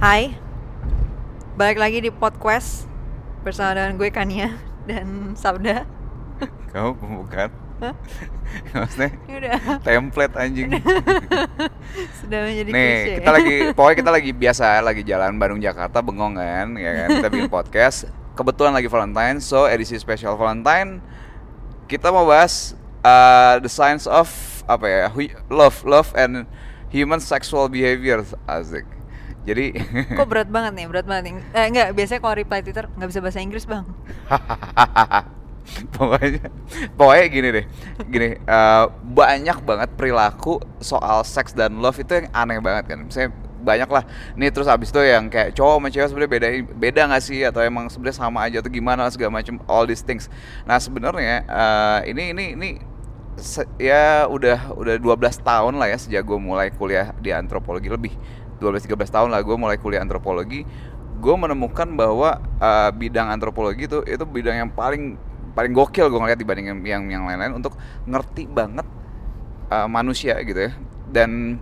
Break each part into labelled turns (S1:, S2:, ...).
S1: Hai, balik lagi di podcast bersama dengan gue Kania dan Sabda.
S2: Kamu pembukaan? Maksudnya
S1: Ini udah
S2: template anjing.
S1: sudah menjadi
S2: Nih,
S1: klise.
S2: kita lagi pokoknya kita lagi biasa lagi jalan Bandung Jakarta bengong kan, ya kan. Kita bikin podcast. Kebetulan lagi Valentine, so edisi spesial Valentine kita mau bahas uh, the science of apa ya? Love, love and human sexual behavior. Asik. Jadi
S1: Kok berat banget nih, berat banget nih. Eh enggak, biasanya kalau reply Twitter nggak bisa bahasa Inggris, Bang.
S2: pokoknya pokoknya gini deh gini eh, banyak banget perilaku soal seks dan love itu yang aneh banget kan. Misalnya banyak lah. Nih terus abis itu yang kayak cowok sama cewek sebenarnya beda beda nggak sih? Atau emang sebenarnya sama aja atau gimana segala macam all these things. Nah sebenarnya eh, ini ini ini se- ya udah udah 12 tahun lah ya sejak gue mulai kuliah di antropologi lebih 12-13 tahun lah gue mulai kuliah antropologi. Gue menemukan bahwa uh, bidang antropologi itu itu bidang yang paling paling gokil gue ngeliat dibanding yang yang, yang lain-lain untuk ngerti banget uh, manusia gitu ya. Dan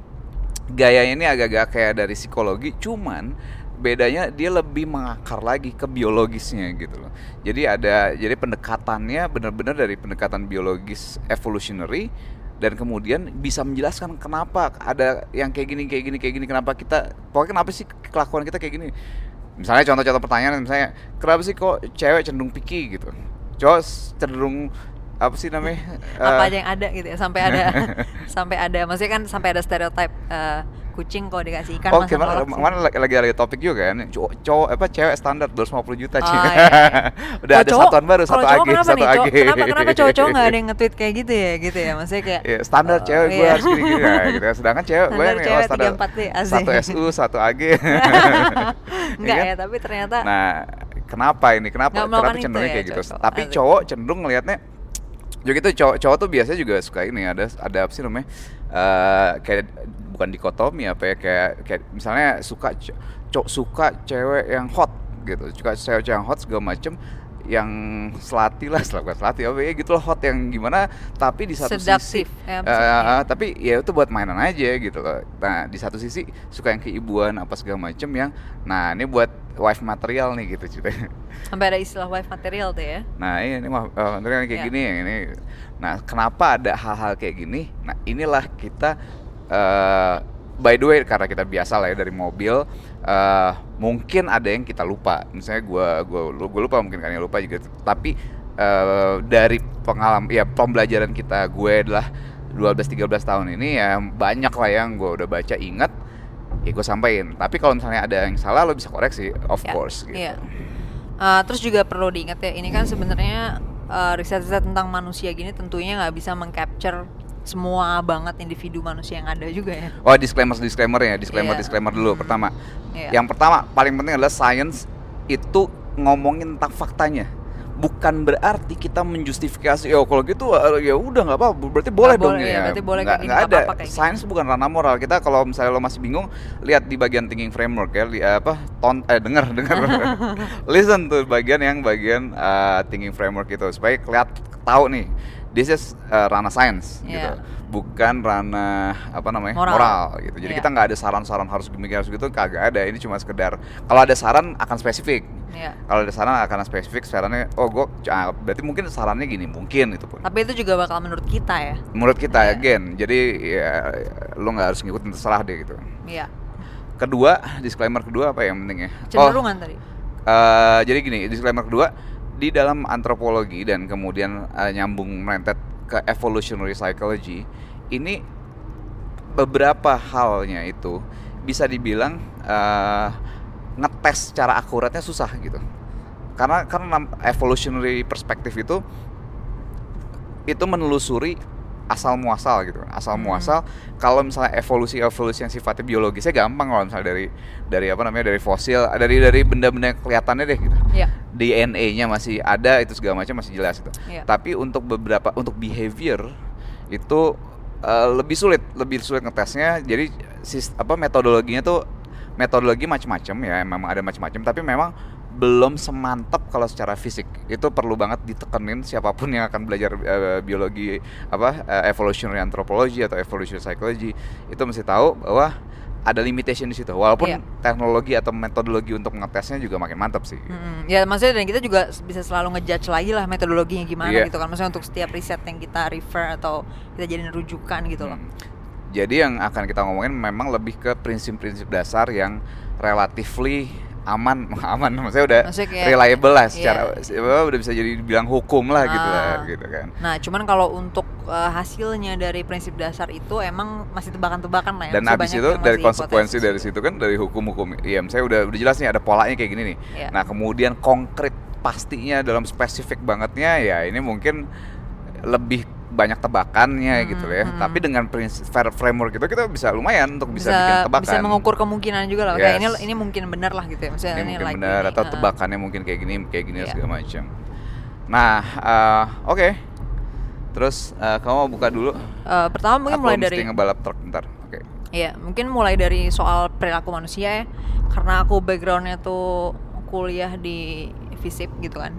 S2: gayanya ini agak-agak kayak dari psikologi cuman bedanya dia lebih mengakar lagi ke biologisnya gitu loh. Jadi ada jadi pendekatannya benar-benar dari pendekatan biologis evolutionary dan kemudian bisa menjelaskan kenapa ada yang kayak gini kayak gini kayak gini kenapa kita pokoknya kenapa sih kelakuan kita kayak gini? Misalnya contoh-contoh pertanyaan misalnya kenapa sih kok cewek cenderung picky? gitu. Cowok cenderung apa sih namanya
S1: Apa
S2: Eh,
S1: aja yang ada gitu ya, sampai ada sampai ada maksudnya kan sampai ada stereotip eh, kucing kalau dikasih ikan
S2: Oh,
S1: masa sih.
S2: ke mana lagi, lagi ada topik juga kan cowok, cowok apa cewek standar 250 juta
S1: Oh, iya, iya.
S2: Udah
S1: Kalau
S2: ada
S1: cowok-
S2: satuan baru satu
S1: cowok
S2: AG
S1: kenapa
S2: satu
S1: nih? Cowok-
S2: AG
S1: kenapa kenapa cowok-cowok nggak ada yang nge-tweet kayak gitu ya gitu ya maksudnya kayak
S2: Iya, standar
S1: oh,
S2: cewek gue
S1: iya.
S2: harus gini gini nah, gitu ya. Sedangkan cewek gue nih
S1: cewek
S2: oh, standar
S1: 34D, asik.
S2: satu SU, satu AG.
S1: Enggak
S2: Iya
S1: ya,
S2: kan?
S1: tapi ternyata
S2: Nah, kenapa ini? Kenapa kenapa cenderungnya
S1: ya,
S2: kayak gitu? Tapi cowok cenderung ngelihatnya juga gitu cowok cowok tuh biasanya juga suka ini ada ada apa sih namanya eh kayak bukan dikotomi apa ya kayak kayak misalnya suka cowok suka cewek yang hot gitu suka cewek yang hot segala macem yang selati lah bukan selati apa ya gitu loh hot yang gimana tapi di satu
S1: Sedaptif,
S2: sisi
S1: ya,
S2: eh, tapi ya itu buat mainan aja gitu loh nah di satu sisi suka yang keibuan apa segala macem yang nah ini buat wife material nih gitu ceritanya
S1: sampai ada istilah wife material tuh ya.
S2: Nah ini, ini eh, material kayak
S1: Ya.
S2: gini yang ini. Nah kenapa ada hal-hal kayak gini? Nah inilah kita eh by the way karena kita biasa lah ya dari mobil eh mungkin ada yang kita lupa. Misalnya gua gua gua lupa mungkin kan lupa juga. Tapi eh dari pengalaman ya pembelajaran kita gue adalah 12-13 tahun ini ya banyak lah yang gue udah baca ingat ya gue sampaikan. Tapi kalau misalnya ada yang salah lo bisa koreksi of
S1: Ya,
S2: course gitu.
S1: Iya. Uh, terus juga perlu diingat ya, ini kan sebenarnya uh, riset-riset tentang manusia gini tentunya nggak bisa mengcapture semua banget individu manusia yang ada juga ya.
S2: Oh disclaimer disclaimer ya disclaimer
S1: Iya.
S2: disclaimer dulu pertama.
S1: Iya.
S2: Yang pertama paling penting adalah science itu ngomongin tentang faktanya. Bukan berarti kita menjustifikasi ya kalau gitu eh, ya udah nggak apa berarti boleh
S1: Nggak
S2: dong
S1: boleh,
S2: ya.
S1: ya, berarti boleh
S2: nggak nggak ada.
S1: apa-apa kayak gini.
S2: Science bukan ranah moral. Kita kalau misalnya lo masih bingung lihat di bagian thinking framework ya li- apa ton eh dengar dengar. Listen tuh bagian yang bagian eh, thinking framework itu supaya kelihat tahu nih this is eh, ranah science gitu.
S1: Iya.
S2: Bukan ranah apa namanya?
S1: Moral.
S2: moral gitu. Jadi
S1: Iya.
S2: kita nggak ada saran-saran harus demikian harus gitu kagak ada. Ini cuma sekedar kalau ada saran akan spesifik.
S1: Iya.
S2: Kalau ada saran akan spesifik sarannya oh gue berarti mungkin sarannya gini mungkin itu pun.
S1: Tapi itu juga bakal menurut kita ya.
S2: Menurut kita
S1: Iya.
S2: again. Jadi ya lo nggak harus ngikutin terserah deh gitu.
S1: Iya.
S2: Kedua, disclaimer kedua apa yang penting ya?
S1: Cenderungan tadi.
S2: Eh, jadi gini, disclaimer kedua di dalam antropologi dan kemudian eh, nyambung merentet ke evolutionary psychology ini beberapa halnya itu bisa dibilang eh, ngetes secara akuratnya susah gitu. Karena karena evolutionary perspektif itu itu menelusuri asal muasal gitu asal
S1: Hmm.
S2: muasal kalau misalnya evolusi evolusi yang sifatnya biologisnya gampang kalau misalnya dari dari apa namanya dari fosil dari dari benda-benda yang kelihatannya deh gitu
S1: Iya.
S2: DNA-nya masih ada itu segala macam masih jelas itu
S1: Iya.
S2: tapi untuk beberapa untuk behavior itu eh, lebih sulit lebih sulit ngetesnya jadi sis, apa metodologinya tuh metodologi macam-macam ya memang ada macam-macam tapi memang belum semantap kalau secara fisik itu perlu banget ditekenin siapa pun yang akan belajar eh, biologi apa eh, evolutionary anthropology atau evolutionary psychology itu mesti tahu bahwa ada limitation di situ. Walaupun
S1: Iya.
S2: teknologi atau metodologi untuk ngetesnya juga makin mantap sih.
S1: Mm-mm. Ya maksudnya dan kita juga bisa selalu ngejudge lagi lah metodologinya gimana
S2: Iya.
S1: gitu kan. Maksudnya untuk setiap riset yang kita refer atau kita jadiin rujukan gitu loh.
S2: Hmm. Jadi yang akan kita ngomongin memang lebih ke prinsip-prinsip dasar yang relatively aman, aman maksudnya udah
S1: Maksudnya kayak-
S2: reliable lah
S1: iya.
S2: secara apa, udah bisa jadi bilang hukum lah gitu lah
S1: Ah.
S2: gitu kan.
S1: Nah, cuman kalau untuk uh, hasilnya dari prinsip dasar itu emang masih tebakan-tebakan lah ya.
S2: Dan
S1: Masih
S2: abis
S1: banyak
S2: itu dari konsekuensi
S1: hipotesis
S2: dari
S1: gitu.
S2: situ kan dari hukum-hukum ya saya udah udah jelas nih ada polanya kayak gini nih.
S1: Iya.
S2: Nah, kemudian konkret pastinya dalam spesifik bangetnya ya ini mungkin lebih banyak tebakannya
S1: Hmm,
S2: gitu ya.
S1: hmm.
S2: Tapi dengan prinsip fair framework itu kita bisa lumayan untuk bisa,
S1: bisa
S2: bikin tebakan.
S1: bisa mengukur kemungkinan juga lah. Kayak ini
S2: Yes.
S1: ini mungkin benar lah gitu ya. Maksudnya
S2: ini
S1: ini,
S2: mungkin benar atau
S1: uh-uh.
S2: tebakannya mungkin kayak gini kayak gini
S1: Iya.
S2: segala macam. Nah, eh, oke. Terus eh, kamu mau buka dulu.
S1: Uh, pertama mungkin
S2: Aku
S1: mulai dari
S2: ngebalap truk bentar. Oke.
S1: Iya, mungkin mulai dari soal perilaku manusia ya. Karena aku backgroundnya tuh kuliah di FISIP gitu kan.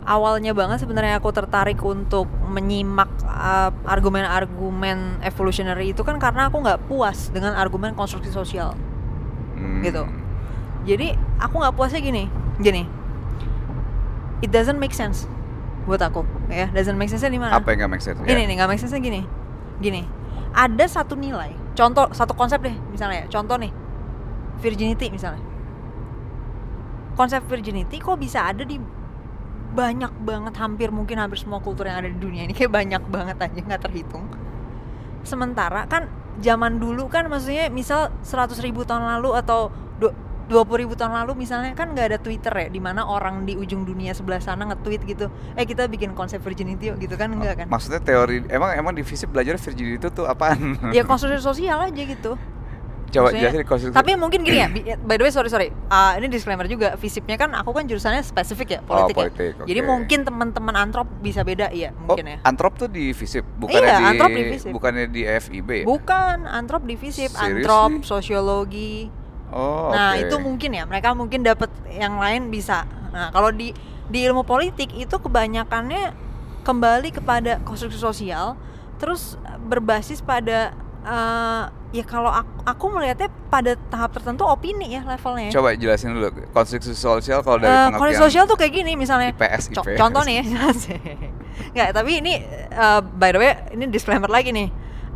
S1: Awalnya banget sebenarnya aku tertarik untuk menyimak uh, argumen-argumen evolutionary itu kan karena aku nggak puas dengan argumen konstruksi sosial.
S2: Hmm.
S1: Gitu. Jadi aku nggak puasnya gini, gini. It doesn't make sense buat aku, ya. Doesn't make sense di mana?
S2: Apa yang gak make sense?
S1: Gini
S2: Ya.
S1: nih, nggak make sense gini. Gini. Ada satu nilai. Contoh satu konsep deh, misalnya ya. Contoh nih. Virginity misalnya. Konsep virginity kok bisa ada di banyak banget hampir mungkin hampir semua kultur yang ada di dunia ini kayak banyak banget aja nggak terhitung. Sementara kan zaman dulu kan maksudnya misal 100 ribu tahun lalu atau dua puluh ribu tahun lalu misalnya kan nggak ada Twitter ya di mana orang di ujung dunia sebelah sana nge-tweet gitu eh kita bikin konsep virginity yuk gitu kan enggak kan
S2: Maksudnya teori emang emang di fisip belajar virginity itu tuh apaan?
S1: ya konstruksi sosial aja gitu
S2: Coba jelasin konstruksi.
S1: tapi mungkin gini ya bi- by the way sorry sorry Ah, ini disclaimer juga fisipnya kan aku kan jurusannya spesifik ya politik,
S2: Oh, politik,
S1: ya jadi
S2: oke.
S1: mungkin teman-teman antrop bisa beda iya
S2: Oh,
S1: mungkin ya
S2: antrop tuh di fisip, bukannya
S1: Iya,
S2: di
S1: antrop di FISIP.
S2: bukannya di FIB ya?
S1: bukan antrop di fisip
S2: Seriously?
S1: antrop sosiologi
S2: Oh,
S1: Nah
S2: oke.
S1: itu mungkin ya mereka mungkin dapat yang lain bisa. Nah kalau di di ilmu politik itu kebanyakannya kembali kepada konstruksi sosial, terus berbasis pada eh, ya kalau aku, aku melihatnya pada tahap tertentu opini ya levelnya.
S2: Coba jelasin dulu konstruksi sosial kalau dari
S1: Eh,
S2: pengertian
S1: konstruksi sosial tuh kayak gini misalnya.
S2: IPS, IPS.
S1: contoh nih ya. Tapi ini eh, by the way ini disclaimer lagi nih.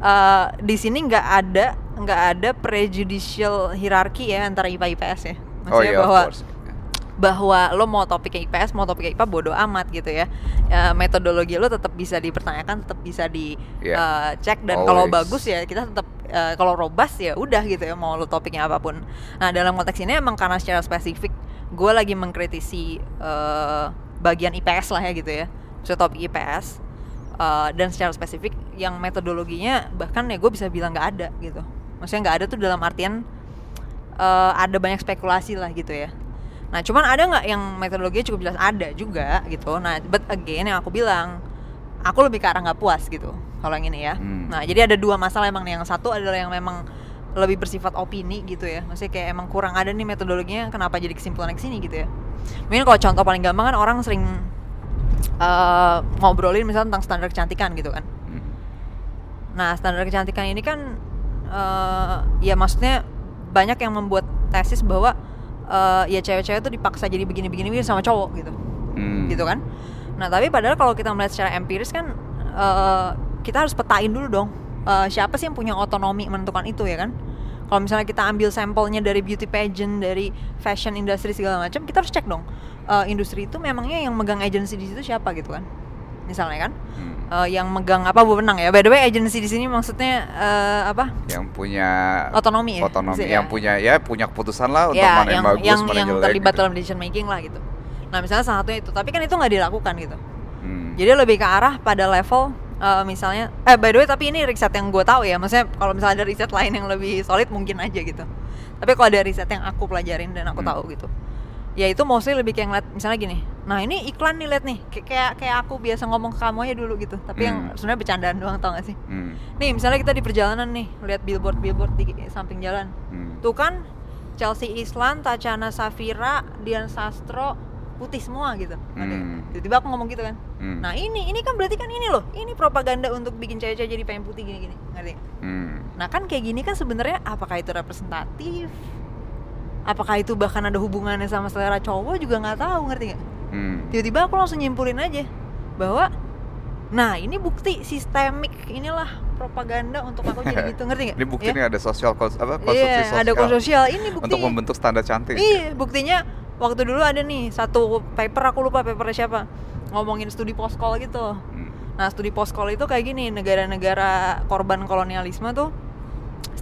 S1: Eh, di sini nggak ada nggak ada prejudicial hierarki ya antara IPA IPS ya.
S2: Oh
S1: Maksudnya
S2: iya,
S1: bahwa
S2: of course.
S1: Bahwa lo mau topiknya IPS mau topiknya IPA bodo amat gitu ya. Ya, metodologi lo tetap bisa dipertanyakan tetap bisa
S2: Yeah.
S1: dicek dan kalau bagus ya kita tetap eh, kalau robust ya udah gitu ya mau lo topiknya apa pun. Nah dalam konteks ini emang karena secara spesifik gue lagi mengkritisi eh, bagian IPS lah ya gitu ya so topik IPS eh, dan secara spesifik yang metodologinya bahkan ya gue bisa bilang nggak ada gitu. Maksudnya nggak ada tuh dalam artian eh, ada banyak spekulasi lah gitu ya Nah, cuman ada nggak yang metodologinya cukup jelas? Ada juga gitu. Nah, but again yang aku bilang, aku lebih ke arah nggak puas gitu. Kalau yang ini ya.
S2: Hmm.
S1: Nah, jadi ada dua masalah emang nih. Yang satu adalah yang memang lebih bersifat opini gitu ya. Maksudnya kayak emang kurang ada nih metodologinya. Kenapa jadi kesimpulan ke sini gitu ya? Mungkin kalau contoh paling gampang kan orang sering eh, ngobrolin misalnya tentang standar kecantikan gitu kan.
S2: Hmm.
S1: Nah, standar kecantikan ini kan eh ya maksudnya banyak yang membuat tesis bahwa eh, ya cewek-cewek tuh dipaksa jadi begini-begini sama cowok gitu.
S2: Hmm.
S1: Gitu kan. Nah, tapi padahal kalau kita melihat secara empiris kan eh, kita harus petain dulu dong. eh, siapa sih yang punya otonomi menentukan itu ya kan? Kalau misalnya kita ambil sampelnya dari beauty pageant, dari fashion industry segala macam, kita harus cek dong. eh, industri itu memangnya yang megang agency di situ siapa gitu kan? Misalnya kan?
S2: Hmm.
S1: Eh, yang megang apa wewenang ya. By the way, agency di sini maksudnya eh, apa?
S2: Yang punya
S1: Otonomi ya.
S2: otonomi, yang punya ya punya keputusan lah untuk
S1: ya,
S2: mana yang,
S1: yang
S2: bagus,
S1: yang,
S2: mana
S1: yang
S2: jelek.
S1: terlibat
S2: gitu.
S1: dalam decision making lah gitu. Nah, misalnya salah satunya itu, tapi kan itu nggak dilakukan gitu.
S2: Hmm.
S1: Jadi lebih ke arah pada level eh, misalnya eh by the way tapi ini riset yang gue tahu ya. Maksudnya kalau misalnya ada riset lain yang lebih solid mungkin aja gitu. Tapi kalau ada riset yang aku pelajarin dan aku
S2: Hmm.
S1: tahu gitu. Ya itu mostly lebih kayak ngeliat misalnya gini. Nah, ini iklan nih lihat nih. Kayak- Kayak kayak aku biasa ngomong ke kamu aja dulu gitu. Tapi yang
S2: Hmm.
S1: sebenarnya bercandaan doang tau gak sih?
S2: Hmm.
S1: Nih misalnya kita di perjalanan nih lihat billboard billboard di samping jalan.
S2: Hmm.
S1: Tuh kan Chelsea Islan, Tachana Safira, Dian Sastro, putih semua gitu?
S2: Hmm.
S1: tiba-tiba aku ngomong gitu kan
S2: Hmm.
S1: nah ini ini kan berarti kan ini loh ini propaganda untuk bikin cewek-cewek jadi pengen putih gini-gini ngerti?
S2: Hmm.
S1: nah kan kayak gini kan sebenarnya apakah itu representatif apakah itu bahkan ada hubungannya sama selera cowok juga nggak tahu ngerti nggak
S2: Hmm.
S1: tiba-tiba aku langsung nyimpulin aja bahwa nah ini bukti sistemik inilah propaganda untuk aku jadi gitu ngerti nggak
S2: Ini bukti
S1: Ya?
S2: ada sosial kons apa
S1: Iya,
S2: sosial
S1: ada konsosial ini bukti
S2: untuk membentuk standar cantik.
S1: iya buktinya waktu dulu ada nih satu paper aku lupa papernya siapa ngomongin studi poskol gitu
S2: Hmm.
S1: nah studi poskol itu kayak gini negara-negara korban kolonialisme tuh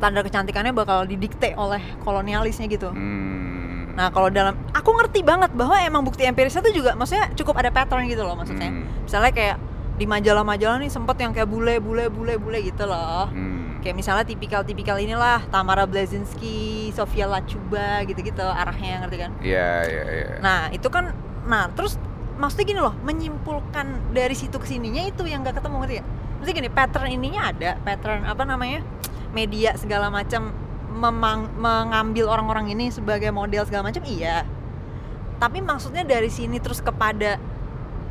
S1: standar kecantikannya bakal didikte oleh kolonialisnya gitu
S2: Hmm.
S1: Nah kalau dalam, aku ngerti banget bahwa emang bukti empirisnya tuh juga, maksudnya cukup ada pattern gitu loh maksudnya.
S2: Hmm.
S1: Misalnya kayak di majalah-majalah nih sempet yang kayak bule, bule, bule, bule gitu loh.
S2: Hmm.
S1: Kayak misalnya tipikal-tipikal inilah Tamara Blazinski, Sofia Lachuba gitu-gitu arahnya ngerti kan?
S2: Iya, iya, iya.
S1: Nah itu kan, nah terus maksudnya gini loh, menyimpulkan dari situ ke sininya itu yang gak ketemu ngerti gak? Maksudnya gini, pattern ininya ada, pattern apa namanya, media segala macam mengambil orang-orang ini sebagai model segala macam iya. Tapi maksudnya dari sini terus kepada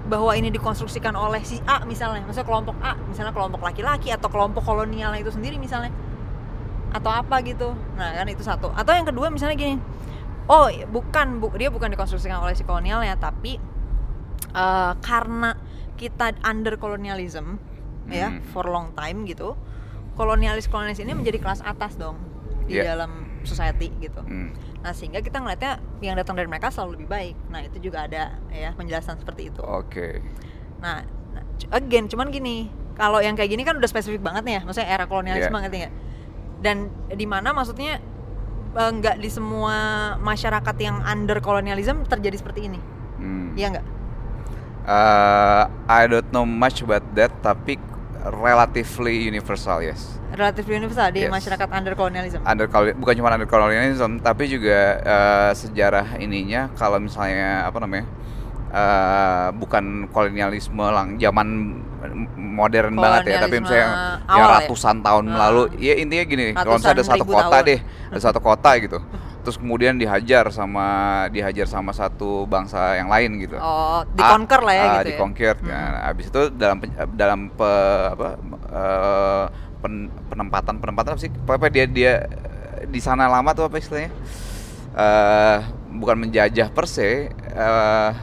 S1: bahwa ini dikonstruksikan oleh si A misalnya, maksudnya kelompok A, misalnya kelompok laki-laki atau kelompok kolonial itu sendiri misalnya, atau apa gitu. Nah kan itu satu. Atau yang kedua misalnya gini, oh bukan, bu, dia bukan dikonstruksikan oleh si kolonialnya, tapi eh, karena kita under kolonialism ya
S2: Hmm.
S1: for long time gitu, kolonialis kolonialis ini menjadi kelas atas dong di
S2: Iya.
S1: dalam society gitu.
S2: Hmm.
S1: Nah sehingga kita ngeliatnya yang datang dari mereka selalu lebih baik. Nah itu juga ada ya penjelasan seperti itu.
S2: Oke.
S1: Nah, nah, c- again cuman gini, kalau yang kayak gini kan udah spesifik banget nih ya, maksudnya era kolonialisme
S2: Iya.
S1: ngerti nggak? Dan di mana maksudnya eh, nggak di semua masyarakat yang under kolonialism terjadi seperti ini,
S2: Hmm.
S1: iya nggak?
S2: Uh, I don't know much about that, tapi relatively universal, yes.
S1: Relatif universal di
S2: Yes.
S1: masyarakat under kolonialism.
S2: Under bukan cuma under colonialism, tapi juga uh, sejarah ininya kalau misalnya apa namanya? Uh, bukan kolonialisme lang zaman modern banget ya, tapi misalnya ya
S1: ya?
S2: ratusan tahun
S1: Ah.
S2: lalu, ya intinya gini, kalau misalnya ada satu kota
S1: tahun.
S2: deh, ada satu kota gitu, terus kemudian dihajar sama dihajar sama satu bangsa yang lain gitu.
S1: Oh, dikonker lah ya
S2: Ah,
S1: gitu ya.
S2: dikonker.
S1: Hmm.
S2: Habis itu dalam dalam pe- apa eh, pen- penempatan penempatan apa sih? Pokoknya dia dia di sana lama tuh apa istilahnya? Eh bukan menjajah per se, di-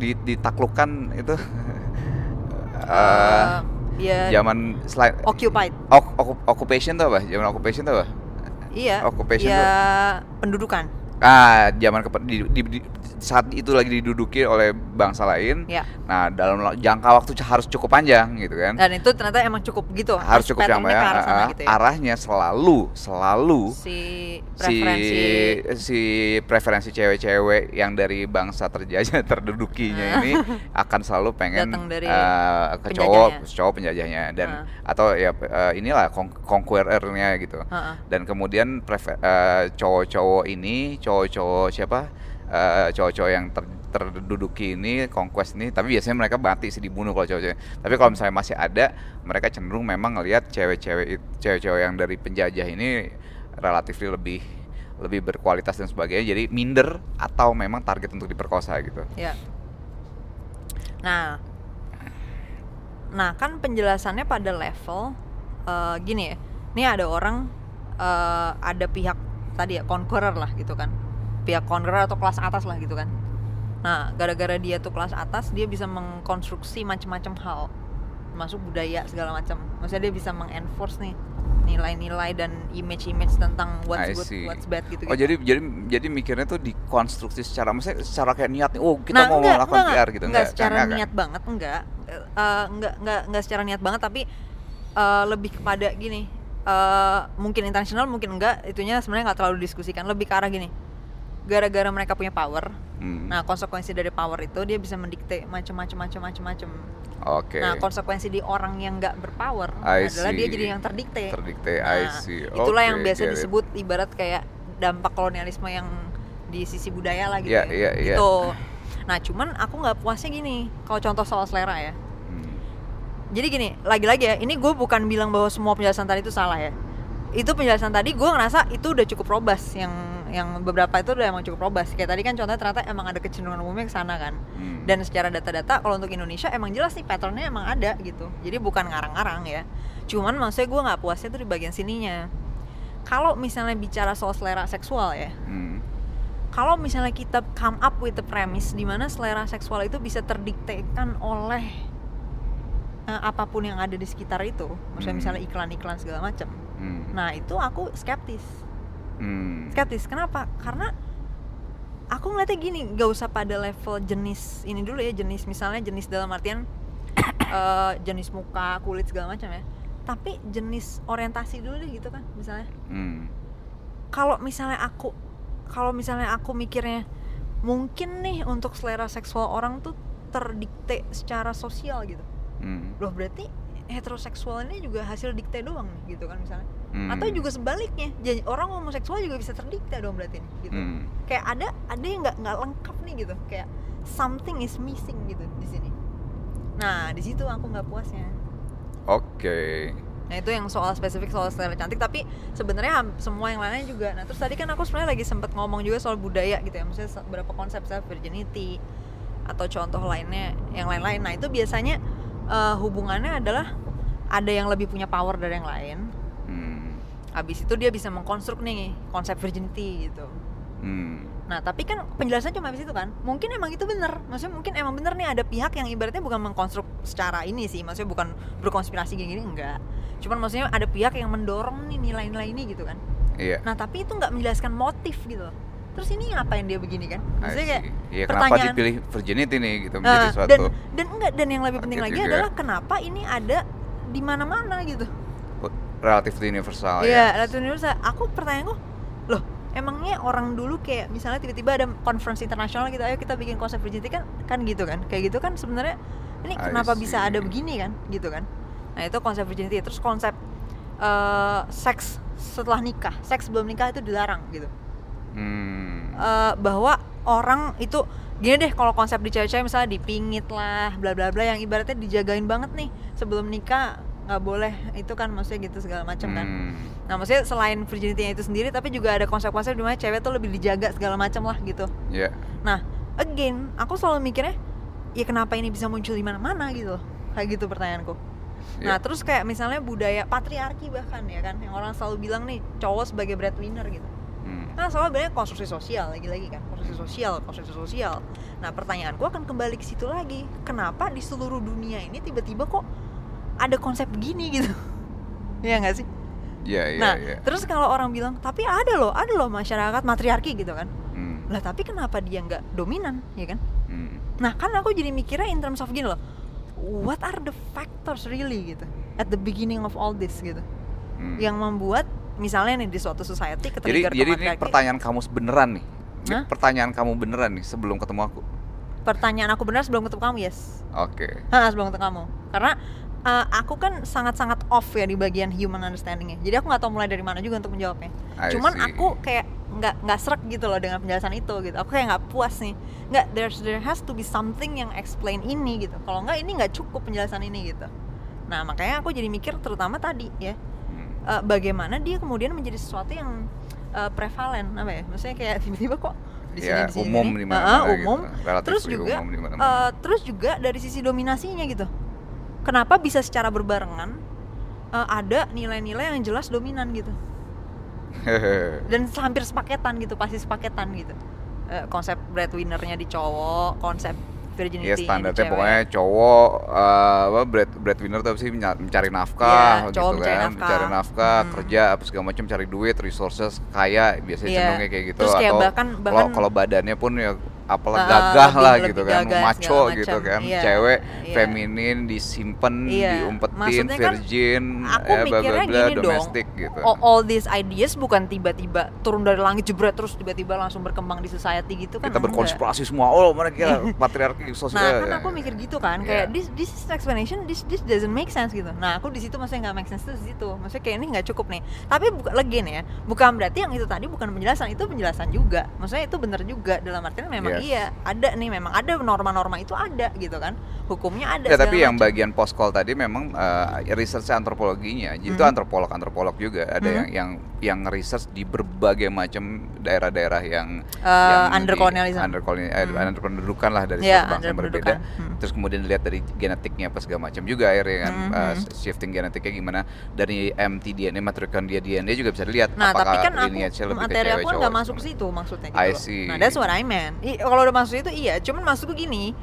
S2: ditaklukkan itu eh
S1: Eh, ya
S2: zaman selain
S1: occupied.
S2: ok- occupation tuh apa? Zaman occupation tuh apa?
S1: Iya.
S2: Occupation
S1: ya pendudukan.
S2: Ah, zaman kepa- di, di- di- saat itu lagi diduduki oleh bangsa lain.
S1: Ya.
S2: Nah, dalam jangka waktu harus cukup panjang gitu kan.
S1: Dan itu ternyata emang cukup gitu.
S2: harus cukup jangka
S1: ke arah sana
S2: ah,
S1: gitu ya.
S2: Arahnya selalu selalu
S1: si
S2: si
S1: preferensi
S2: si preferensi cewek-cewek yang dari bangsa terjajah terdudukinya ini akan selalu pengen
S1: dari
S2: eh, ke cowok cowok penjajahnya dan
S1: Ah.
S2: atau ya eh, inilah con- conquerornya gitu
S1: Heeh.
S2: dan kemudian prefer- eh, cowok-cowok ini cowok-cowok siapa Eh, cowok-cowok yang ter- terduduki ini conquest ini tapi biasanya mereka mati sih dibunuh kalau cowok-cowok tapi kalau misalnya masih ada mereka cenderung memang ngelihat cewek-cewek cewek-cewek yang dari penjajah ini relatif lebih lebih berkualitas dan sebagainya jadi minder atau memang target untuk diperkosa gitu
S1: Ya. Nah, nah kan penjelasannya pada level eh, gini ya. Ini ada orang, eh, ada pihak tadi ya conqueror lah gitu kan, pihak conqueror atau kelas atas lah gitu kan. Nah, gara-gara dia tuh kelas atas, dia bisa mengkonstruksi macam-macam hal, masuk budaya segala macam. Maksudnya dia bisa mengenforce nih nilai-nilai dan image-image tentang what's good, what's bad gitu.
S2: oh jadi jadi jadi mikirnya tuh dikonstruksi secara maksudnya secara kayak niat nih oh kita
S1: Nah,
S2: mau
S1: enggak,
S2: melakukan
S1: enggak,
S2: PR gitu
S1: enggak, secara
S2: enggak,
S1: niat banget enggak Eh, enggak enggak enggak secara niat banget tapi eh, lebih kepada gini eh, mungkin intentional mungkin enggak itunya sebenarnya nggak terlalu diskusikan lebih ke arah gini gara-gara mereka punya power
S2: Hmm,
S1: nah konsekuensi dari power itu dia bisa mendikte macam-macam macam-macam macam
S2: oke
S1: nah konsekuensi di orang yang nggak berpower
S2: I
S1: adalah dia
S2: see.
S1: jadi yang terdikte
S2: terdikte
S1: Nah,
S2: I see
S1: itulah yang biasa
S2: get it.
S1: disebut ibarat kayak dampak kolonialisme yang di sisi budaya lah gitu
S2: Iya,
S1: ya.
S2: iya, iya.
S1: Gitu. Nah, cuman aku nggak puasnya gini. Kalau contoh soal selera ya.
S2: Hmm.
S1: Jadi gini, lagi-lagi ya, ini gue bukan bilang bahwa semua penjelasan tadi itu salah ya. Itu penjelasan tadi gue ngerasa itu udah cukup robust yang yang beberapa itu udah emang cukup robust kayak tadi kan contohnya ternyata emang ada kecenderungan umumnya ke sana kan
S2: Hmm.
S1: dan secara data-data kalau untuk Indonesia emang jelas nih patternnya emang ada gitu jadi bukan ngarang-ngarang ya cuman maksudnya gue nggak puasnya tuh di bagian sininya kalau misalnya bicara soal selera seksual ya
S2: Hmm.
S1: kalau misalnya kita come up with the premise di mana selera seksual itu bisa terdiktekan oleh eh, apa pun yang ada di sekitar itu maksudnya
S2: Hmm.
S1: misalnya iklan-iklan segala macam
S2: Hmm.
S1: nah itu aku skeptis
S2: Hmm.
S1: skeptis kenapa karena aku ngeliatnya gini gak usah pada level jenis ini dulu ya jenis misalnya jenis dalam artian eh, jenis muka kulit segala macam ya tapi jenis orientasi dulu deh gitu kan misalnya
S2: Hmm.
S1: kalau misalnya aku kalau misalnya aku mikirnya mungkin nih untuk selera seksual orang tuh terdikte secara sosial gitu
S2: Hmm.
S1: loh berarti heteroseksual ini juga hasil dikte doang nih gitu kan misalnya
S2: Hmm.
S1: atau juga sebaliknya jadi orang homoseksual juga bisa terdikte dong berarti nih gitu
S2: Hmm.
S1: kayak ada ada yang nggak nggak lengkap nih gitu kayak something is missing gitu di sini nah di situ aku nggak puasnya
S2: Oke.
S1: nah itu yang soal spesifik soal selera cantik tapi sebenarnya semua yang lainnya juga nah terus tadi kan aku sebenarnya lagi sempet ngomong juga soal budaya gitu ya maksudnya beberapa konsep self virginity atau contoh lainnya yang lain-lain nah itu biasanya eh, hubungannya adalah ada yang lebih punya power dari yang lain. Habis itu dia bisa mengkonstruk nih konsep virginity gitu
S2: Hmm.
S1: Nah, tapi kan penjelasan cuma habis itu kan. Mungkin emang itu bener. Maksudnya mungkin emang bener nih ada pihak yang ibaratnya bukan mengkonstruk secara ini sih. Maksudnya bukan berkonspirasi gini-gini enggak. Cuman maksudnya ada pihak yang mendorong nih nilai-nilai ini gitu kan.
S2: Iya.
S1: Nah, tapi itu nggak menjelaskan motif gitu. Terus ini ngapain dia begini kan? Maksudnya kayak
S2: see. Iya, kenapa
S1: pertanyaan-
S2: dipilih virginity nih gitu menjadi
S1: Nah,
S2: suatu
S1: dan dan enggak dan yang lebih penting lagi
S2: juga.
S1: adalah kenapa ini ada di mana-mana gitu.
S2: Relatif universal
S1: Iya,
S2: ya.
S1: Ratu Universal. Aku pertanyaanku, loh, emangnya orang dulu kayak misalnya tiba-tiba ada conference internasional gitu, ayo kita bikin konsep virginity kan kan gitu kan. Kayak gitu kan sebenarnya ini
S2: I
S1: kenapa bisa ada begini kan, gitu kan. Nah, itu konsep virginity. Terus konsep eh, seks setelah nikah, seks sebelum nikah itu dilarang gitu.
S2: Hmm.
S1: Eh, bahwa orang itu gini deh kalau konsep di cewek-cewek misalnya dipingit lah bla bla bla yang ibaratnya dijagain banget nih sebelum nikah nggak boleh itu kan maksudnya gitu segala macam kan
S2: Hmm.
S1: Nah, maksudnya selain virginity itu sendiri, tapi juga ada konsep-konsep di mana cewek tuh lebih dijaga segala macam lah gitu.
S2: Iya.
S1: Nah, again, aku selalu mikirnya, ya kenapa ini bisa muncul di mana-mana gitu loh. Kayak gitu pertanyaanku. Nah,
S2: Iya.
S1: terus kayak misalnya budaya patriarki bahkan ya kan, yang orang selalu bilang nih cowok sebagai breadwinner gitu.
S2: Hmm.
S1: Nah, soalnya banyak konstruksi sosial lagi-lagi kan, konstruksi sosial, konstruksi sosial. Nah, pertanyaanku akan kembali ke situ lagi. Kenapa di seluruh dunia ini tiba-tiba kok ada konsep begini gitu? Iya nggak sih?
S2: Iya, iya,
S1: nah,
S2: iya.
S1: terus kalau orang bilang, tapi ada loh, ada loh masyarakat matriarki gitu kan.
S2: Hmm.
S1: Lah tapi kenapa dia nggak dominan, ya kan?
S2: Hmm.
S1: Nah kan aku jadi mikirnya in terms of gini loh, what are the factors really gitu at the beginning of all this gitu,
S2: Hmm.
S1: yang membuat misalnya nih di suatu society
S2: Jadi
S1: ketrigger
S2: jadi ini
S1: kematriarki-
S2: pertanyaan kamu beneran nih. Ini
S1: Hah?
S2: pertanyaan kamu beneran nih sebelum ketemu aku.
S1: pertanyaan aku benar sebelum ketemu kamu yes,
S2: Oke.
S1: Hah, sebelum ketemu kamu, karena uh, aku kan sangat-sangat off ya di bagian human understandingnya, jadi aku nggak tahu mulai dari mana juga untuk menjawabnya.
S2: I
S1: cuman
S2: see.
S1: aku kayak nggak nggak serak gitu loh dengan penjelasan itu gitu. Aku kayak nggak puas nih. Nggak there's there has to be something yang explain ini gitu. Kalau nggak ini nggak cukup penjelasan ini gitu. Nah makanya aku jadi mikir terutama tadi ya
S2: Hmm.
S1: eh, bagaimana dia kemudian menjadi sesuatu yang eh, prevalen apa ya? Maksudnya kayak tiba-tiba kok di sini
S2: Ya,
S1: di sini
S2: umum
S1: di
S2: mana-mana
S1: Ah,
S2: gitu.
S1: terus juga
S2: umum
S1: eh, terus juga dari sisi dominasinya gitu kenapa bisa secara berbarengan eh, ada nilai-nilai yang jelas dominan gitu dan hampir sepaketan gitu pasti sepaketan gitu Eh, konsep breadwinnernya di cowok konsep virginity
S2: Ya
S1: di
S2: standarnya pokoknya cowok eh, apa bread breadwinner tuh sih mencari nafkah
S1: Iya,
S2: gitu
S1: cowok mencari
S2: kan,
S1: nafkah.
S2: mencari nafkah,
S1: Hmm.
S2: kerja apa segala macam cari duit, resources, kaya biasanya
S1: Iya.
S2: cenderungnya kayak gitu
S1: Terus kayak
S2: atau
S1: bahkan- bahkan-
S2: kalau badannya pun ya apalah
S1: Ah,
S2: gagah lah
S1: lebih
S2: gitu kan,
S1: gagah segala
S2: gitu
S1: macam.
S2: kan,
S1: Iya,
S2: cewek
S1: iya.
S2: feminin disimpan,
S1: Iya,
S2: diumpetin,
S1: maksudnya kan
S2: virgin,
S1: aku
S2: ya bla bla bla,
S1: gini dong
S2: domestic gitu.
S1: all, all these ideas bukan tiba-tiba turun dari langit jebret terus tiba-tiba langsung berkembang di society gitu kan
S2: Kita
S1: enggak.
S2: berkonspirasi semua, oh kira patriarki sosial.
S1: Nah kan aku mikir gitu kan, kayak
S2: Iya.
S1: this this is explanation, this this doesn't make sense gitu. Nah aku di situ maksudnya nggak make sense tuh di situ, maksudnya kayak ini nggak cukup nih. Tapi bukan again ya, bukan berarti yang itu tadi bukan penjelasan, itu penjelasan juga. Maksudnya itu benar juga dalam artian memang
S2: Iya, survive.
S1: iya ada nih memang ada norma-norma itu ada gitu kan hukumnya ada
S2: Ya, tapi yang
S1: macam.
S2: bagian post call tadi memang uh, research antropologinya, jadi itu
S1: Mhm.
S2: antropolog-antropolog juga ada
S1: Mhm.
S2: yang yang yang research di berbagai macam daerah-daerah yang
S1: Eh,
S2: yang
S1: under colonialism.
S2: under eh,
S1: Mhm.
S2: under pendudukan lah dari suatu bangsa
S1: under
S2: yang berbeda.
S1: pendudukan. Hmm.
S2: Terus kemudian dilihat dari genetiknya apa segala macam juga akhirnya kan
S1: Mhm,
S2: uh,
S1: mhm.
S2: shifting genetiknya gimana dari mtDNA mitochondria DNA juga bisa dilihat
S1: Nah, tapi
S2: apakah
S1: kan aku
S2: lebih ke
S1: materi
S2: cewek
S1: aku kan nggak masuk ke situ maksudnya gitu.
S2: I see.
S1: Nah, that's what I meant. I- kalau udah masuk itu iya, cuman masukku gini.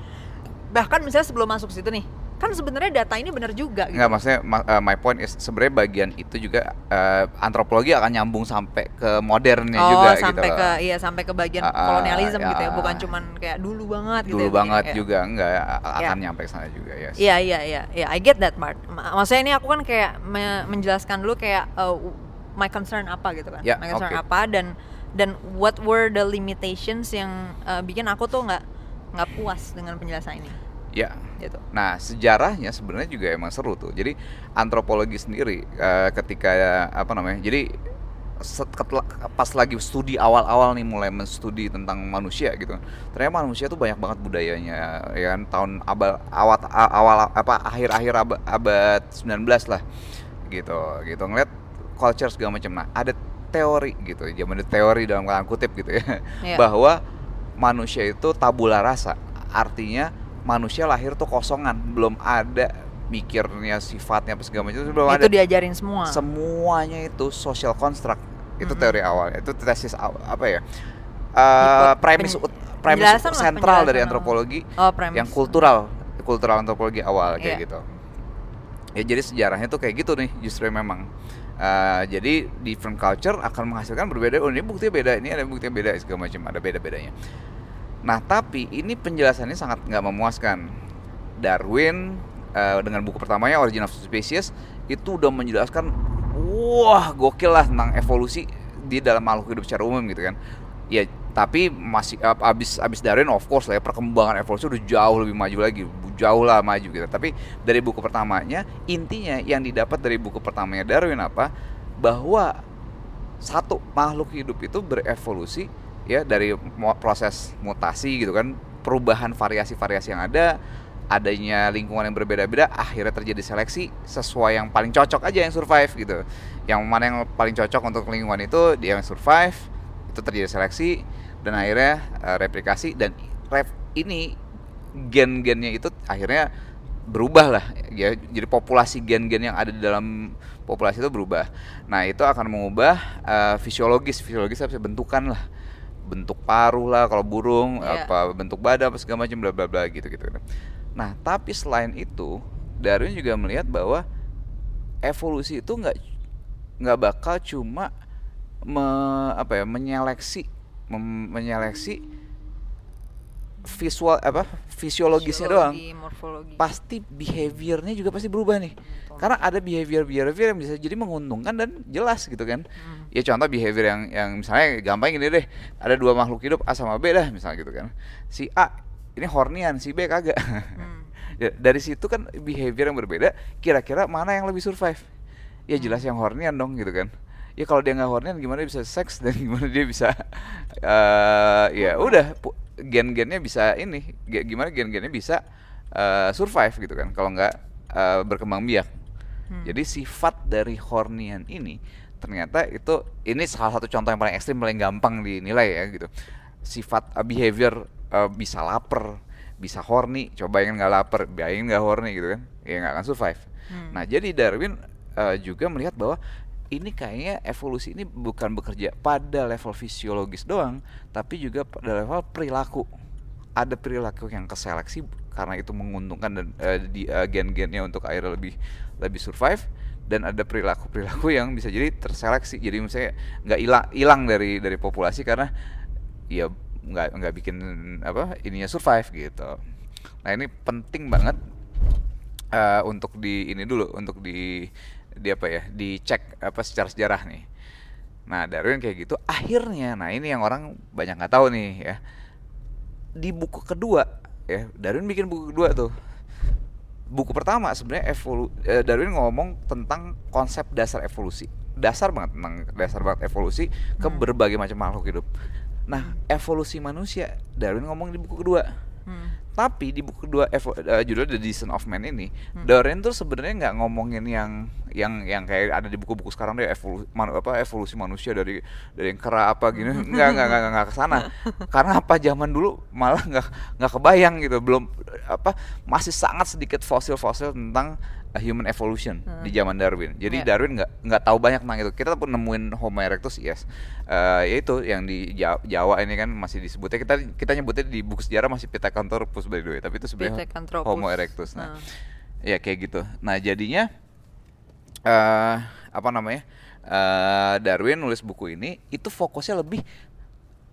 S1: Bahkan misalnya sebelum masuk situ nih, kan sebenarnya data ini benar juga gitu.
S2: Nggak, maksudnya ma- uh, my point is sebenarnya bagian itu juga uh, antropologi akan nyambung sampai ke modernnya
S1: oh,
S2: juga
S1: sampai
S2: gitu
S1: ke
S2: loh.
S1: iya sampai ke bagian
S2: Ah, ah,
S1: kolonialisme gitu ya,
S2: ya.
S1: bukan cuman kayak dulu banget gitu.
S2: Dulu
S1: ya,
S2: banget
S1: kayak-
S2: juga enggak a-
S1: Ya.
S2: akan nyampe ke sana juga ya.
S1: Iya iya iya iya I get that part. Ma- Maksudnya ini aku kan kayak me- menjelaskan dulu kayak uh, my concern apa gitu kan.
S2: Ya,
S1: my concern
S2: oke.
S1: apa dan dan what were the limitations yang uh, bikin aku tuh nggak nggak puas dengan penjelasan ini
S2: Ya.
S1: gitu.
S2: Nah, sejarahnya sebenarnya juga emang seru tuh. Jadi antropologi sendiri eh, ketika apa namanya? Jadi pas lagi studi awal-awal nih mulai menstudi tentang manusia gitu. Ternyata manusia tuh banyak banget budayanya ya kan tahun abad awal awal apa akhir-akhir abad, abad 19 lah. Gitu. Gitu ngeliat culture segala macam. Nah, ada teori gitu. Zaman itu teori dalam kata kutip gitu ya.
S1: Iya.
S2: Bahwa manusia itu tabula rasa. Artinya manusia lahir tuh kosongan, belum ada mikirnya sifatnya apa segala macam itu belum ada
S1: Itu diajarin semua.
S2: semuanya itu social construct itu
S1: Mm-mm.
S2: teori awal itu tesis apa ya uh, premis premis sentral dari antropologi
S1: oh, premis.
S2: yang kultural kultural antropologi awal kayak
S1: Iya.
S2: gitu ya jadi sejarahnya tuh kayak gitu nih justru memang Uh, jadi different culture akan menghasilkan berbeda. Oh ini buktinya beda. Ini ada buktinya beda segala macam. Ada beda bedanya nah tapi ini penjelasannya sangat nggak memuaskan. Darwin uh, dengan buku pertamanya Origin of Species itu udah menjelaskan wah gokil lah tentang evolusi di dalam makhluk hidup secara umum gitu kan. Ya tapi masih ab- abis abis Darwin of course lah ya perkembangan evolusi udah jauh lebih maju lagi. Jauh lah maju gitu. Tapi dari buku pertamanya intinya yang didapat dari buku pertamanya Darwin apa? Bahwa satu makhluk hidup itu berevolusi ya dari proses mutasi gitu kan perubahan variasi-variasi yang ada adanya lingkungan yang berbeda-beda akhirnya terjadi seleksi sesuai yang paling cocok aja yang survive gitu. Yang mana yang paling cocok untuk lingkungan itu dia yang survive itu terjadi seleksi dan akhirnya eh, replikasi dan rep ini gen-gennya itu akhirnya berubah lah. Ya jadi populasi gen-gen yang ada di dalam populasi itu berubah. Nah itu akan mengubah eh, fisiologis. Fisiologis apa bentukan lah. Bentuk paruh lah kalau burung
S1: Iya.
S2: apa bentuk badan apa segala macam bla bla bla gitu gitu. Nah tapi selain itu Darwin juga melihat bahwa evolusi itu nggak nggak bakal cuma me, apa ya menyeleksi menyeleksi visual apa fisiologisnya doang.
S1: Fisiologi, morfologi.
S2: pasti behaviornya juga pasti berubah nih. Karena ada behavior behavior yang bisa jadi menguntungkan dan jelas gitu kan.
S1: Hmm.
S2: ya contoh behavior yang yang misalnya gampang gini deh. Ada dua makhluk hidup A sama B dah misalnya gitu kan. Si A ini hornian si B kagak.
S1: Hmm.
S2: ya, dari situ kan behavior yang berbeda kira-kira mana yang lebih survive? Ya jelas yang hornian dong gitu kan ya kalau dia nggak hornian gimana dia bisa seks dan gimana dia bisa eh ya udah gen-gennya bisa ini gimana gen-gennya bisa eh, survive gitu kan kalau nggak eh, berkembang biak
S1: Hmm.
S2: jadi sifat dari hornian ini ternyata itu ini salah satu contoh yang paling ekstrim paling gampang dinilai ya gitu sifat uh, behavior uh, bisa lapar bisa horny coba ingin nggak lapar bayangin nggak horny gitu kan ya nggak akan survive
S1: Hmm.
S2: nah jadi Darwin uh, juga melihat bahwa ini kayaknya evolusi ini bukan bekerja pada level fisiologis doang tapi juga pada level perilaku. Ada perilaku yang keseleksi karena itu menguntungkan dan eh, di eh, gen-gennya untuk akhirnya lebih lebih survive dan ada perilaku perilaku yang bisa jadi terseleksi. Jadi misalnya nggak hilang hilang dari dari populasi karena ya nggak nggak bikin apa ininya survive gitu. Nah ini penting banget eh, untuk di ini dulu untuk di di apa ya dicek apa secara sejarah nih nah Darwin kayak gitu akhirnya nah ini yang orang banyak nggak tahu nih ya di buku kedua ya Darwin bikin buku kedua tuh buku pertama sebenarnya evolu eh, Darwin ngomong tentang konsep dasar evolusi dasar banget tentang dasar banget evolusi ke
S1: Hmm.
S2: berbagai macam makhluk hidup Nah, evolusi manusia Darwin ngomong di buku kedua.
S1: Hmm.
S2: Tapi di buku kedua evo, eh, judulnya The Descent of Man ini,
S1: Hmm.
S2: Darwin tuh sebenarnya nggak ngomongin yang yang yang kayak ada di buku-buku sekarang deh evolusi apa evolusi manusia dari dari yang kera apa gini. Nggak nggak nggak nggak ke sana. Karena apa? Zaman dulu malah nggak nggak kebayang gitu. Belum apa masih sangat sedikit fosil-fosil tentang uh, human evolution
S1: Hmm.
S2: di zaman Darwin jadi
S1: Iya.
S2: Darwin nggak nggak tahu banyak tentang itu kita pun nemuin Homo erectus yes Eh, yaitu yang di Ja- Jawa ini kan masih disebutnya kita kita nyebutnya di buku sejarah masih Pithecanthropus by the way tapi itu sebenarnya. Homo erectus nah
S1: Ah.
S2: ya kayak gitu nah jadinya eh apa namanya eh Darwin nulis buku ini itu fokusnya lebih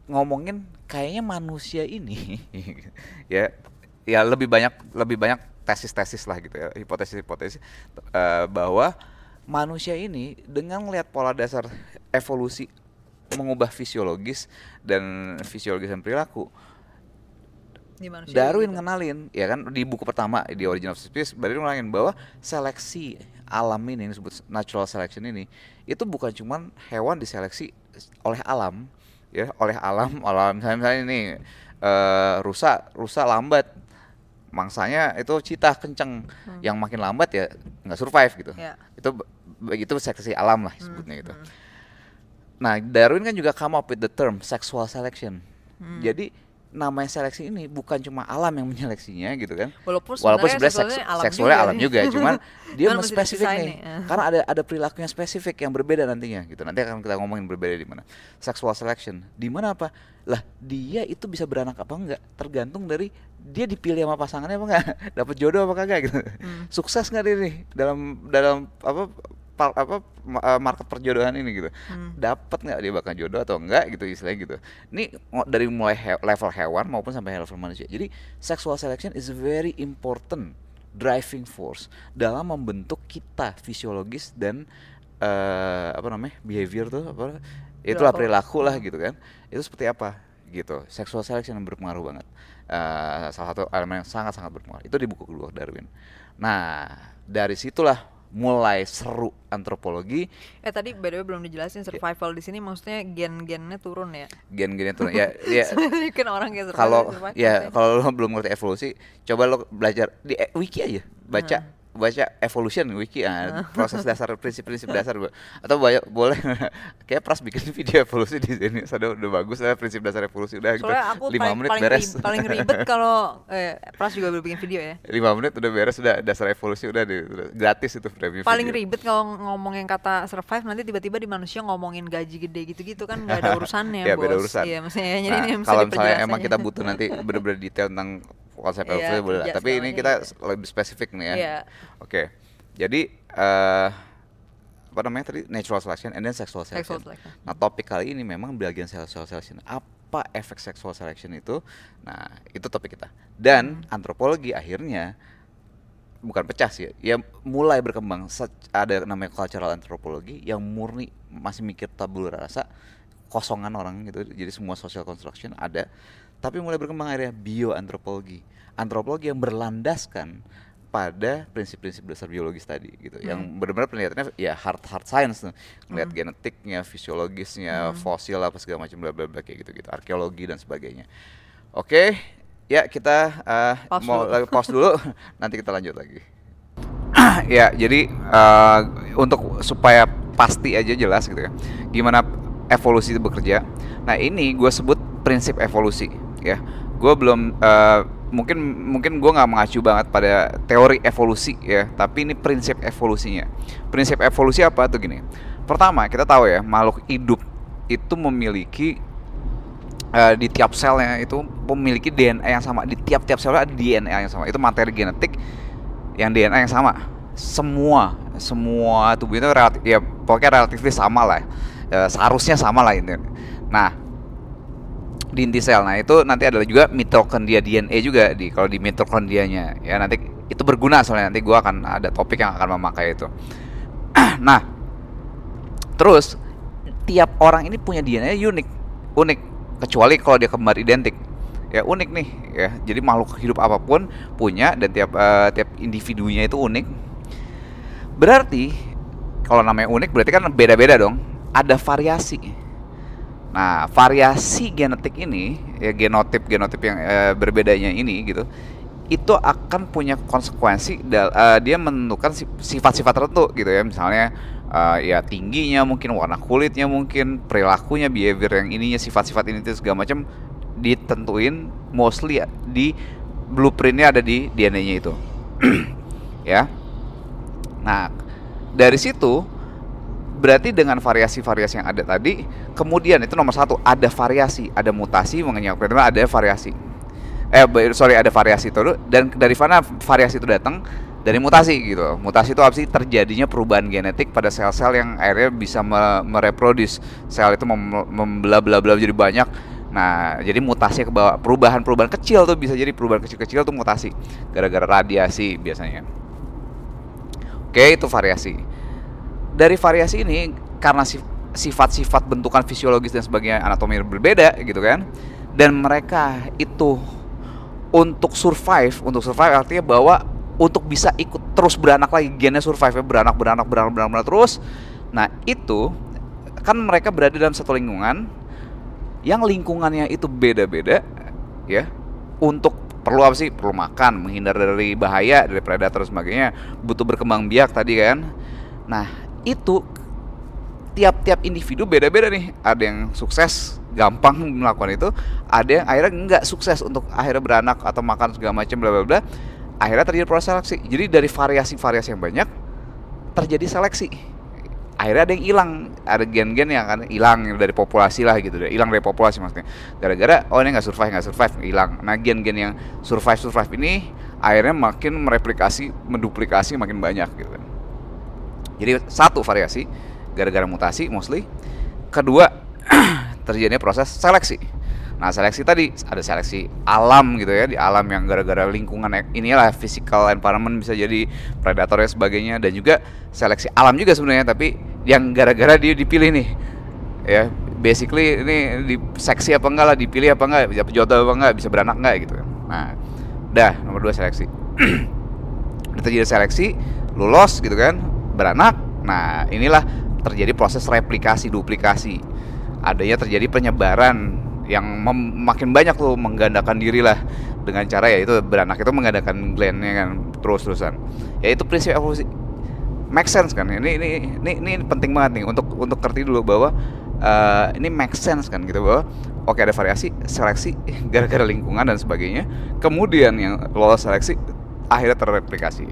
S2: ngomongin kayaknya manusia ini ya ya lebih banyak lebih banyak tesis-tesis lah gitu ya hipotesis-hipotesis eh, bahwa manusia ini dengan melihat pola dasar evolusi mengubah fisiologis dan fisiologis dan perilaku Darwin
S1: gitu.
S2: ngenalin ya kan di buku pertama di Origin of Species Darwin ngenalin bahwa seleksi alam ini yang disebut natural selection ini itu bukan cuman hewan diseleksi oleh alam ya oleh alam alam misalnya, misalnya ini eh, rusa rusa lambat mangsanya itu citah kenceng yang makin lambat ya nggak survive gitu
S1: Ya.
S2: itu begitu seleksi alam lah
S1: Hmm,
S2: sebutnya gitu
S1: hmm.
S2: Nah, Darwin kan juga come up with the term sexual selection.
S1: Hmm.
S2: Jadi namanya seleksi ini bukan cuma alam yang menyeleksinya gitu kan.
S1: Walaupun
S2: Walaupun
S1: sebenarnya
S2: sebenarnya seks-
S1: seksualnya alam
S2: seksualnya
S1: juga
S2: alam
S1: nih.
S2: juga, cuman dia spesifik nih.
S1: nih, eh.
S2: Karena ada ada perilaku yang spesifik yang berbeda nantinya gitu. Nanti akan kita ngomongin berbeda di mana. Sexual selection. Di mana apa? Lah, dia itu bisa beranak apa enggak tergantung dari dia dipilih sama pasangannya apa enggak, dapat jodoh apa kagak gitu.
S1: Hmm.
S2: Sukses nggak dia nih dalam dalam apa apa eh, market perjodohan ini gitu.
S1: Hmm.
S2: dapat nggak dia bakal jodoh atau enggak gitu istilahnya gitu. Ini dari mulai he- level hewan maupun sampai level manusia. Jadi sexual selection is very important driving force dalam membentuk kita fisiologis dan eh apa namanya behavior tuh apa itulah
S1: Perilaku.
S2: lah gitu kan. Itu seperti apa? Gitu. Sexual selection yang berpengaruh banget. Eh, salah satu elemen yang sangat sangat berpengaruh. Itu di buku kedua Darwin. Nah dari situlah mulai seru antropologi.
S1: Eh tadi by the way belum dijelasin
S2: Iya.
S1: survival di sini maksudnya gen-gennya turun ya.
S2: gen-gen itu ya ya.
S1: Kan orang kayak survival,
S2: kalau ya kalau lo belum ngerti evolusi coba lo belajar di e- wiki aja baca baca evolution wiki ah, proses dasar prinsip-prinsip dasar Bu. atau banyak boleh kayak pras bikin video evolusi di sini sudah udah bagus lah prinsip dasar evolusi udah gitu
S1: aku
S2: lima
S1: paling,
S2: menit
S1: paling,
S2: beres
S1: ri- paling ribet kalau eh, Pras juga bikin video ya.
S2: lima menit udah beres udah dasar evolusi udah, di, udah gratis itu premium
S1: Paling
S2: video.
S1: ribet kalau ngomongin kata survive nanti tiba-tiba di manusia ngomongin gaji gede gitu-gitu kan nggak ada urusannya
S2: ya
S1: bos.
S2: beda urusan
S1: Iya maksudnya jadi
S2: Nah,
S1: ini
S2: kalau misalnya emang kita butuh nanti bener-bener detail tentang konsep
S1: Iya,
S2: evolusi boleh lah. tapi ini kita s- lebih spesifik nih ya
S1: Iya.
S2: oke jadi eh apa namanya tadi natural selection and then sexual selection.
S1: Sexual selection.
S2: Nah topik kali ini memang bagian sexual selection. Apa efek sexual selection itu? Nah itu topik kita. Dan
S1: Hmm.
S2: antropologi akhirnya bukan pecah sih, ya mulai berkembang. Ada namanya cultural anthropology yang murni masih mikir tabula rasa, kosongan orang gitu. Jadi semua social construction ada. Tapi mulai berkembang akhirnya bioantropologi. Antropologi yang berlandaskan pada prinsip-prinsip dasar biologis tadi gitu. Yang
S1: Hmm.
S2: benar-benar penelitiannya ya hard hard science tuh. Ngeliat genetiknya fisiologisnya
S1: Hmm.
S2: fosil apa segala macam bla bla bla kayak gitu gitu arkeologi dan sebagainya. Oke ya kita eh,
S1: Pause
S2: mau
S1: dulu.
S2: lagi pause dulu. Nanti kita lanjut lagi. Ya jadi eh, untuk supaya pasti aja jelas gitu ya gimana evolusi itu bekerja. Nah ini gue sebut prinsip evolusi ya. Gue belum eh, mungkin mungkin gue nggak mengacu banget pada teori evolusi ya tapi ini prinsip evolusinya. Prinsip evolusi apa tuh gini? Pertama kita tahu ya makhluk hidup itu memiliki eh, di tiap selnya itu memiliki DNA yang sama. Di tiap-tiap selnya ada DNA yang sama. Itu materi genetik yang DNA yang sama. Semua semua tubuh itu relatif ya pokoknya relatif sama lah Eh, seharusnya sama lah ini nah di inti sel. Nah itu nanti adalah juga mitokondria DNA juga di kalau di mitokondrianya. Ya nanti itu berguna soalnya nanti gua akan ada topik yang akan memakai itu. Nah terus tiap orang ini punya DNA unik unik. Kecuali kalau dia kembar identik. Ya unik nih ya. Jadi makhluk hidup apa pun punya dan tiap eh, tiap individunya itu unik. Berarti kalau namanya unik berarti kan beda-beda dong. Ada variasi Nah, variasi genetik ini, ya genotip genotip yang eh, berbedanya ini gitu, itu akan punya konsekuensi dal- eh, dia menentukan si- sifat-sifat tertentu gitu ya, misalnya eh, ya tingginya mungkin warna kulitnya mungkin perilakunya behavior yang ininya sifat-sifat ini itu segala macam ditentuin mostly di blueprintnya ada di DNA-nya itu. Ya. Nah dari situ berarti dengan variasi-variasi yang ada tadi kemudian itu nomor satu ada variasi ada mutasi mengenai ada variasi. Eh sorry ada variasi itu. Dan dari mana variasi itu datang? Dari mutasi gitu. Mutasi itu apa sih? Terjadinya perubahan genetik pada sel-sel yang akhirnya bisa me- mereproduce. Sel itu mem- membelah belah belah jadi banyak. Nah jadi mutasi ke bawah perubahan-perubahan kecil tuh bisa jadi perubahan kecil-kecil tuh mutasi. Gara-gara radiasi biasanya. Oke itu variasi dari variasi ini karena sif- sifat-sifat bentukan fisiologis dan sebagainya anatomi berbeda gitu kan dan mereka itu untuk survive untuk survive artinya bahwa untuk bisa ikut terus beranak lagi gennya survive ya, beranak beranak beranak beranak, beranak terus. Nah itu kan mereka berada dalam satu lingkungan yang lingkungannya itu beda-beda ya. Untuk perlu apa sih? Perlu makan menghindar dari bahaya dari predator dan sebagainya butuh berkembang biak tadi kan. Nah itu tiap-tiap individu beda-beda nih. Ada yang sukses gampang melakukan itu. Ada yang akhirnya nggak sukses untuk akhirnya beranak atau makan segala macam bla bla bla. Akhirnya terjadi proses seleksi. Jadi dari variasi-variasi yang banyak terjadi seleksi. Akhirnya ada yang hilang. Ada gen-gen yang akan hilang dari populasi lah gitu. Hilang dari populasi maksudnya. Gara-gara oh ini nggak survive nggak survive hilang. Nah gen-gen yang survive survive ini akhirnya makin mereplikasi menduplikasi makin banyak gitu jadi satu variasi. Gara-gara mutasi mostly. Kedua terjadinya proses seleksi. Nah seleksi tadi ada seleksi alam gitu ya di alam yang gara-gara lingkungan ek- inilah physical environment bisa jadi predator dan sebagainya. Dan juga seleksi alam juga sebenarnya tapi yang gara-gara dia dipilih nih ya. Basically ini di seksi apa enggak lah dipilih apa enggak bisa jodoh apa enggak bisa beranak enggak gitu. Nah udah nomor dua seleksi. Terjadi seleksi lulus gitu kan beranak. Nah inilah terjadi proses replikasi duplikasi. Adanya terjadi penyebaran yang makin banyak tuh menggandakan diri lah dengan cara ya itu beranak itu menggandakan glandnya kan terus terusan ya itu prinsip evolusi make sense kan? Ini ini ini, ini penting banget nih untuk untuk ngerti dulu bahwa eh, ini make sense kan gitu bahwa oke ada variasi seleksi gara-gara lingkungan dan sebagainya. Kemudian yang lolos seleksi akhirnya terreplikasi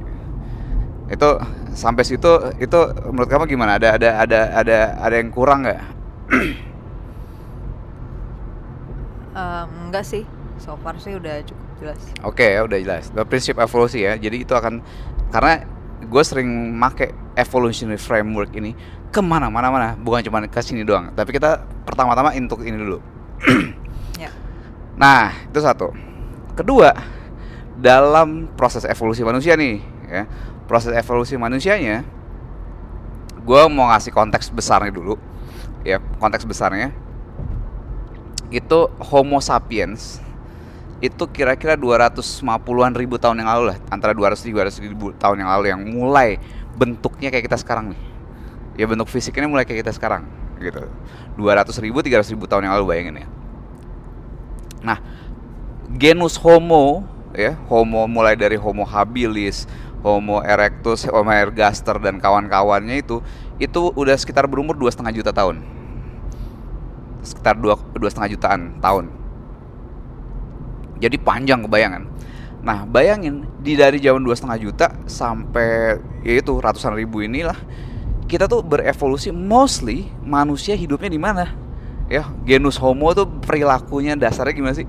S2: itu sampai situ itu menurut kamu gimana ada ada ada ada ada yang kurang nggak
S1: Em, enggak sih so far sih udah cukup jelas
S2: Oke, ya udah jelas. The prinsip evolusi ya. Jadi itu akan karena gue sering make evolutionary framework ini ke mana-mana mana, bukan cuma ke sini doang. Tapi kita pertama-tama untuk ini dulu.
S1: ya
S2: Nah, itu satu. Kedua, dalam proses evolusi manusia nih, ya, proses evolusi manusianya, gue mau ngasih konteks besarnya dulu, ya, konteks besarnya itu Homo sapiens itu kira-kira 250-an ribu tahun yang lalu lah, antara 200 200 ribu tahun yang lalu yang mulai bentuknya kayak kita sekarang nih. Ya bentuk fisiknya mulai kayak kita sekarang, gitu. 200 ribu 300 ribu tahun yang lalu bayangin ya. Nah, genus Homo ya, Homo mulai dari Homo habilis, Homo erectus, Homo ergaster dan kawan-kawannya itu itu udah sekitar berumur dua setengah juta tahun, sekitar dua dua setengah jutaan tahun. Jadi panjang kebayangan. Nah, bayangin di dari zaman dua setengah juta sampai ya itu ratusan ribu inilah kita tuh berevolusi mostly manusia hidupnya di mana? Ya, genus Homo tuh perilakunya dasarnya gimana sih?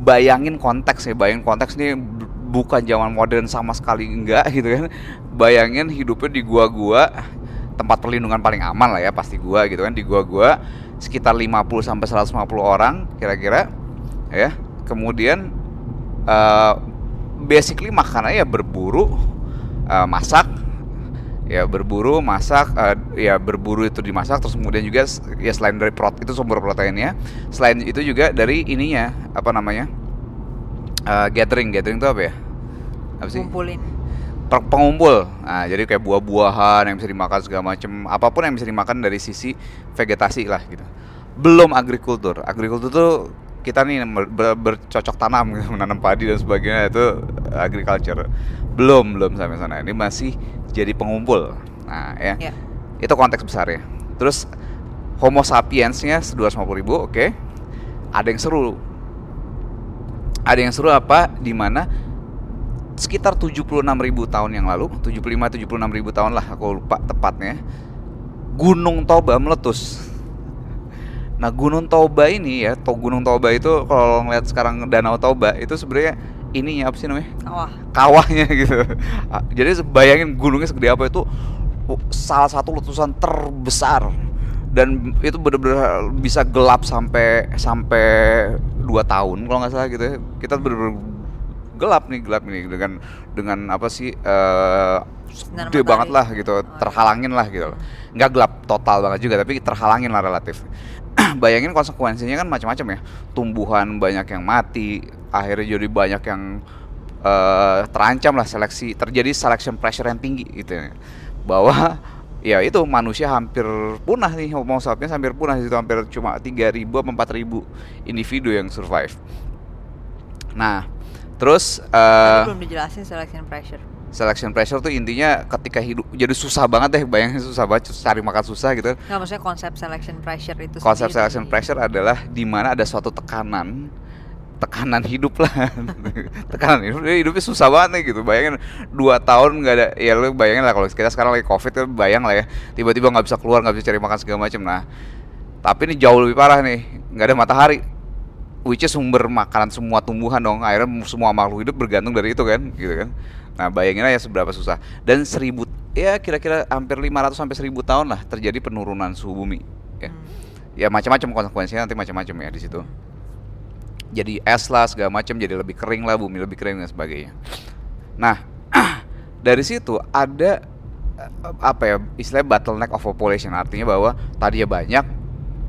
S2: Bayangin konteks ya, bayangin konteks bu- bukan zaman modern sama sekali enggak gitu kan. Bayangin hidupnya di gua-gua tempat perlindungan paling aman lah ya pasti gua gitu kan di gua-gua sekitar 50 sampai 150 orang kira-kira ya. Kemudian eh basically makanannya ya berburu, eh, masak, ya berburu, masak, eh, ya berburu itu dimasak, terus kemudian juga ya selain dari prot itu sumber proteinnya, selain itu juga dari ininya apa namanya Eh, gathering, gathering itu apa ya? Apa sih?
S1: ngumpulin
S2: Per- pengumpul. Nah, jadi kayak buah-buahan yang bisa dimakan segala macam, apa pun yang bisa dimakan dari sisi vegetasi lah gitu. belum agrikultur. Agrikultur tuh kita nih ber- ber- bercocok tanam gitu, menanam padi dan sebagainya itu agriculture. Belum belum sampai sana. Ini masih jadi pengumpul. Nah, ya.
S1: Ya.
S2: Itu konteks besarnya. Terus Homo sapiensnya 250 ribu, oke. Ada yang seru. Ada yang seru apa? Di mana sekitar 76 ribu tahun yang lalu, 75-76 ribu tahun lah, aku lupa tepatnya. Gunung Toba meletus. Nah Gunung Toba ini ya, to Gunung Toba itu kalau ngeliat sekarang Danau Toba itu sebenarnya ininya apa sih namanya?
S1: Wah,
S2: kawahnya gitu. Jadi bayangin gunungnya segede apa itu salah satu letusan terbesar dan itu benar-benar bisa gelap sampai sampai dua tahun kalau nggak salah gitu ya. Kita benar-benar gelap nih gelap nih dengan dengan apa sih eh
S1: Sinar
S2: gede
S1: matahari.
S2: banget lah gitu
S1: Oh, iya.
S2: terhalangin lah gitu nggak gelap total banget juga tapi terhalangin lah relatif bayangin konsekuensinya kan macam-macam ya tumbuhan banyak yang mati akhirnya jadi banyak yang eh, terancam lah seleksi terjadi selection pressure yang tinggi gitu ya bahwa ya itu manusia hampir punah nih Homo sapiens hampir punah itu hampir cuma 3000 apa 4000 individu yang survive. Nah terus
S1: tadi
S2: eh
S1: belum dijelasin selection pressure.
S2: selection pressure tuh intinya ketika hidup jadi susah banget deh bayangin susah banget cari makan susah gitu.
S1: Nggak maksudnya konsep selection pressure itu
S2: konsep selection pressure adalah di mana ada suatu tekanan tekanan hidup lah. Tekanan hidup hidupnya susah banget nih gitu. Bayangin dua tahun nggak ada ya lu bayangin lah kalau kita sekarang lagi covid kan bayang lah ya. Tiba-tiba nggak bisa keluar nggak bisa cari makan segala macam nah tapi ini jauh lebih parah nih. Nggak ada matahari. Which is sumber makanan semua tumbuhan dong. Akhirnya semua makhluk hidup bergantung dari itu kan gitu kan. Nah bayangin aja seberapa susah. Dan seribu ya kira-kira hampir 500 sampai 1000 tahun lah terjadi penurunan suhu bumi ya.
S1: Hmm.
S2: ya macam-macam konsekuensinya nanti macam-macam ya di situ jadi es lah segala macam jadi lebih kering lah bumi lebih kering dan sebagainya. Nah dari situ ada eh, apa ya istilah bottleneck of population. Artinya bahwa tadinya banyak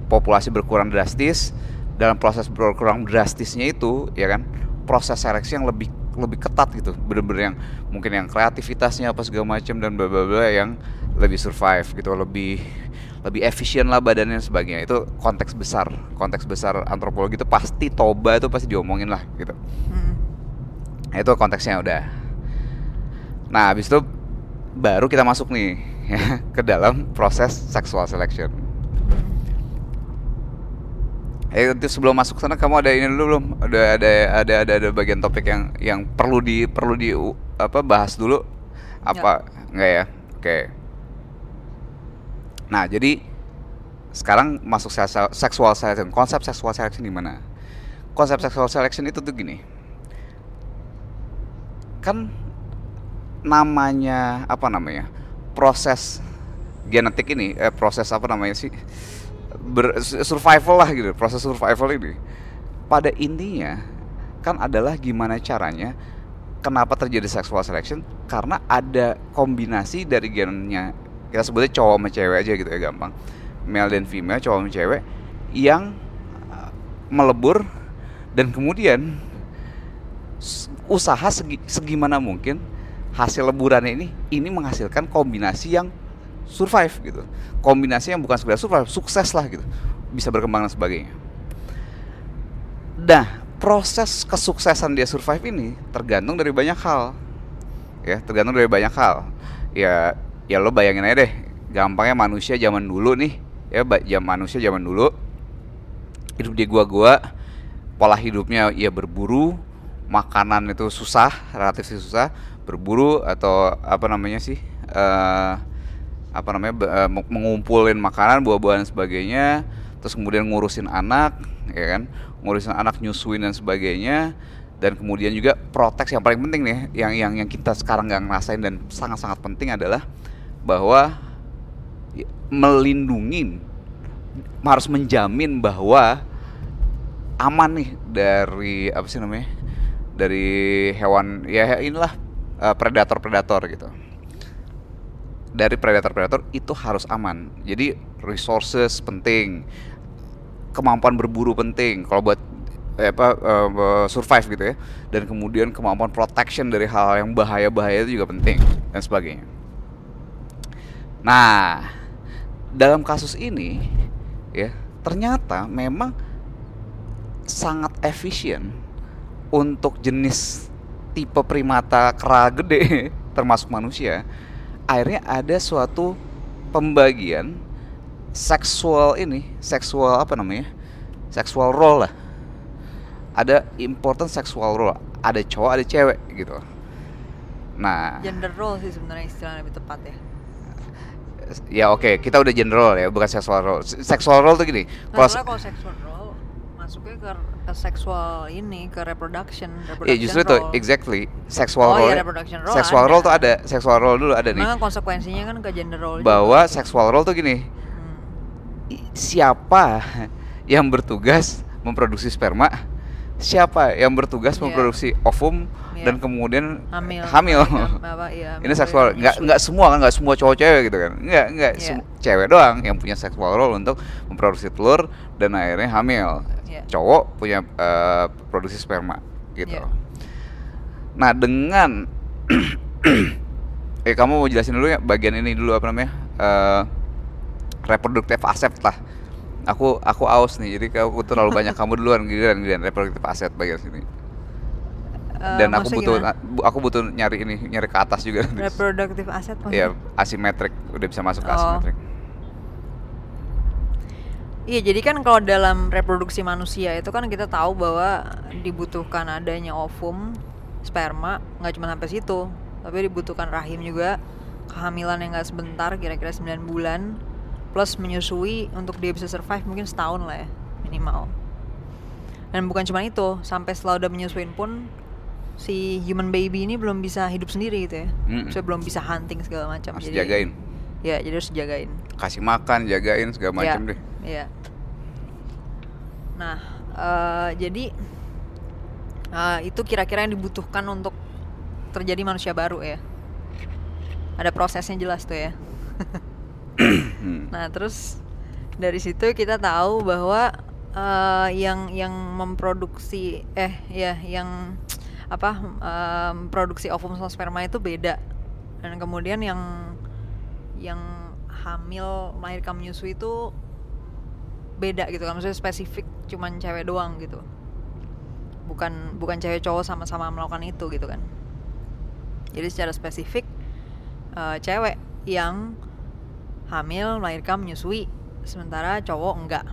S2: populasi berkurang drastis dalam proses berkurang drastisnya itu ya kan proses seleksi yang lebih lebih ketat gitu. Bener-bener yang mungkin yang kreativitasnya apa segala macam dan bla bla bla yang lebih survive gitu lebih lebih efisien lah badannya dan sebagainya itu konteks besar konteks besar antropologi itu pasti toba itu pasti diomongin lah gitu
S1: Hmm.
S2: Nah, itu konteksnya udah. Nah, habis itu baru kita masuk nih ya, ke dalam proses sexual selection. Eh, itu sebelum masuk sana kamu ada ini dulu belum? Ada ada ada ada, ada bagian topik yang yang perlu di perlu di apa bahas dulu? Apa enggak ya? Oke. Nah, jadi sekarang masuk se- sexual selection. Konsep sexual selection di mana? Konsep sexual selection itu tuh gini kan namanya apa namanya proses genetik ini eh, proses apa namanya sih ber, survival lah gitu proses survival ini pada intinya kan adalah gimana caranya kenapa terjadi sexual selection karena ada kombinasi dari gennya kita sebutnya cowok sama cewek aja gitu ya gampang. Male dan female cowok sama cewek yang uh, melebur dan kemudian usaha segi, segimana mungkin hasil leburannya ini ini menghasilkan kombinasi yang survive gitu. Kombinasi yang bukan sekedar survive sukses lah gitu. Bisa berkembang dan sebagainya. Nah proses kesuksesan dia survive ini tergantung dari banyak hal. Ya tergantung dari banyak hal. Ya ya lo bayangin aja deh gampangnya manusia zaman dulu nih. Ya jam manusia zaman dulu. Hidup di gua-gua pola hidupnya ya berburu makanan itu susah relatif susah berburu atau apa namanya sih eh apa namanya meng- mengumpulin makanan buah-buahan sebagainya terus kemudian ngurusin anak ya kan? Ngurusin anak nyusuin dan sebagainya dan kemudian juga proteks yang paling penting nih yang yang yang kita sekarang nggak ngerasain dan sangat-sangat penting adalah bahwa ya, melindungi harus menjamin bahwa aman nih dari apa sih namanya dari hewan ya inilah eh, predator-predator gitu. Dari predator-predator itu harus aman. Jadi resources penting kemampuan berburu penting. Kalau buat eh, apa eh, survive gitu ya. Dan kemudian kemampuan protection dari hal yang bahaya-bahaya itu juga penting dan sebagainya nah dalam kasus ini ya ternyata memang sangat efisien untuk jenis tipe primata kera gede termasuk manusia akhirnya ada suatu pembagian seksual ini seksual apa namanya seksual role lah. Ada important sexual role ada cowok ada cewek gitu. Nah.
S1: Gender role sih sebenarnya istilah lebih tepat ya.
S2: Ya oke kita udah general ya bukan sexual role S- sexual role tuh gini
S1: Nah,
S2: kalau
S1: sexual role masuknya ke, ke seksual ini ke reproduction,
S2: ya
S1: reproduction
S2: justru itu
S1: role.
S2: exactly sexual
S1: Oh,
S2: role
S1: iya, reproduction role
S2: sexual
S1: ada.
S2: role tuh ada sexual role dulu ada nih
S1: Memang konsekuensinya kan ke gender role
S2: bahwa
S1: juga.
S2: sexual role tuh gini
S1: Hmm.
S2: siapa yang bertugas memproduksi sperma siapa yang bertugas
S1: Iya.
S2: memproduksi ovum
S1: Iya.
S2: dan kemudian
S1: hamil.
S2: hamil.
S1: Ham- apa, iya,
S2: ini seksual
S1: dari
S2: nggak nggak semua kan nggak semua cowok cewek gitu kan nggak nggak
S1: Iya.
S2: sem- cewek doang yang punya sexual role untuk memproduksi telur dan akhirnya hamil
S1: Iya.
S2: cowok punya eh, produksi sperma gitu
S1: Iya.
S2: nah dengan eh kamu mau jelasin dulu ya bagian ini dulu apa namanya eh reproductive asset lah aku aku aus nih jadi aku terlalu banyak kamu duluan giliran giliran reproductive asset bagian sini
S1: Eh,
S2: dan aku butuh
S1: gimana?
S2: aku butuh nyari ini nyari ke atas juga
S1: reproductive asset maksudnya?
S2: ya asimetrik udah bisa masuk ke
S1: Oh.
S2: asimetrik
S1: Iya, jadi kan kalau dalam reproduksi manusia itu kan kita tahu bahwa dibutuhkan adanya ovum, sperma, nggak cuma sampai situ, tapi dibutuhkan rahim juga, kehamilan yang nggak sebentar, kira-kira 9 bulan, plus menyusui untuk dia bisa survive mungkin setahun lah ya minimal. Dan bukan cuma itu, sampai setelah udah menyusuin pun si human baby ini belum bisa hidup sendiri gitu ya,
S2: Mm-mm.
S1: Maksudnya belum bisa hunting segala macam.
S2: harus
S1: Jadi-
S2: jagain
S1: Ya, jadi harus jagain.
S2: kasih makan jagain segala macam
S1: Iya,
S2: deh
S1: Iya. Nah, eh, jadi eh, itu kira-kira yang dibutuhkan untuk terjadi manusia baru ya. Ada prosesnya jelas tuh ya. Nah, terus dari situ kita tahu bahwa eh, yang yang memproduksi eh ya yang apa eh, produksi ovum sama sperma itu beda. Dan kemudian yang yang hamil melahirkan menyusui itu beda gitu kan. Maksudnya spesifik cuman cewek doang gitu. Bukan bukan cewek cowok sama-sama melakukan itu gitu kan. Jadi secara spesifik eh, cewek yang hamil melahirkan menyusui. Sementara cowok enggak.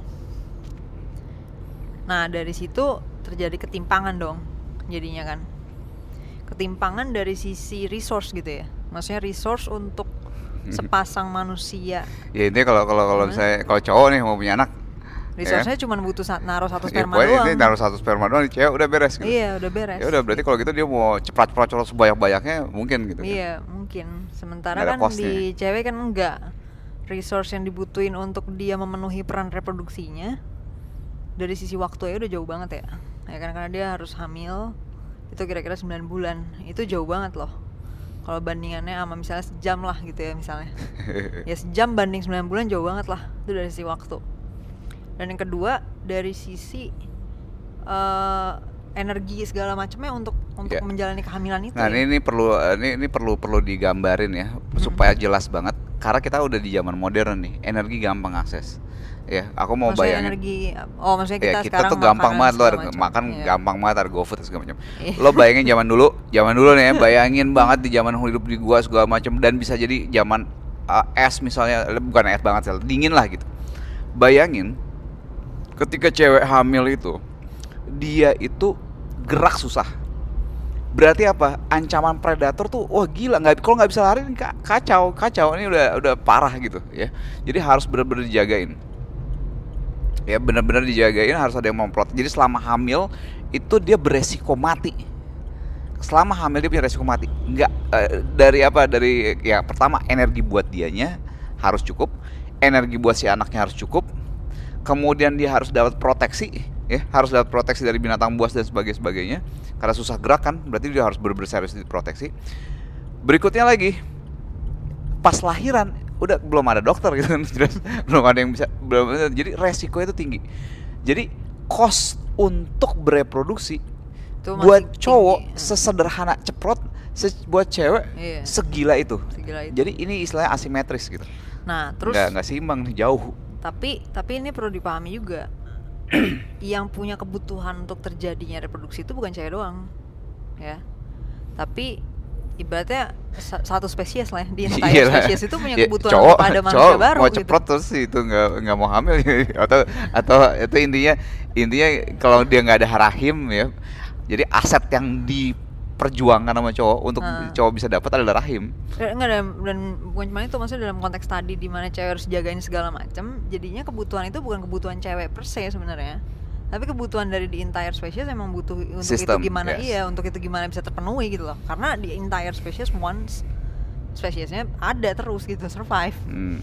S1: Nah dari situ terjadi ketimpangan dong jadinya kan. Ketimpangan dari sisi resource gitu ya. Maksudnya resource untuk sepasang manusia.
S2: Ya intinya kalau kalau kalau misalnya kalau cowok nih mau punya anak
S1: resource-nya cuma butuh sa- naruh satu
S2: ya,
S1: sperma
S2: pokoknya
S1: doang.
S2: intinya taruh satu sperma doang nih cewek udah beres gitu.
S1: iya udah beres.
S2: Ya udah berarti kalau gitu dia mau cepat-cepat sebanyak-banyaknya mungkin gitu kan.
S1: Iya, mungkin. Sementara
S2: Nggak
S1: kan di cewek kan enggak. Resource yang dibutuhin untuk dia memenuhi peran reproduksinya dari sisi waktu ya udah jauh banget ya. Ya kan karena dia harus hamil itu kira-kira 9 bulan. Itu jauh banget loh. Kalau bandingannya sama misalnya sejam lah gitu ya misalnya. ya sejam banding 9 bulan jauh banget lah. Itu dari sisi waktu. Dan yang kedua dari sisi eh, energi segala macamnya untuk untuk
S2: Ya.
S1: menjalani kehamilan itu.
S2: Nah
S1: ya.
S2: ini, ini perlu ini ini perlu perlu digambarin ya supaya jelas banget karena kita udah di zaman modern nih energi gampang akses ya aku mau
S1: maksudnya
S2: bayangin
S1: energi oh maksudnya kita
S2: ya kita
S1: sekarang
S2: tuh gampang banget lo
S1: segala
S2: ada
S1: macam.
S2: makan
S1: Iya.
S2: gampang banget ada GoFood segala macam
S1: Iya.
S2: lo bayangin zaman dulu zaman dulu nih ya bayangin banget di zaman hidup di gua segala macam dan bisa jadi zaman uh, es misalnya bukan es banget sih dingin lah gitu bayangin ketika cewek hamil itu dia itu gerak susah berarti apa? Ancaman predator tuh wah gila nggak kalau nggak bisa lari kacau kacau. Ini udah udah parah gitu ya. Jadi harus benar-benar dijagain. Ya benar-benar dijagain harus ada yang memprot jadi selama hamil itu dia beresiko mati. Selama hamil dia punya resiko mati. Nggak eh, dari apa? Dari ya pertama energi buat dianya harus cukup. Energi buat si anaknya harus cukup. Kemudian dia harus dapat proteksi ya harus dapat proteksi dari binatang buas dan sebagainya sebagainya. Karena susah gerak kan berarti dia harus benar-benar serius diproteksi berikutnya lagi pas lahiran udah belum ada dokter gitu kan jelas. Belum ada yang bisa belum jadi resiko itu tinggi. Jadi cost untuk bereproduksi
S1: Itu
S2: buat
S1: tinggi.
S2: cowok
S1: Hmm.
S2: sesederhana ceprot se- buat cewek
S1: Iya.
S2: segila itu.
S1: Segila itu.
S2: jadi ini istilahnya asimetris gitu.
S1: Nah terus
S2: nggak nggak seimbang jauh.
S1: Tapi tapi ini perlu dipahami juga yang punya kebutuhan untuk terjadinya reproduksi itu bukan cewek doang ya tapi ibaratnya sa- satu spesies lah di entire
S2: Iya lah.
S1: spesies itu punya
S2: Ya,
S1: kebutuhan
S2: cowok,
S1: untuk ada manusia
S2: cowok
S1: baru
S2: mau
S1: gitu.
S2: ceprot terus itu nggak nggak mau hamil atau atau itu intinya intinya kalau dia nggak ada rahim ya jadi aset yang diperjuangkan sama cowok untuk
S1: Ah.
S2: cowok bisa dapat adalah rahim
S1: Enggak dan, dan bukan cuma itu maksudnya dalam konteks tadi di mana cewek harus jagain segala macam jadinya kebutuhan itu bukan kebutuhan cewek per se sebenarnya tapi kebutuhan dari di entire species emang butuh untuk
S2: System,
S1: itu gimana
S2: yes.
S1: iya untuk itu gimana bisa terpenuhi gitu loh karena di entire species once spesiesnya ada terus gitu survive
S2: Hmm.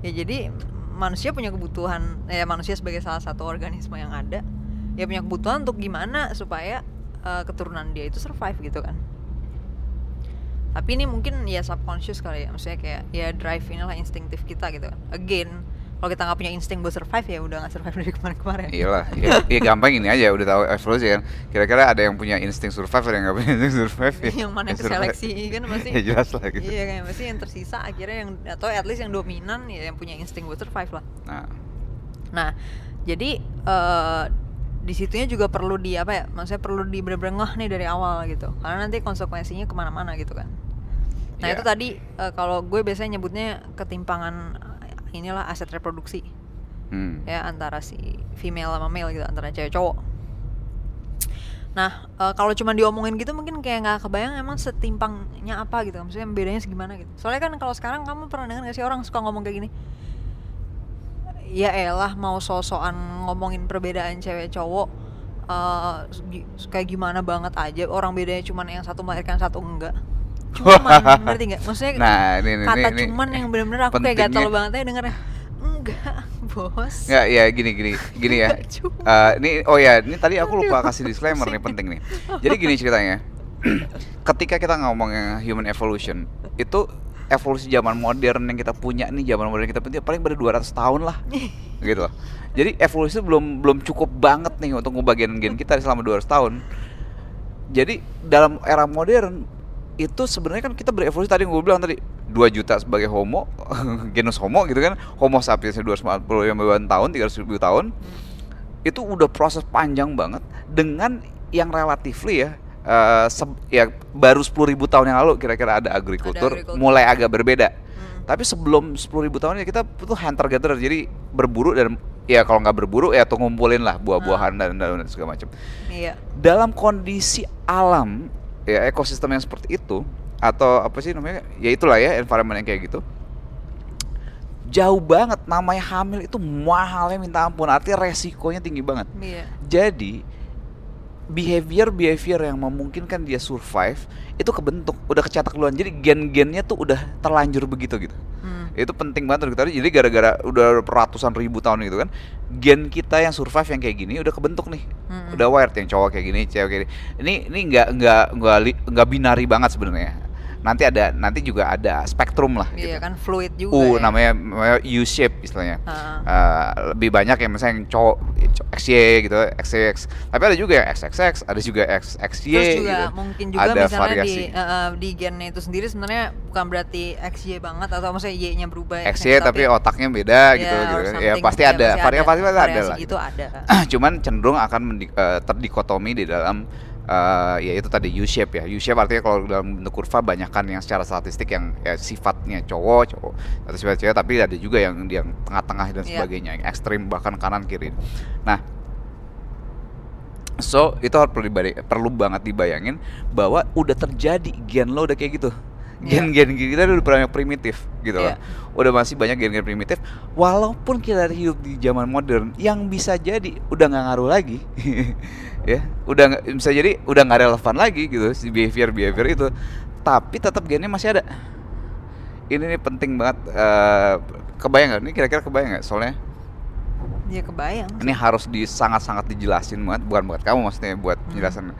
S1: ya jadi manusia punya kebutuhan ya manusia sebagai salah satu organisme yang ada ya punya kebutuhan untuk gimana supaya eh, keturunan dia itu survive gitu kan tapi ini mungkin ya subconscious kali ya maksudnya kayak ya drive inilah instinktif kita gitu kan again kalau kita nggak punya insting buat survive ya udah nggak survive dari kemarin-kemarin
S2: Iyalah, ya, ya gampang ini aja udah tahu evolusi kan. Kira-kira ada yang punya insting survive ada yang nggak punya insting survive ya.
S1: yang mana yang
S2: survive.
S1: keseleksi kan pasti
S2: ya jelas lah gitu.
S1: iya kan pasti yang tersisa akhirnya yang atau at least yang dominan ya yang punya insting buat survive lah
S2: Nah,
S1: Nah, jadi eh di situnya juga perlu di apa ya? Maksudnya perlu di ngeh nih dari awal gitu. Karena nanti konsekuensinya ke mana-mana gitu kan. Nah
S2: Iya.
S1: itu tadi eh, kalau gue biasanya nyebutnya ketimpangan eh, inilah aset reproduksi
S2: hmm.
S1: ya antara si female sama male gitu antara cewek cowok. Nah eh, kalau cuma diomongin gitu mungkin kayak nggak kebayang emang setimpangnya apa gitu. Maksudnya bedanya segimana gitu. Soalnya kan kalau sekarang kamu pernah dengar gak sih orang suka ngomong kayak gini? Ya elah mau sosokan ngomongin perbedaan cewek cowok eh, gi- kayak gimana banget aja orang bedanya cuman yang satu melahirkan satu enggak cuman ngerti nggak maksudnya
S2: Nah, ini- ini-
S1: kata
S2: ini
S1: cuman yang bener-bener aku kayak gatel
S2: pentingnya.
S1: banget aja dengernya enggak bos
S2: Nggak, ya gini gini gini ya.
S1: Cuma.
S2: Eh, ini oh ya, ini tadi aku lupa kasih disclaimer nih penting nih. Jadi gini ceritanya. Ketika kita ngomong yang human evolution, itu evolusi zaman modern yang kita punya nih, zaman modern yang kita punya paling pada 200 tahun lah. gitu loh. Jadi evolusi belum belum cukup banget nih untuk ngebagian gen kita selama 200 tahun. Jadi dalam era modern itu sebenarnya kan kita berevolusi tadi gue bilang tadi 2 juta sebagai homo genus homo gitu kan homo sapiens 245 tahun 300 ribu tahun itu udah proses panjang banget dengan yang relatively ya se- ya baru 10.000 ribu tahun yang lalu kira-kira ada agrikultur
S1: agrikultur.
S2: mulai agak berbeda.
S1: Hmm.
S2: tapi sebelum 10.000 ribu tahun ya kita itu hunter gatherer jadi berburu dan ya kalau nggak berburu ya tuh ngumpulin lah buah-buahan dan, dan segala macam
S1: iya.
S2: Dalam kondisi alam ya ekosistem yang seperti itu atau apa sih namanya ya itulah ya environment yang kayak gitu jauh banget namanya hamil itu mahalnya minta ampun artinya resikonya tinggi banget.
S1: Iya.
S2: Jadi behavior behavior yang memungkinkan dia survive itu kebentuk udah kecetak duluan. Jadi gen-gennya tuh udah terlanjur begitu gitu.
S1: Hmm.
S2: itu penting banget kita. Jadi gara-gara udah ratusan ribu tahun gitu kan gen kita yang survive yang kayak gini udah kebentuk nih.
S1: Mm-mm.
S2: udah wired yang cowok kayak gini cewek kayak gini. Ini ini nggak nggak nggak nggak binari banget sebenarnya nanti ada nanti juga ada spektrum lah
S1: iya
S2: gitu.
S1: kan fluid juga
S2: U
S1: ya.
S2: namanya, namanya U shape istilahnya.
S1: Ah.
S2: Eh, lebih banyak yang misalnya yang cowok XY gitu XY tapi ada juga yang XXX ada juga XXY
S1: Terus juga
S2: gitu.
S1: mungkin juga
S2: ada
S1: misalnya di
S2: variasi.
S1: eh, di gennya itu sendiri sebenarnya bukan berarti XY banget atau maksudnya Y-nya berubah
S2: XY tapi otaknya beda gitu,
S1: ya,
S2: gitu kan. ya pasti
S1: gitu
S2: ada. variasi pasti ada,
S1: variasi
S2: lah
S1: gitu. ada.
S2: Cuman cenderung akan eh, terdikotomi di dalam eh, ya itu tadi U shape ya U shape artinya kalau dalam bentuk kurva banyakkan yang secara statistik yang ya, sifatnya cowok cowok atau sifat cewek tapi ada juga yang yang tengah-tengah dan
S1: Iya.
S2: sebagainya yang ekstrim bahkan kanan kiri nah so itu harus perlu, perlu banget dibayangin bahwa udah terjadi gen lo udah kayak gitu
S1: Iya.
S2: gen-gen kita udah banyak primitif gitu loh
S1: Iya.
S2: udah masih banyak gen-gen primitif walaupun kita hidup di zaman modern yang bisa jadi udah nggak ngaruh lagi ya udah bisa jadi udah nggak relevan lagi gitu si behavior behavior itu. Tapi tetap gennya masih ada. Ini nih penting banget eh, kebayang nggak? Ini kira-kira kebayang nggak? Soalnya
S1: ya kebayang
S2: ini harus di sangat-sangat dijelasin banget bukan buat kamu maksudnya buat
S1: Hmm.
S2: penjelasan.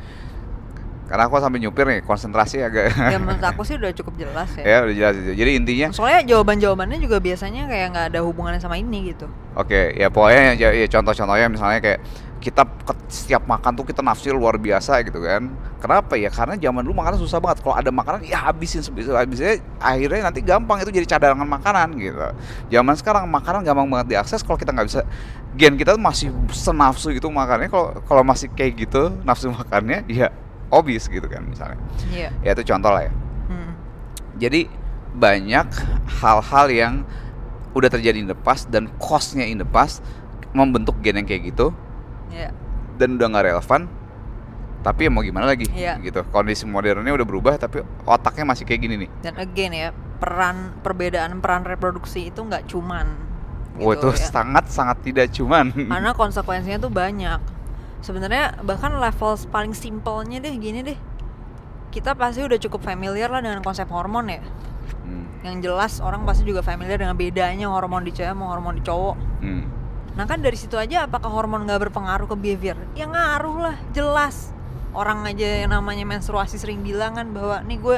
S2: Karena aku sampai nyupir nih, konsentrasi agak.
S1: Ya menurut aku sih udah cukup jelas ya,
S2: ya udah jelas itu. Jadi intinya
S1: soalnya jawaban-jawabannya juga biasanya kayak nggak ada hubungannya sama ini gitu.
S2: Oke, ya pokoknya ya, ya contoh-contohnya misalnya kayak kita setiap makan tuh kita nafsu luar biasa gitu kan. Kenapa ya? Karena zaman dulu makanan susah banget. Kalau ada makanan ya habisin sebisa habisnya akhirnya nanti gampang itu jadi cadangan makanan gitu. Zaman sekarang makanan gampang banget diakses kalau kita nggak bisa gen kita tuh masih senafsu gitu makannya kalau kalau masih kayak gitu nafsu makannya ya obis gitu kan misalnya.
S1: iya
S2: Ya itu contoh lah ya.
S1: Hmm.
S2: Jadi banyak hal-hal yang udah terjadi in the past dan costnya in the past membentuk gen yang kayak gitu
S1: iya
S2: dan udah nggak relevan. Tapi ya mau gimana lagi
S1: Iya.
S2: gitu. Kondisi modernnya udah berubah tapi otaknya masih kayak gini nih.
S1: dan again ya peran perbedaan peran reproduksi itu nggak cuman
S2: Wah itu
S1: gitu ya.
S2: sangat sangat tidak cuman.
S1: karena konsekuensinya tuh banyak sebenarnya bahkan level paling simpelnya deh gini deh kita pasti udah cukup familiar lah dengan konsep hormon ya
S2: Hmm,
S1: yang jelas orang pasti juga familiar dengan bedanya hormon di cewek sama hormon di cowok
S2: hmm.
S1: Nah kan dari situ aja apakah hormon nggak berpengaruh ke behavior? Ya ngaruh lah jelas. Orang aja yang namanya menstruasi sering bilang kan bahwa nih gue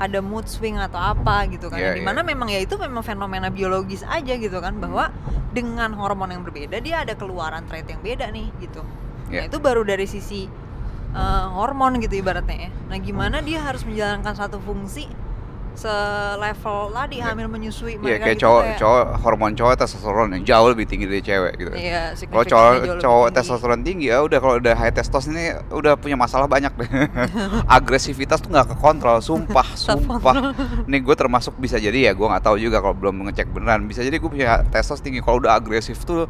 S1: ada mood swing atau apa gitu kan. Yang di mana
S2: iya.
S1: memang ya itu memang fenomena biologis aja gitu kan bahwa dengan hormon yang berbeda dia ada keluaran trait yang beda nih gitu. Nah
S2: Iya.
S1: itu baru dari sisi eh, hormon gitu ibaratnya ya. Nah gimana dia harus menjalankan satu fungsi selevel tadi
S2: Iya.
S1: hamil menyusui
S2: Iya
S1: mereka
S2: kayak
S1: gitu
S2: cowok cowok hormon cowok testosteron yang jauh lebih tinggi dari cewek gitu.
S1: Iya,
S2: Kalau cowok cowok
S1: tinggi.
S2: testosteron tinggi ya udah kalau udah high testosterone ini udah punya masalah banyak deh. Agresivitas tuh nggak kekontrol, sumpah, sumpah. Nih gue termasuk bisa jadi ya gue nggak tahu juga kalau belum ngecek beneran. Bisa jadi gue punya testos tinggi kalau udah agresif tuh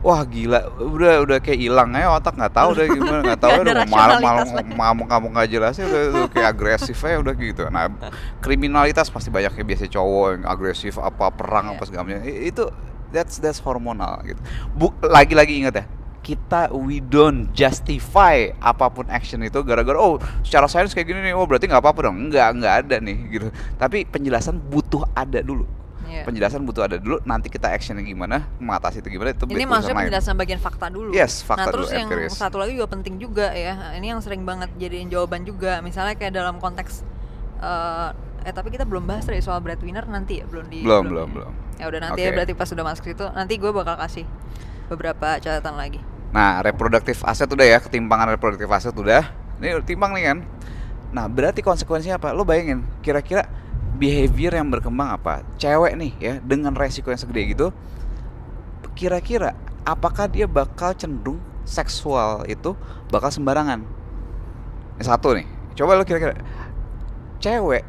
S2: Wah gila, udah udah kayak hilang aja otak nggak tahu deh gimana nggak tahu udah mau malah
S1: lagi.
S2: ngamuk ngamuk nggak jelasnya udah, udah kayak agresif aja udah gitu. Nah kriminalitas pasti banyak ya biasa cowok yang agresif apa perang
S1: Iya.
S2: apa segala macam itu that's that's hormonal gitu. Bu, lagi-lagi ingat ya kita we don't justify apa pun action itu gara-gara oh secara sains kayak gini nih oh berarti nggak apa-apa dong nggak nggak ada nih gitu tapi penjelasan butuh ada dulu
S1: Iya.
S2: penjelasan butuh ada dulu nanti kita actionnya gimana mengatasi itu gimana itu
S1: Ini maksudnya
S2: lain.
S1: penjelasan bagian fakta dulu.
S2: Yes,
S1: nah,
S2: fakta
S1: terus
S2: dulu,
S1: yang
S2: empiris.
S1: satu lagi juga penting juga ya. Ini yang sering banget jadiin jawaban juga. Misalnya kayak dalam konteks eh eh tapi kita belum bahas dari soal breadwinner nanti ya, belum di
S2: Belum, belum, belum.
S1: Ya udah nanti ya
S2: Oke.
S1: berarti pas sudah masuk situ, nanti gue bakal kasih beberapa catatan lagi.
S2: Nah, reproduktif aset udah ya, ketimpangan reproduktif aset udah. Ini timbang nih kan. Nah, berarti konsekuensinya apa? Lo bayangin, kira-kira behavior yang berkembang apa? Cewek nih ya, dengan resiko yang segede gitu, kira-kira apakah dia bakal cenderung seksual itu bakal sembarangan? Yang satu nih, coba lo kira-kira cewek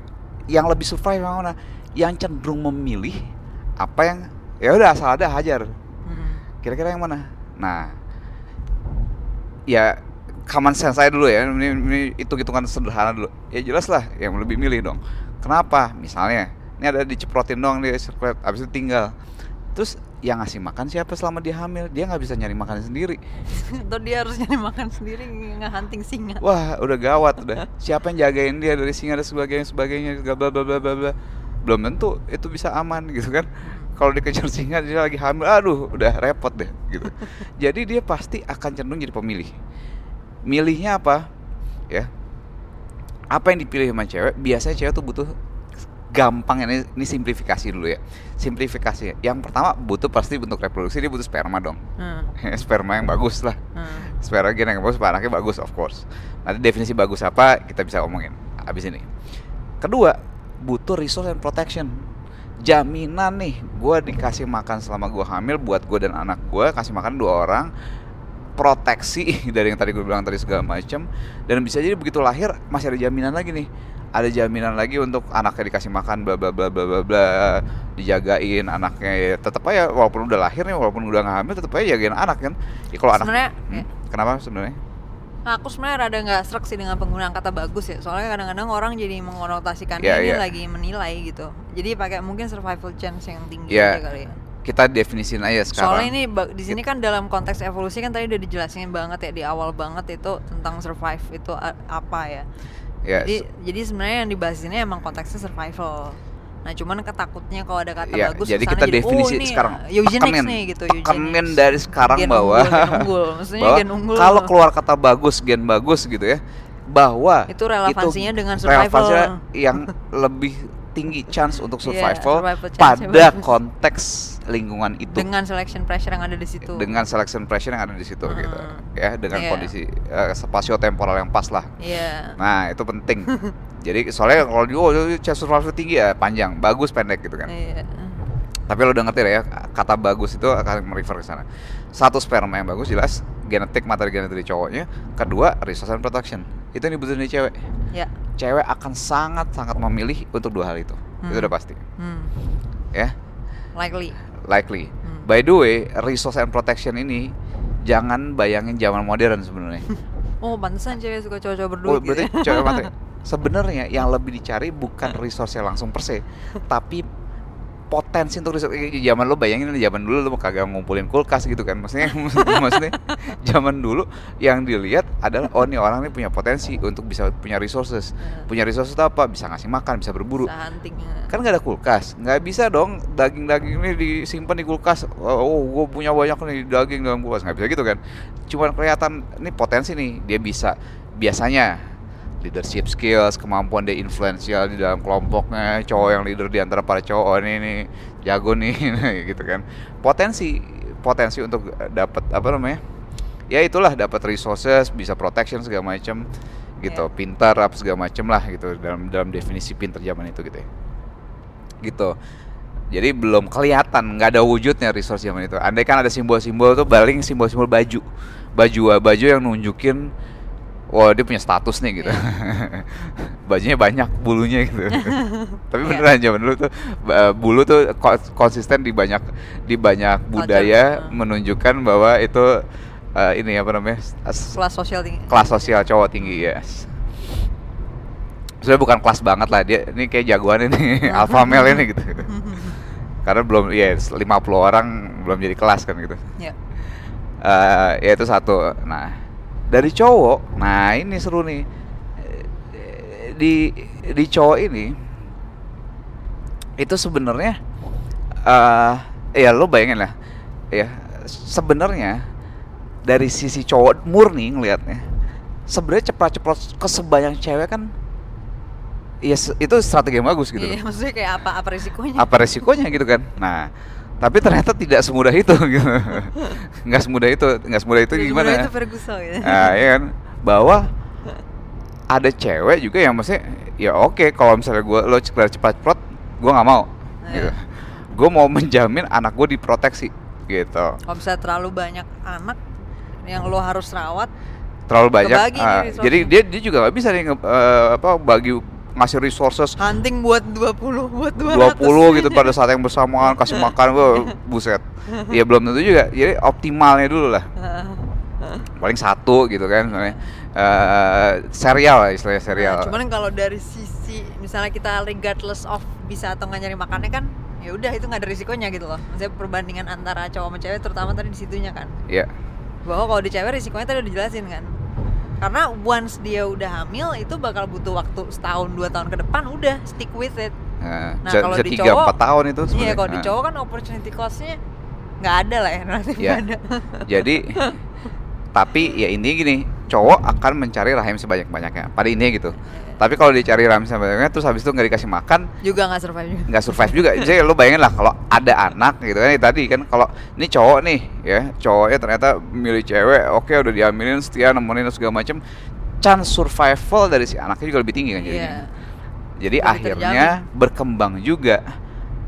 S2: yang lebih survive yang mana? Yang cenderung memilih apa yang ya udah asal ada hajar.
S1: Hmm.
S2: Kira-kira yang mana? Nah, ya common sense saya dulu ya. Ini, ini hitung-hitungan sederhana dulu. Ya jelas lah yang lebih milih dong. Kenapa? Misalnya, ini ada diceprotin doang dia secret, abis itu tinggal. Terus yang ngasih makan siapa selama dia hamil? Dia nggak bisa nyari makan sendiri.
S1: Atau dia harus nyari makan sendiri nge-hunting singa.
S2: Wah, udah gawat udah. Siapa yang jagain dia dari singa dan sebagainya sebagainya bla bla bla bla bla bla. Belum tentu itu bisa aman gitu kan. Kalau dikejar singa dia lagi hamil, aduh udah repot deh gitu. Jadi dia pasti akan cenderung jadi pemilih. Milihnya apa? Ya. Apa yang dipilih sama cewek? Biasanya cewek tuh butuh gampang ini ini simplifikasi dulu ya. Simplifikasi. Yang pertama butuh pasti bentuk reproduksi dia butuh sperma dong.
S1: Hmm.
S2: sperma yang bagus lah
S1: Hmm.
S2: sperma gen yang bagus, anaknya bagus of course. Nanti definisi bagus apa kita bisa omongin abis ini. Kedua, butuh resource and protection. Jaminan nih, gue dikasih makan selama gue hamil buat gue dan anak gue kasih makan dua orang proteksi dari yang tadi gue bilang tadi segala macam dan bisa jadi begitu lahir masih ada jaminan lagi nih ada jaminan lagi untuk anaknya dikasih makan bla bla bla bla bla bla dijagain anaknya ya tetap aja walaupun udah lahir nih walaupun udah nggak hamil tetap aja jagain anak kan ya kalau anak Hmm,
S1: ya.
S2: kenapa sebenarnya
S1: Nah, aku sebenarnya rada nggak serak sih dengan penggunaan kata bagus ya. Soalnya kadang-kadang orang jadi mengonotasikannya
S2: Iya,
S1: ini
S2: iya.
S1: lagi menilai gitu. Jadi pakai mungkin survival chance yang tinggi aja kali ya.
S2: Kita definisin aja sekarang
S1: Soalnya ini di sini kan dalam konteks evolusi kan tadi udah dijelasin banget ya di awal banget itu tentang survive itu a- apa ya.
S2: ya
S1: Jadi jadi sebenarnya yang dibahas ini emang konteksnya survival. Nah, cuman ketakutnya kalau ada kata
S2: ya,
S1: bagus
S2: jadi kita definisi
S1: oh,
S2: sekarang
S1: eugenics
S2: tekenin,
S1: nih gitu,
S2: tekenin
S1: eugenics.
S2: dari sekarang
S1: Gen
S2: bahwa
S1: unggul, gen unggul. Maksudnya
S2: bahwa
S1: gen unggul.
S2: kalau keluar kata bagus gen bagus gitu ya bahwa
S1: Itu relevansinya dengan survival.
S2: relevansinya yang lebih tinggi chance untuk
S1: Iya,
S2: survival
S1: survival chance-nya
S2: pada
S1: bagus.
S2: konteks lingkungan itu
S1: dengan selection pressure yang ada di situ.
S2: dengan selection pressure yang ada di situ gitu
S1: Hmm.
S2: ya dengan
S1: Iya.
S2: kondisi eh, spasio temporal yang pas lah
S1: Iya.
S2: nah itu penting jadi soalnya kalau di oh chance survival tinggi ya panjang bagus pendek gitu kan
S1: Iya.
S2: tapi lo udah ngerti lah ya kata bagus itu akan merefer ke sana satu sperma yang bagus jelas genetik materi genetik di cowoknya kedua resource and protection itu yang dibutuhin di cewek
S1: Ya.
S2: cewek akan sangat sangat memilih untuk dua hal itu itu
S1: Hmm.
S2: udah pasti
S1: Hmm.
S2: ya
S1: Likely.
S2: likely
S1: Hmm.
S2: by the way resource and protection ini jangan bayangin zaman modern sebenarnya
S1: Oh, pantesan cewek suka cowok-cowok berduit.
S2: oh
S1: gitu
S2: berarti
S1: ya.
S2: cewek mati sebenarnya yang lebih dicari bukan resource langsung per se tapi potensi untuk resource zaman lo bayangin zaman dulu lo kagak ngumpulin kulkas gitu kan. Maksudnya maksudnya zaman dulu yang dilihat adalah oh nih orang ini punya potensi untuk bisa punya resources.
S1: Nah,
S2: punya resources itu apa? Bisa ngasih makan bisa berburu.
S1: Bisa hunting. ya.
S2: kan nggak ada kulkas. Nggak bisa dong daging-daging ini disimpan di kulkas. Oh gue punya banyak nih daging dalam kulkas. Nggak bisa gitu kan. Cuman kelihatan ini potensi nih dia bisa. Biasanya leadership skills kemampuan dia influential di dalam kelompoknya cowok yang leader di antara para cowok oh, ini nih jago nih gitu kan. Potensi potensi untuk dapat apa namanya ya itulah dapat resources bisa protection segala macam gitu.
S1: Iya.
S2: pintar apa segala macam lah gitu dalam dalam definisi pintar zaman itu gitu ya. Gitu. Jadi belum kelihatan nggak ada wujudnya resource zaman itu. Andai kan ada simbol-simbol tuh paling simbol-simbol baju. Baju baju yang nunjukin wah dia punya status nih gitu bajunya banyak bulunya gitu tapi
S1: Iya.
S2: beneran zaman dulu tuh ba- bulu tuh ko- konsisten di banyak di banyak budaya
S1: Hmm.
S2: menunjukkan bahwa itu eh, ini apa namanya
S1: Kelas sosial tinggi.
S2: kelas sosial cowok tinggi ya Sebenarnya bukan kelas banget lah dia ini kayak jagoan ini alpha male ini gitu karena belum ya 50 orang belum jadi kelas kan gitu
S1: ya.
S2: Eh, ya itu satu nah dari cowok. Nah ini seru nih. Di di cowok ini itu sebenarnya eh ya lo bayangin lah. Ya sebenarnya dari sisi cowok murni ngelihatnya sebenarnya cepat-cepat ke sebanyak cewek kan ya itu strategi yang bagus gitu
S1: Iya, maksudnya kayak apa apa risikonya?
S2: apa resikonya gitu kan. Nah tapi ternyata tidak semudah itu gitu nggak semudah itu nggak semudah itu
S1: Ya,
S2: gimana
S1: sebenarnya itu Ferguson gitu.
S2: nah, ya kan bahwa ada cewek juga yang maksudnya ya oke kalau misalnya gue lo cepat cepat cepat gue nggak mau
S1: Nah,
S2: gitu
S1: iya.
S2: gue mau menjamin anak gue diproteksi gitu
S1: Kalau misalnya terlalu banyak anak yang lo harus rawat,
S2: terlalu banyak
S1: nih resource-nya.
S2: jadi dia dia juga nggak bisa nih eh, apa bagi ngasih resources.
S1: Hunting buat 20 buat 200
S2: 20 gitu pada saat yang bersamaan kasih makan gue buset. Ya belum tentu juga. Jadi optimalnya dulu lah. Paling satu gitu kan misalnya. Eh, serial lah istilahnya serial.
S1: Nah, cuman kalau dari sisi misalnya kita regardless of bisa atau nggak nyari makannya kan ya udah itu nggak ada risikonya gitu loh. Maksudnya perbandingan antara cowok sama cewek terutama tadi di situnya kan.
S2: Ya
S1: bahwa kalau di cewek risikonya tadi udah dijelasin kan karena once dia udah hamil itu bakal butuh waktu setahun dua tahun ke depan udah stick with it
S2: Nah,
S1: Nah, kalau di cowok-
S2: empat tahun itu
S1: iya
S2: sebenarnya.
S1: kalau di
S2: Nah,
S1: cowok kan opportunity costnya nggak ada lah ya relatif
S2: Iya.
S1: nggak ada
S2: Jadi tapi ya intinya gini, cowok akan mencari rahim sebanyak-banyaknya. Pada intinya gitu. Tapi kalau dicari rahim sebanyak-banyaknya terus habis itu nggak dikasih makan,
S1: juga nggak survive juga
S2: nggak survive juga. Jadi lo bayangin lah kalau ada anak gitu kan ya tadi kan kalau ini cowok nih ya, cowoknya ternyata milih cewek, oke udah diaminin setia nemenin segala macem chance survival dari si anaknya juga lebih tinggi kan jadinya.
S1: Iya.
S2: Jadi
S1: Lebih
S2: akhirnya berkembang juga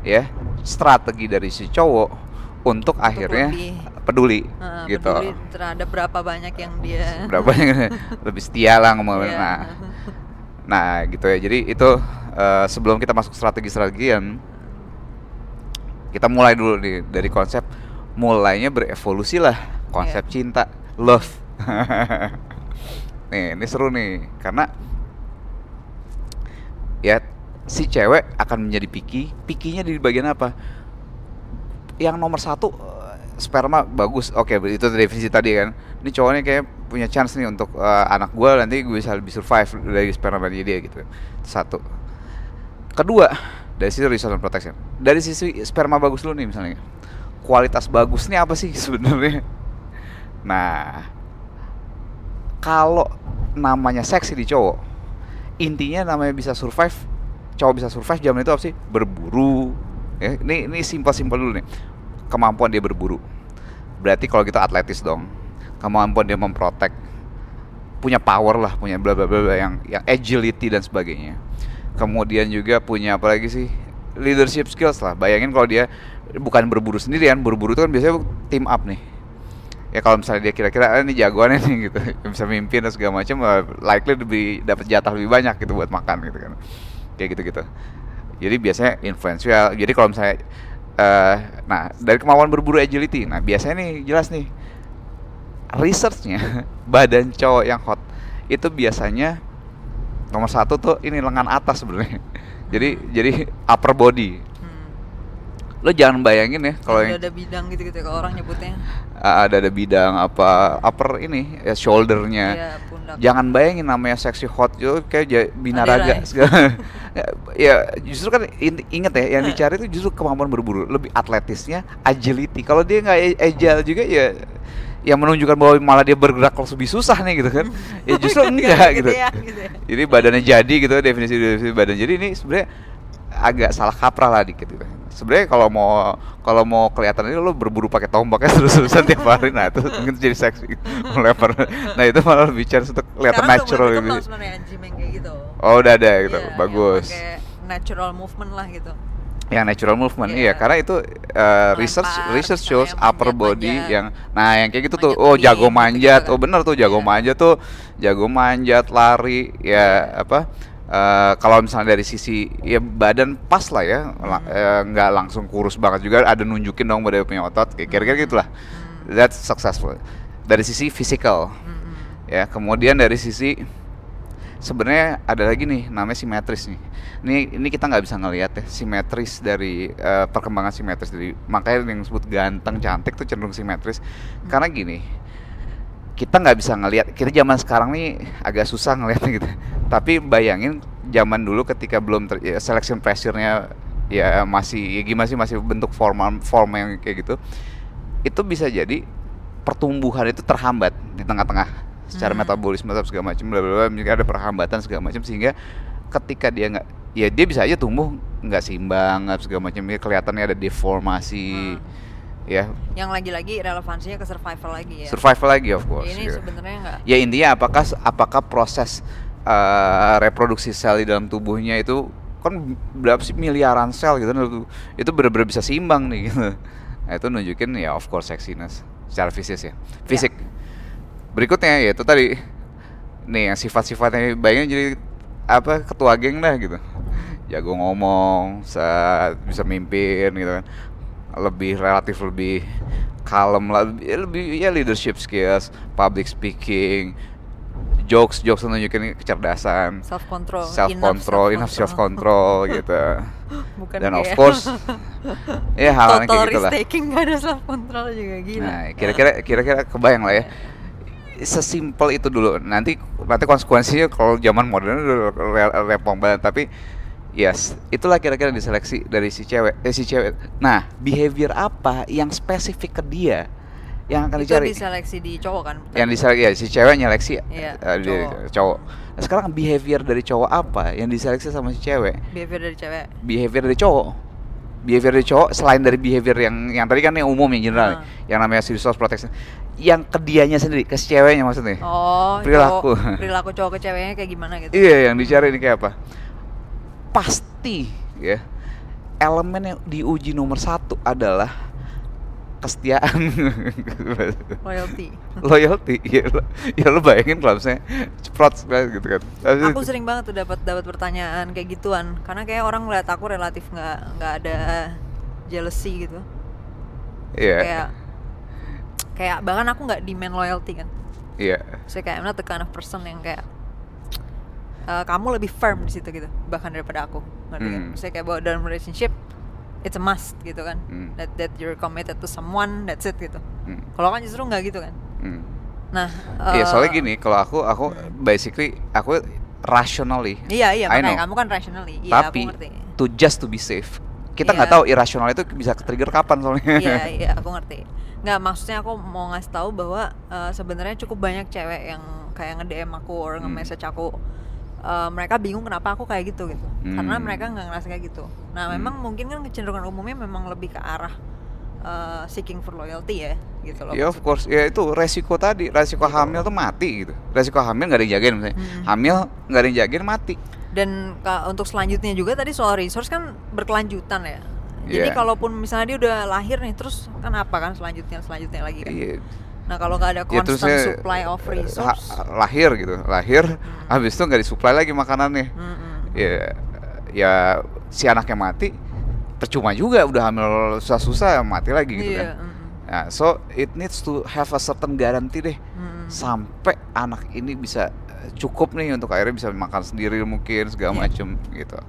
S2: ya strategi dari si cowok untuk, akhirnya
S1: lebih,
S2: peduli
S1: uh,
S2: gitu.
S1: peduli terhadap berapa banyak yang dia
S2: Berapa yang lebih setia lah ngomongin.
S1: Iya.
S2: Nah, nah gitu ya. Jadi itu eh, sebelum kita masuk strategi-strategian kita mulai dulu nih dari konsep mulainya berevolusi lah konsep
S1: Iya.
S2: cinta, love. nih, ini seru nih karena ya si cewek akan menjadi picky pikinya di bagian apa yang nomor satu sperma bagus. Oke itu definisi tadi kan. Ini cowoknya kayak punya chance nih untuk eh, anak gue nanti gue bisa lebih survive dari sperma dia gitu. Satu. Kedua dari sisi resource protection. Dari sisi sperma bagus lu nih misalnya kualitas bagus nih apa sih sebenarnya? Nah kalau namanya seksi di cowok intinya namanya bisa survive cowok bisa survive zaman itu apa sih? Berburu. Ya ini ini simpel simpel dulu nih kemampuan dia berburu. Berarti kalau gitu atletis dong kemampuan dia memprotek punya power lah punya bla bla bla yang yang agility dan sebagainya. Kemudian juga punya apa lagi sih? Leadership skills lah. Bayangin kalau dia bukan berburu sendirian berburu itu kan biasanya team up nih. Ya kalau misalnya dia kira-kira ah, ini jagoannya nih gitu. Bisa mimpin dan segala macam eh, likely lebih dapat jatah lebih banyak gitu buat makan gitu kan. Kayak gitu gitu jadi biasanya influential. Jadi kalau misalnya eh nah dari kemampuan berburu agility nah biasanya nih jelas nih researchnya badan cowok yang hot itu biasanya nomor satu tuh ini lengan atas sebenarnya jadi jadi upper body. Lo jangan bayangin ya kalau yang
S1: ada bidang gitu-gitu kalau orang nyebutnya.
S2: ada ada bidang apa upper ini ya shouldernya
S1: Iya, pundak.
S2: jangan bayangin namanya seksi hot itu kayak binaraga
S1: ya?
S2: segala ya justru kan in- inget ya yang dicari itu justru kemampuan berburu lebih atletisnya agility kalau dia nggak a- agile juga ya yang menunjukkan bahwa malah dia bergerak lebih susah nih gitu kan ya justru enggak gitu
S1: ya, gitu ya.
S2: jadi badannya jadi gitu definisi definisi badan jadi ini sebenarnya agak salah kaprah lah dikit gitu. Sebenarnya kalau mau kalau mau kelihatan ini lo berburu pakai tombaknya terus-terusan tiap hari nah itu mungkin jadi seksi melempar. Nah itu malah lebih chance untuk kelihatan
S1: Sekarang
S2: natural
S1: udah
S2: gitu.
S1: sebenarnya kayak gitu.
S2: Oh udah ada gitu,
S1: yang
S2: bagus.
S1: natural movement lah gitu.
S2: Yang natural movement,
S1: Iya.
S2: iya karena itu uh, research
S1: Melempar,
S2: research
S1: misalnya
S2: shows upper body yang nah yang kayak gitu tuh,
S1: Manjat
S2: oh jago manjat,
S1: kan.
S2: oh bener tuh jago
S1: Iya.
S2: manjat tuh, jago manjat, lari, ya apa? Eh, kalau misalnya dari sisi ya badan pas lah ya,
S1: Hmm.
S2: eh, nggak langsung kurus banget juga, ada nunjukin dong pada punya otot, kira-kira gitulah.
S1: Hmm.
S2: That's successful. Dari sisi physical,
S1: Mm-mm.
S2: ya kemudian dari sisi sebenarnya ada lagi nih namanya simetris nih ini ini kita nggak bisa ngelihat ya simetris dari eh, perkembangan simetris dari makanya yang disebut ganteng cantik tuh cenderung simetris karena gini kita nggak bisa ngelihat kita zaman sekarang nih agak susah ngelihatnya gitu tapi bayangin zaman dulu ketika belum ter, ya, selection pressure-nya ya masih ya gimana sih masih bentuk formal form yang kayak gitu itu bisa jadi pertumbuhan itu terhambat di tengah-tengah secara
S1: Hmm.
S2: metabolisme atau segala macam bla bla bla ada perhambatan segala macam sehingga ketika dia nggak ya dia bisa aja tumbuh nggak seimbang segala macam ya kelihatannya ada deformasi
S1: Hmm.
S2: Ya
S1: Yang lagi-lagi relevansinya ke survival lagi ya.
S2: survival lagi of course
S1: Ini
S2: ya.
S1: sebenarnya nggak
S2: ya intinya apakah apakah proses eh, reproduksi sel di dalam tubuhnya itu kan berapa sih miliaran sel gitu itu- itu benar-benar bisa seimbang nih gitu. Nah, itu nunjukin ya of course sexiness secara fisik ya. Fisik. Berikutnya ya itu tadi nih yang sifat-sifatnya bayangin jadi apa ketua geng dah gitu. Jago ngomong, sa- bisa mimpin gitu kan. Lebih relatif lebih kalem lah, lebih, lebih ya leadership skills, public speaking, jokes jokes nunjukin kecerdasan,
S1: self control,
S2: self control, enough self control gitu.
S1: Bukan
S2: Dan of course ya hal yang
S1: total
S2: kayak gitu lah.
S1: taking ada self control juga gila.
S2: Nah, kira-kira kira-kira kebayang lah ya. Sesimpel itu dulu. Nanti nanti konsekuensinya kalau zaman modern udah re- repong banget tapi yes, itulah kira-kira diseleksi dari si cewek. Eh si cewek. Nah, behavior apa yang spesifik ke dia yang akan
S1: itu
S2: dicari?
S1: diseleksi di cowok kan?
S2: Yang diseleksi ya si cewek nyeleksi
S1: Iya,
S2: eh, di-
S1: cowok.
S2: cowok. Nah, sekarang behavior dari cowok apa yang diseleksi sama si cewek?
S1: behavior dari cewek.
S2: behavior dari cowok behavior dari cowok selain dari behavior yang yang tadi kan yang umum yang general
S1: Ah.
S2: yang namanya resource protection yang ke dianya sendiri ke si ceweknya maksudnya
S1: Oh,
S2: Perilaku.
S1: cowok- perilaku cowok ke ceweknya kayak gimana gitu?
S2: iya yang dicari ini kayak apa pasti ya elemen yang diuji nomor satu adalah kesetiaan.
S1: Loyalty.
S2: loyalty ya lo, ya lo bayangin kalau misalnya ceprot gitu kan.
S1: Aku sering banget tuh dapat dapat pertanyaan kayak gituan. Karena kayak orang ngeliat aku relatif nggak nggak ada jealousy gitu.
S2: Iya.
S1: Kayak kayak bahkan aku nggak demand loyalty kan.
S2: Iya.
S1: Saya kayak I'm not the kind of person yang kayak eh, kamu lebih firm di situ gitu bahkan daripada aku ngerti kan
S2: Hmm.
S1: saya kayak bahwa dalam relationship it's a must gitu kan
S2: Hmm.
S1: that that you're committed to someone that's it gitu
S2: Hmm,
S1: kalau kan justru nggak gitu kan
S2: hmm.
S1: nah
S2: Iya
S1: eh,
S2: soalnya gini, kalau aku aku basically aku rationally,
S1: iya iya
S2: I
S1: makanya
S2: know.
S1: kamu kan rationally iya
S2: tapi
S1: aku ngerti
S2: to just to be safe. Kita nggak
S1: Iya.
S2: tahu irrasional itu bisa trigger kapan soalnya.
S1: iya iya aku ngerti nggak maksudnya aku mau ngasih tahu bahwa eh, sebenarnya cukup banyak cewek yang kayak nge-DM aku or
S2: Hmm.
S1: nge-message aku eh, mereka bingung kenapa aku kayak gitu gitu karena
S2: Hmm.
S1: mereka nggak ngerasa kayak gitu nah
S2: Hmm.
S1: memang mungkin kan kecenderungan umumnya memang lebih ke arah eh, seeking for loyalty ya gitu loh
S2: Ya of course, ya itu resiko tadi, resiko hamil tuh mati gitu. Resiko hamil nggak ada yang jagain misalnya.
S1: Mm-mm.
S2: Hamil nggak ada yang jagain mati.
S1: dan ka- untuk selanjutnya juga tadi soal resource kan berkelanjutan ya jadi
S2: Iya.
S1: kalaupun misalnya dia udah lahir nih terus kan apa kan selanjutnya selanjutnya lagi kan
S2: Iya.
S1: Nah kalau nggak ada
S2: Ya,
S1: constant
S2: saya,
S1: supply of resource
S2: lahir gitu, lahir,
S1: Hmm.
S2: habis itu nggak disuplai lagi makanannya.
S1: Mm-mm.
S2: Ya, ya si anaknya mati, percuma juga udah hamil susah-susah mati lagi gitu
S1: iya
S2: kan.
S1: mm-mm.
S2: Nah, so it needs to have a certain guarantee deh
S1: Mm-mm.
S2: sampai anak ini bisa eh, cukup nih untuk akhirnya bisa makan sendiri mungkin segala
S1: Iya.
S2: macem gitu.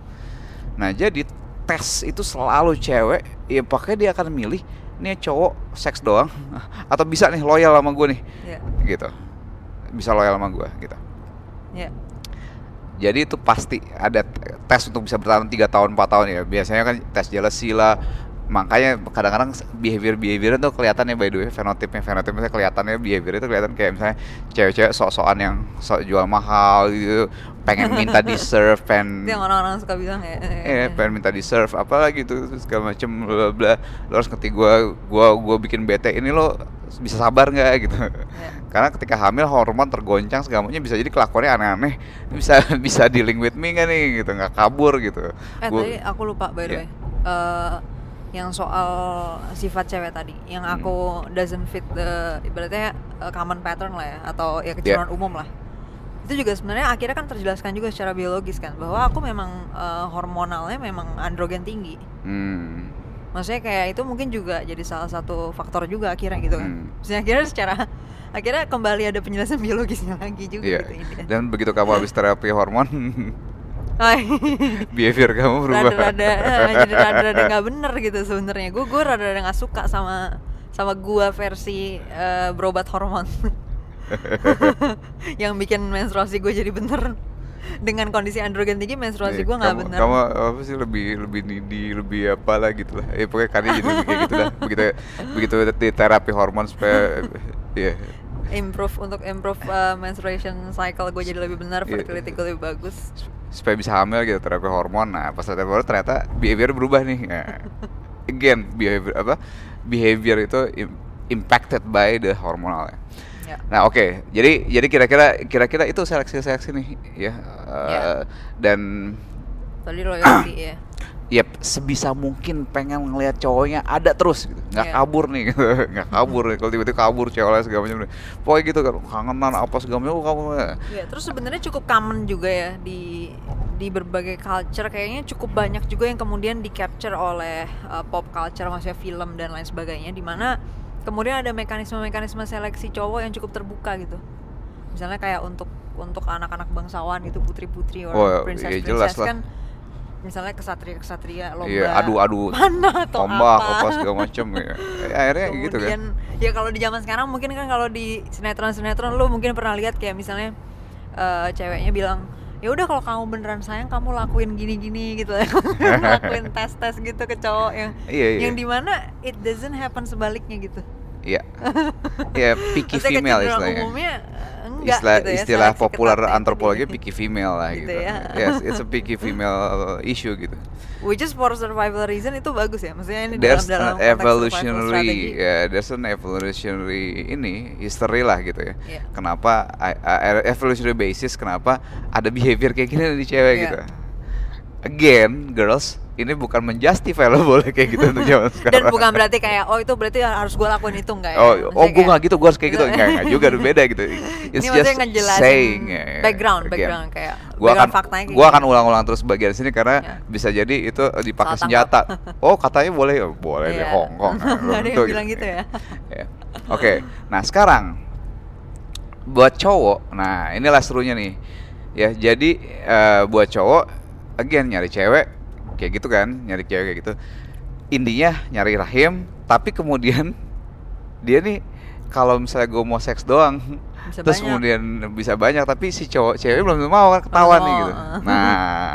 S2: Nah jadi tes itu selalu cewek ya pakai dia akan milih nih cowok seks doang atau bisa nih loyal sama gue nih
S1: Iya,
S2: gitu bisa loyal sama gue gitu.
S1: iya.
S2: Jadi itu pasti ada tes untuk bisa bertahan 3 tahun 4 tahun ya. Biasanya kan tes jealousy lah. Makanya kadang-kadang behavior behavior itu kelihatan ya by the way fenotipnya fenotipnya kelihatannya behavior itu kelihatan kayak misalnya cewek-cewek sok-sokan yang sok jual mahal gitu, pengen minta deserve, pengen
S1: Itu yang orang-orang suka bilang ya.
S2: Eh pengen minta deserve apa lagi gitu segala macem bla bla lo harus ngerti gua gua gua bikin bete ini lo bisa sabar nggak gitu.
S1: Iya.
S2: karena ketika hamil hormon tergoncang segala macam bisa jadi kelakuannya aneh-aneh. Bisa bisa dealing with me nggak nih gitu nggak kabur gitu.
S1: Eh
S2: Gua-
S1: tadi aku lupa by the
S2: Iya.
S1: way. Eh, yang soal sifat cewek tadi yang
S2: Hmm.
S1: aku doesn't fit the ibaratnya eh, common pattern lah ya atau ya kecenderungan umum lah itu juga sebenarnya akhirnya kan terjelaskan juga secara biologis kan bahwa aku memang eh, hormonalnya memang androgen tinggi.
S2: Hmm,
S1: maksudnya kayak itu mungkin juga jadi salah satu faktor juga akhirnya gitu kan.
S2: Hmm.
S1: maksudnya akhirnya secara akhirnya kembali ada penjelasan biologisnya lagi juga
S2: iya.
S1: gitu intinya.
S2: Dan begitu kamu habis terapi hormon behavior kamu berubah.
S1: Rada-rada eh, jadi rada-rada nggak bener gitu sebenarnya. Gue gue rada-rada nggak suka sama sama gua versi eh, berobat hormon yang bikin menstruasi gue jadi bener dengan kondisi androgen tinggi menstruasi
S2: Iya,
S1: gue nggak bener
S2: Kamu apa sih lebih lebih needy, lebih apalah gitu lah. Ya pokoknya kan jadi kayak gitu lah. Begitu begitu di terapi hormon supaya ya
S1: improve untuk improve uh, menstruation cycle gue jadi lebih benar
S2: Iya.
S1: fertility gue lebih bagus
S2: supaya bisa hamil gitu terapi hormon. Nah, pas terapi hormon ternyata behavior berubah nih. Nah, again, behavior apa? Behavior itu im- impacted by the hormonal. ya.
S1: Ya
S2: Nah, oke. Jadi jadi kira-kira kira-kira itu seleksi-seleksi nih ya.
S1: Ya.
S2: dan
S1: tadi loyalty ya
S2: Yep, sebisa mungkin pengen ngelihat cowoknya ada terus gitu. nggak
S1: Iya.
S2: kabur nih gitu. nggak kabur nih kalau tiba-tiba kabur lain segala macam pokoknya gitu kan kangenan apa segala macam oh, kamu
S1: Ya, terus sebenarnya cukup common juga ya di di berbagai culture kayaknya cukup banyak juga yang kemudian di capture oleh uh, pop culture maksudnya film dan lain sebagainya di mana kemudian ada mekanisme-mekanisme seleksi cowok yang cukup terbuka gitu. Misalnya kayak untuk untuk anak-anak bangsawan gitu putri-putri
S2: Oh,
S1: orang princess
S2: iya,
S1: princess
S2: lah.
S1: kan misalnya kesatria-kesatria lomba
S2: iya adu-adu
S1: mana atau
S2: tombak
S1: apa,
S2: apa segala macam ya. Ya, akhirnya gitu kan
S1: Kemudian ya kalau di zaman sekarang mungkin kan kalau di sinetron-sinetron lu mungkin pernah lihat kayak misalnya eh, ceweknya bilang ya udah kalau kamu beneran sayang kamu lakuin gini-gini gitu. Lakuin tes-tes gitu ke cowok yang
S2: iya iya.
S1: yang di mana it doesn't happen sebaliknya gitu.
S2: Iya. Ya picky
S1: Maksudnya
S2: female istilahnya
S1: umumnya enggak
S2: istilah
S1: gitu ya,
S2: istilah populer
S1: itu
S2: antropologi picky female lah
S1: Gitu
S2: gitu,
S1: ya.
S2: yes it's a picky female issue gitu.
S1: Which is for survival reason itu bagus ya. Maksudnya ini
S2: there's
S1: dalam dalam
S2: an evolutionary ya there's an evolutionary ini history lah gitu ya.
S1: Iya.
S2: kenapa a- evolutionary basis kenapa ada behavior kayak gini di cewek
S1: Iya.
S2: gitu. Again girls ini bukan menjustify lo boleh kayak gitu untuk zaman sekarang
S1: dan bukan berarti kayak oh itu berarti harus gue lakuin itu enggak ya
S2: Oh,
S1: Maksudnya
S2: oh gue nggak gitu, gue harus kayak gitu. Enggak, enggak juga, udah beda gitu. It's
S1: ini
S2: just saying.
S1: background,
S2: Again,
S1: background kayak
S2: Gua akan, gua
S1: gini.
S2: akan ulang-ulang terus bagian sini karena
S1: Ya.
S2: bisa jadi itu dipakai
S1: Salah
S2: senjata. Oh katanya boleh, oh, boleh di
S1: Iya.
S2: Hong Kong.
S1: Nggak ada yang bilang gitu ya.
S2: Ya. Oke, nah sekarang buat cowok, nah inilah serunya nih. Ya jadi eh, buat cowok, again nyari cewek kayak gitu kan, nyari cewek kayak gitu. Intinya nyari rahim, tapi kemudian dia nih kalau misalnya gue mau seks doang,
S1: Bisa
S2: terus
S1: banyak.
S2: kemudian bisa banyak, tapi si cowok cewek belum tentu mau kan ketahuan nih
S1: mau,
S2: gitu.
S1: eh.
S2: Nah,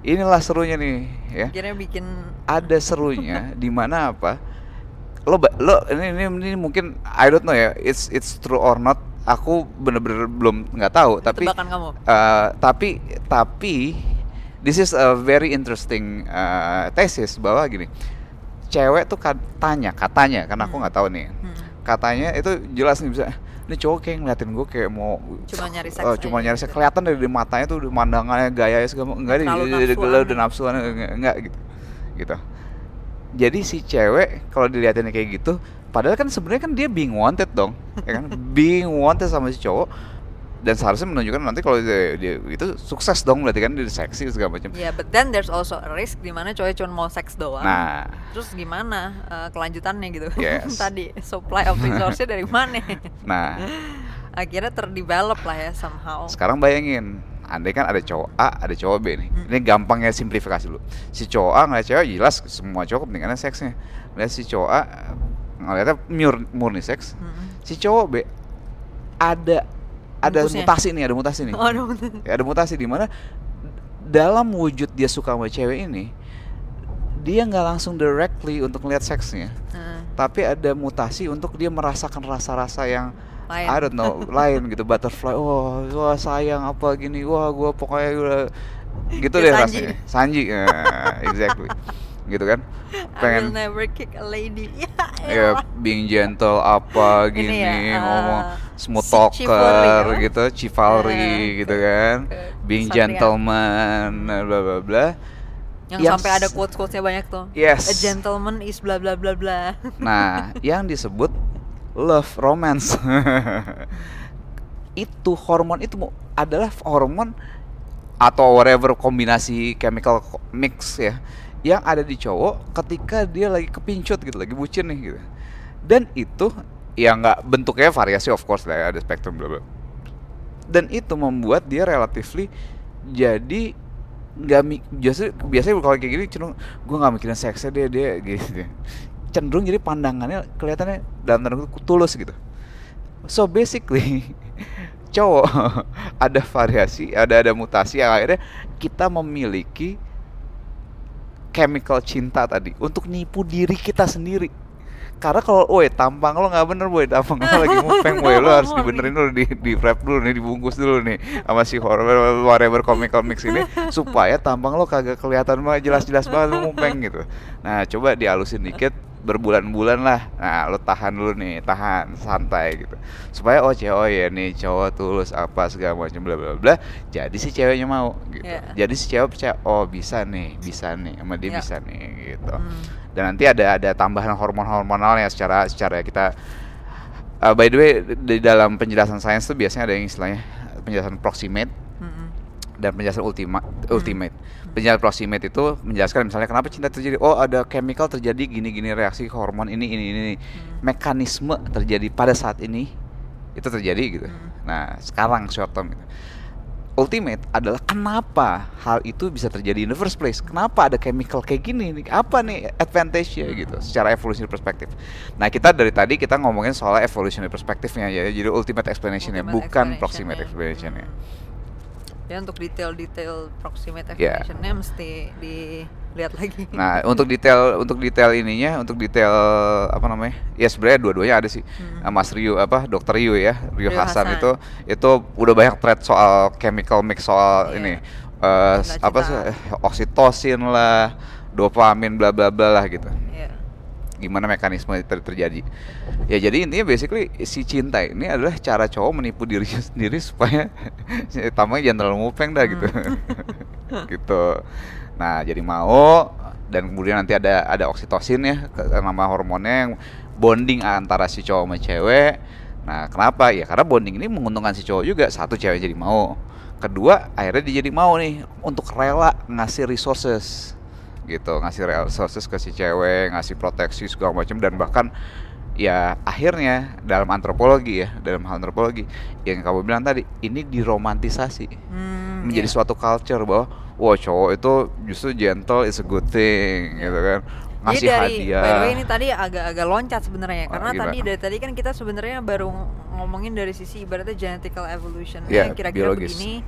S2: inilah serunya nih, ya
S1: akhirnya bikin
S2: ada serunya di mana apa lo lo ini, ini ini mungkin I don't know ya it's it's true or not aku bener-bener belum nggak tahu tapi
S1: kamu.
S2: eh, tapi tapi this is a very interesting eh, thesis bahwa gini cewek tuh katanya katanya karena aku
S1: Hmm.
S2: nggak tahu nih
S1: Hmm.
S2: katanya itu jelas nih bisa ini cowok kayak ngeliatin gue kayak mau
S1: Cuma nyari seks
S2: eh,
S1: aja
S2: cuma nyari seks
S1: gitu.
S2: kelihatan dari matanya tuh di mandangannya gaya segala enggak
S1: Terlalu
S2: di di- di-
S1: nafsuan.
S2: udah nafsuan enggak, enggak gitu gitu jadi si cewek kalau dilihatinnya kayak gitu padahal kan sebenarnya kan dia being wanted dong ya kan being wanted sama si cowok dan seharusnya menunjukkan nanti kalau dia, dia itu sukses dong berarti kan dia seksi segala macam
S1: Ya, but then there's also a risk di mana cowok cuma mau seks doang.
S2: nah
S1: Terus gimana eh, kelanjutannya gitu?
S2: Yes.
S1: Tadi supply of resource dari mana?
S2: nah
S1: Akhirnya terdevelop lah ya somehow.
S2: Sekarang bayangin, andai kan ada cowok A, ada cowok B nih.
S1: Hmm.
S2: Ini gampangnya simplifikasi dulu. Si cowok A ngeliat cewek jelas semua cowok kepentingannya seksnya. Ngeliat si cowok A ngeliatnya mur- murni seks.
S1: Mm-mm.
S2: Si cowok B ada ada
S1: Bungkusnya.
S2: mutasi nih, ada mutasi nih.
S1: Oh, aduh.
S2: Ya, ada mutasi di mana dalam wujud dia suka sama cewek ini dia nggak langsung directly untuk ngeliat seksnya,
S1: Eh,
S2: tapi ada mutasi untuk dia merasakan rasa-rasa yang
S1: lain.
S2: I don't know lain gitu butterfly wah wah sayang apa gini wah gua pokoknya udah gitu deh
S1: Sanji.
S2: rasanya Sanji Nah, exactly gitu kan
S1: I will
S2: pengen
S1: never kick a lady. Ya,
S2: ya
S1: elah.
S2: being gentle apa
S1: Ini
S2: gini
S1: ya,
S2: ngomong
S1: uh,
S2: smooth
S1: si- chivalry
S2: talker
S1: apa?
S2: gitu chivalry
S1: Eh,
S2: gitu
S1: ke-
S2: kan being
S1: kesatria.
S2: gentleman bla bla bla
S1: Yang
S2: yang
S1: sampai ada quotes-quotesnya banyak tuh.
S2: Yes.
S1: A gentleman is bla bla bla bla.
S2: Nah, yang disebut love romance itu hormon itu adalah hormon atau whatever kombinasi chemical mix ya yang ada di cowok ketika dia lagi kepincut gitu lagi bucin nih gitu dan itu ya nggak bentuknya variasi of course lah ya, ada spektrum bla bla. Dan itu membuat dia relatively jadi nggak mi- biasa biasanya kalau kayak gini cenderung gue nggak mikirin seksnya dia dia gitu cenderung jadi pandangannya kelihatannya dalam tanda kutip tulus gitu. So basically cowok ada variasi ada ada mutasi yang akhirnya kita memiliki chemical cinta tadi untuk nipu diri kita sendiri karena kalau, woi tampang lo nggak bener boy, tampang lo lagi mupeng boy, lo harus dibenerin dulu, di di prep dulu nih, dibungkus dulu nih sama si horror whatever comical mix ini supaya tampang lo kagak kelihatan banget jelas-jelas banget lo mupeng gitu. Nah coba dihalusin dikit berbulan-bulan lah, nah lo tahan dulu nih, tahan santai gitu, supaya oh cewek oh ya nih cowok tulus apa segala macam bla bla bla, jadi si ceweknya mau gitu,
S1: Iya.
S2: jadi si cewek percaya oh bisa nih, bisa nih, sama dia
S1: Iya.
S2: bisa nih gitu
S1: Hmm.
S2: Dan nanti ada ada tambahan hormon-hormonalnya secara secara kita uh, by the way di dalam penjelasan sains tuh biasanya ada yang istilahnya penjelasan proximate dan penjelasan ultima, ultimate. Penjelasan proximate itu menjelaskan misalnya kenapa cinta terjadi. Oh, ada chemical terjadi gini-gini reaksi hormon ini ini ini.
S1: Hmm.
S2: Mekanisme terjadi pada saat ini itu terjadi gitu.
S1: Hmm.
S2: Nah, sekarang short term gitu. Ultimate adalah kenapa hal itu bisa terjadi in the first place. Kenapa ada chemical kayak gini nih? Apa nih advantage-nya gitu secara evolutionary perspektif. Nah, kita dari tadi kita ngomongin soal evolutionary perspektifnya ya. Jadi ultimate explanation-nya bukan
S1: explanation-nya.
S2: proximate explanation-nya.
S1: Hmm. Ya untuk detail-detail proximate
S2: Ya.
S1: explanationnya mesti dilihat lagi.
S2: Nah, untuk detail untuk detail ininya, untuk detail apa namanya? Ya sebenarnya dua-duanya ada sih.
S1: Hmm.
S2: Eh, Mas Rio apa Dokter Rio ya, Rio,
S1: Rio
S2: Hasan,
S1: Hasan.
S2: itu itu udah banyak thread soal chemical mix soal
S1: Iya.
S2: ini eh, s- apa sih eh, oksitosin lah, dopamin bla bla bla lah gitu.
S1: Iya.
S2: Gimana mekanisme ter- terjadi? Ya jadi intinya basically si cinta ini adalah cara cowok menipu dirinya sendiri supaya tampangnya jangan terlalu mupeng dah gitu. gitu. Nah, jadi mau dan kemudian nanti ada ada oksitosin ya nama hormonnya yang bonding antara si cowok sama cewek. Nah, kenapa? Ya karena bonding ini menguntungkan si cowok juga. Satu cewek jadi mau. Kedua, akhirnya dia jadi mau nih untuk rela ngasih resources gitu, ngasih resources ke si cewek, ngasih proteksi segala macam dan bahkan ya akhirnya dalam antropologi ya, dalam hal antropologi yang kamu bilang tadi, ini diromantisasi
S1: Hmm,
S2: menjadi
S1: iya.
S2: suatu culture bahwa wah cowok itu justru gentle is a good thing gitu kan. Ngasih
S1: Jadi dari
S2: hadiah.
S1: by the way ini tadi agak-agak loncat sebenarnya
S2: Oh,
S1: karena tadi dari tadi kan kita sebenarnya baru ngomongin dari sisi ibaratnya genetical evolution
S2: Iya,
S1: kira-kira begini.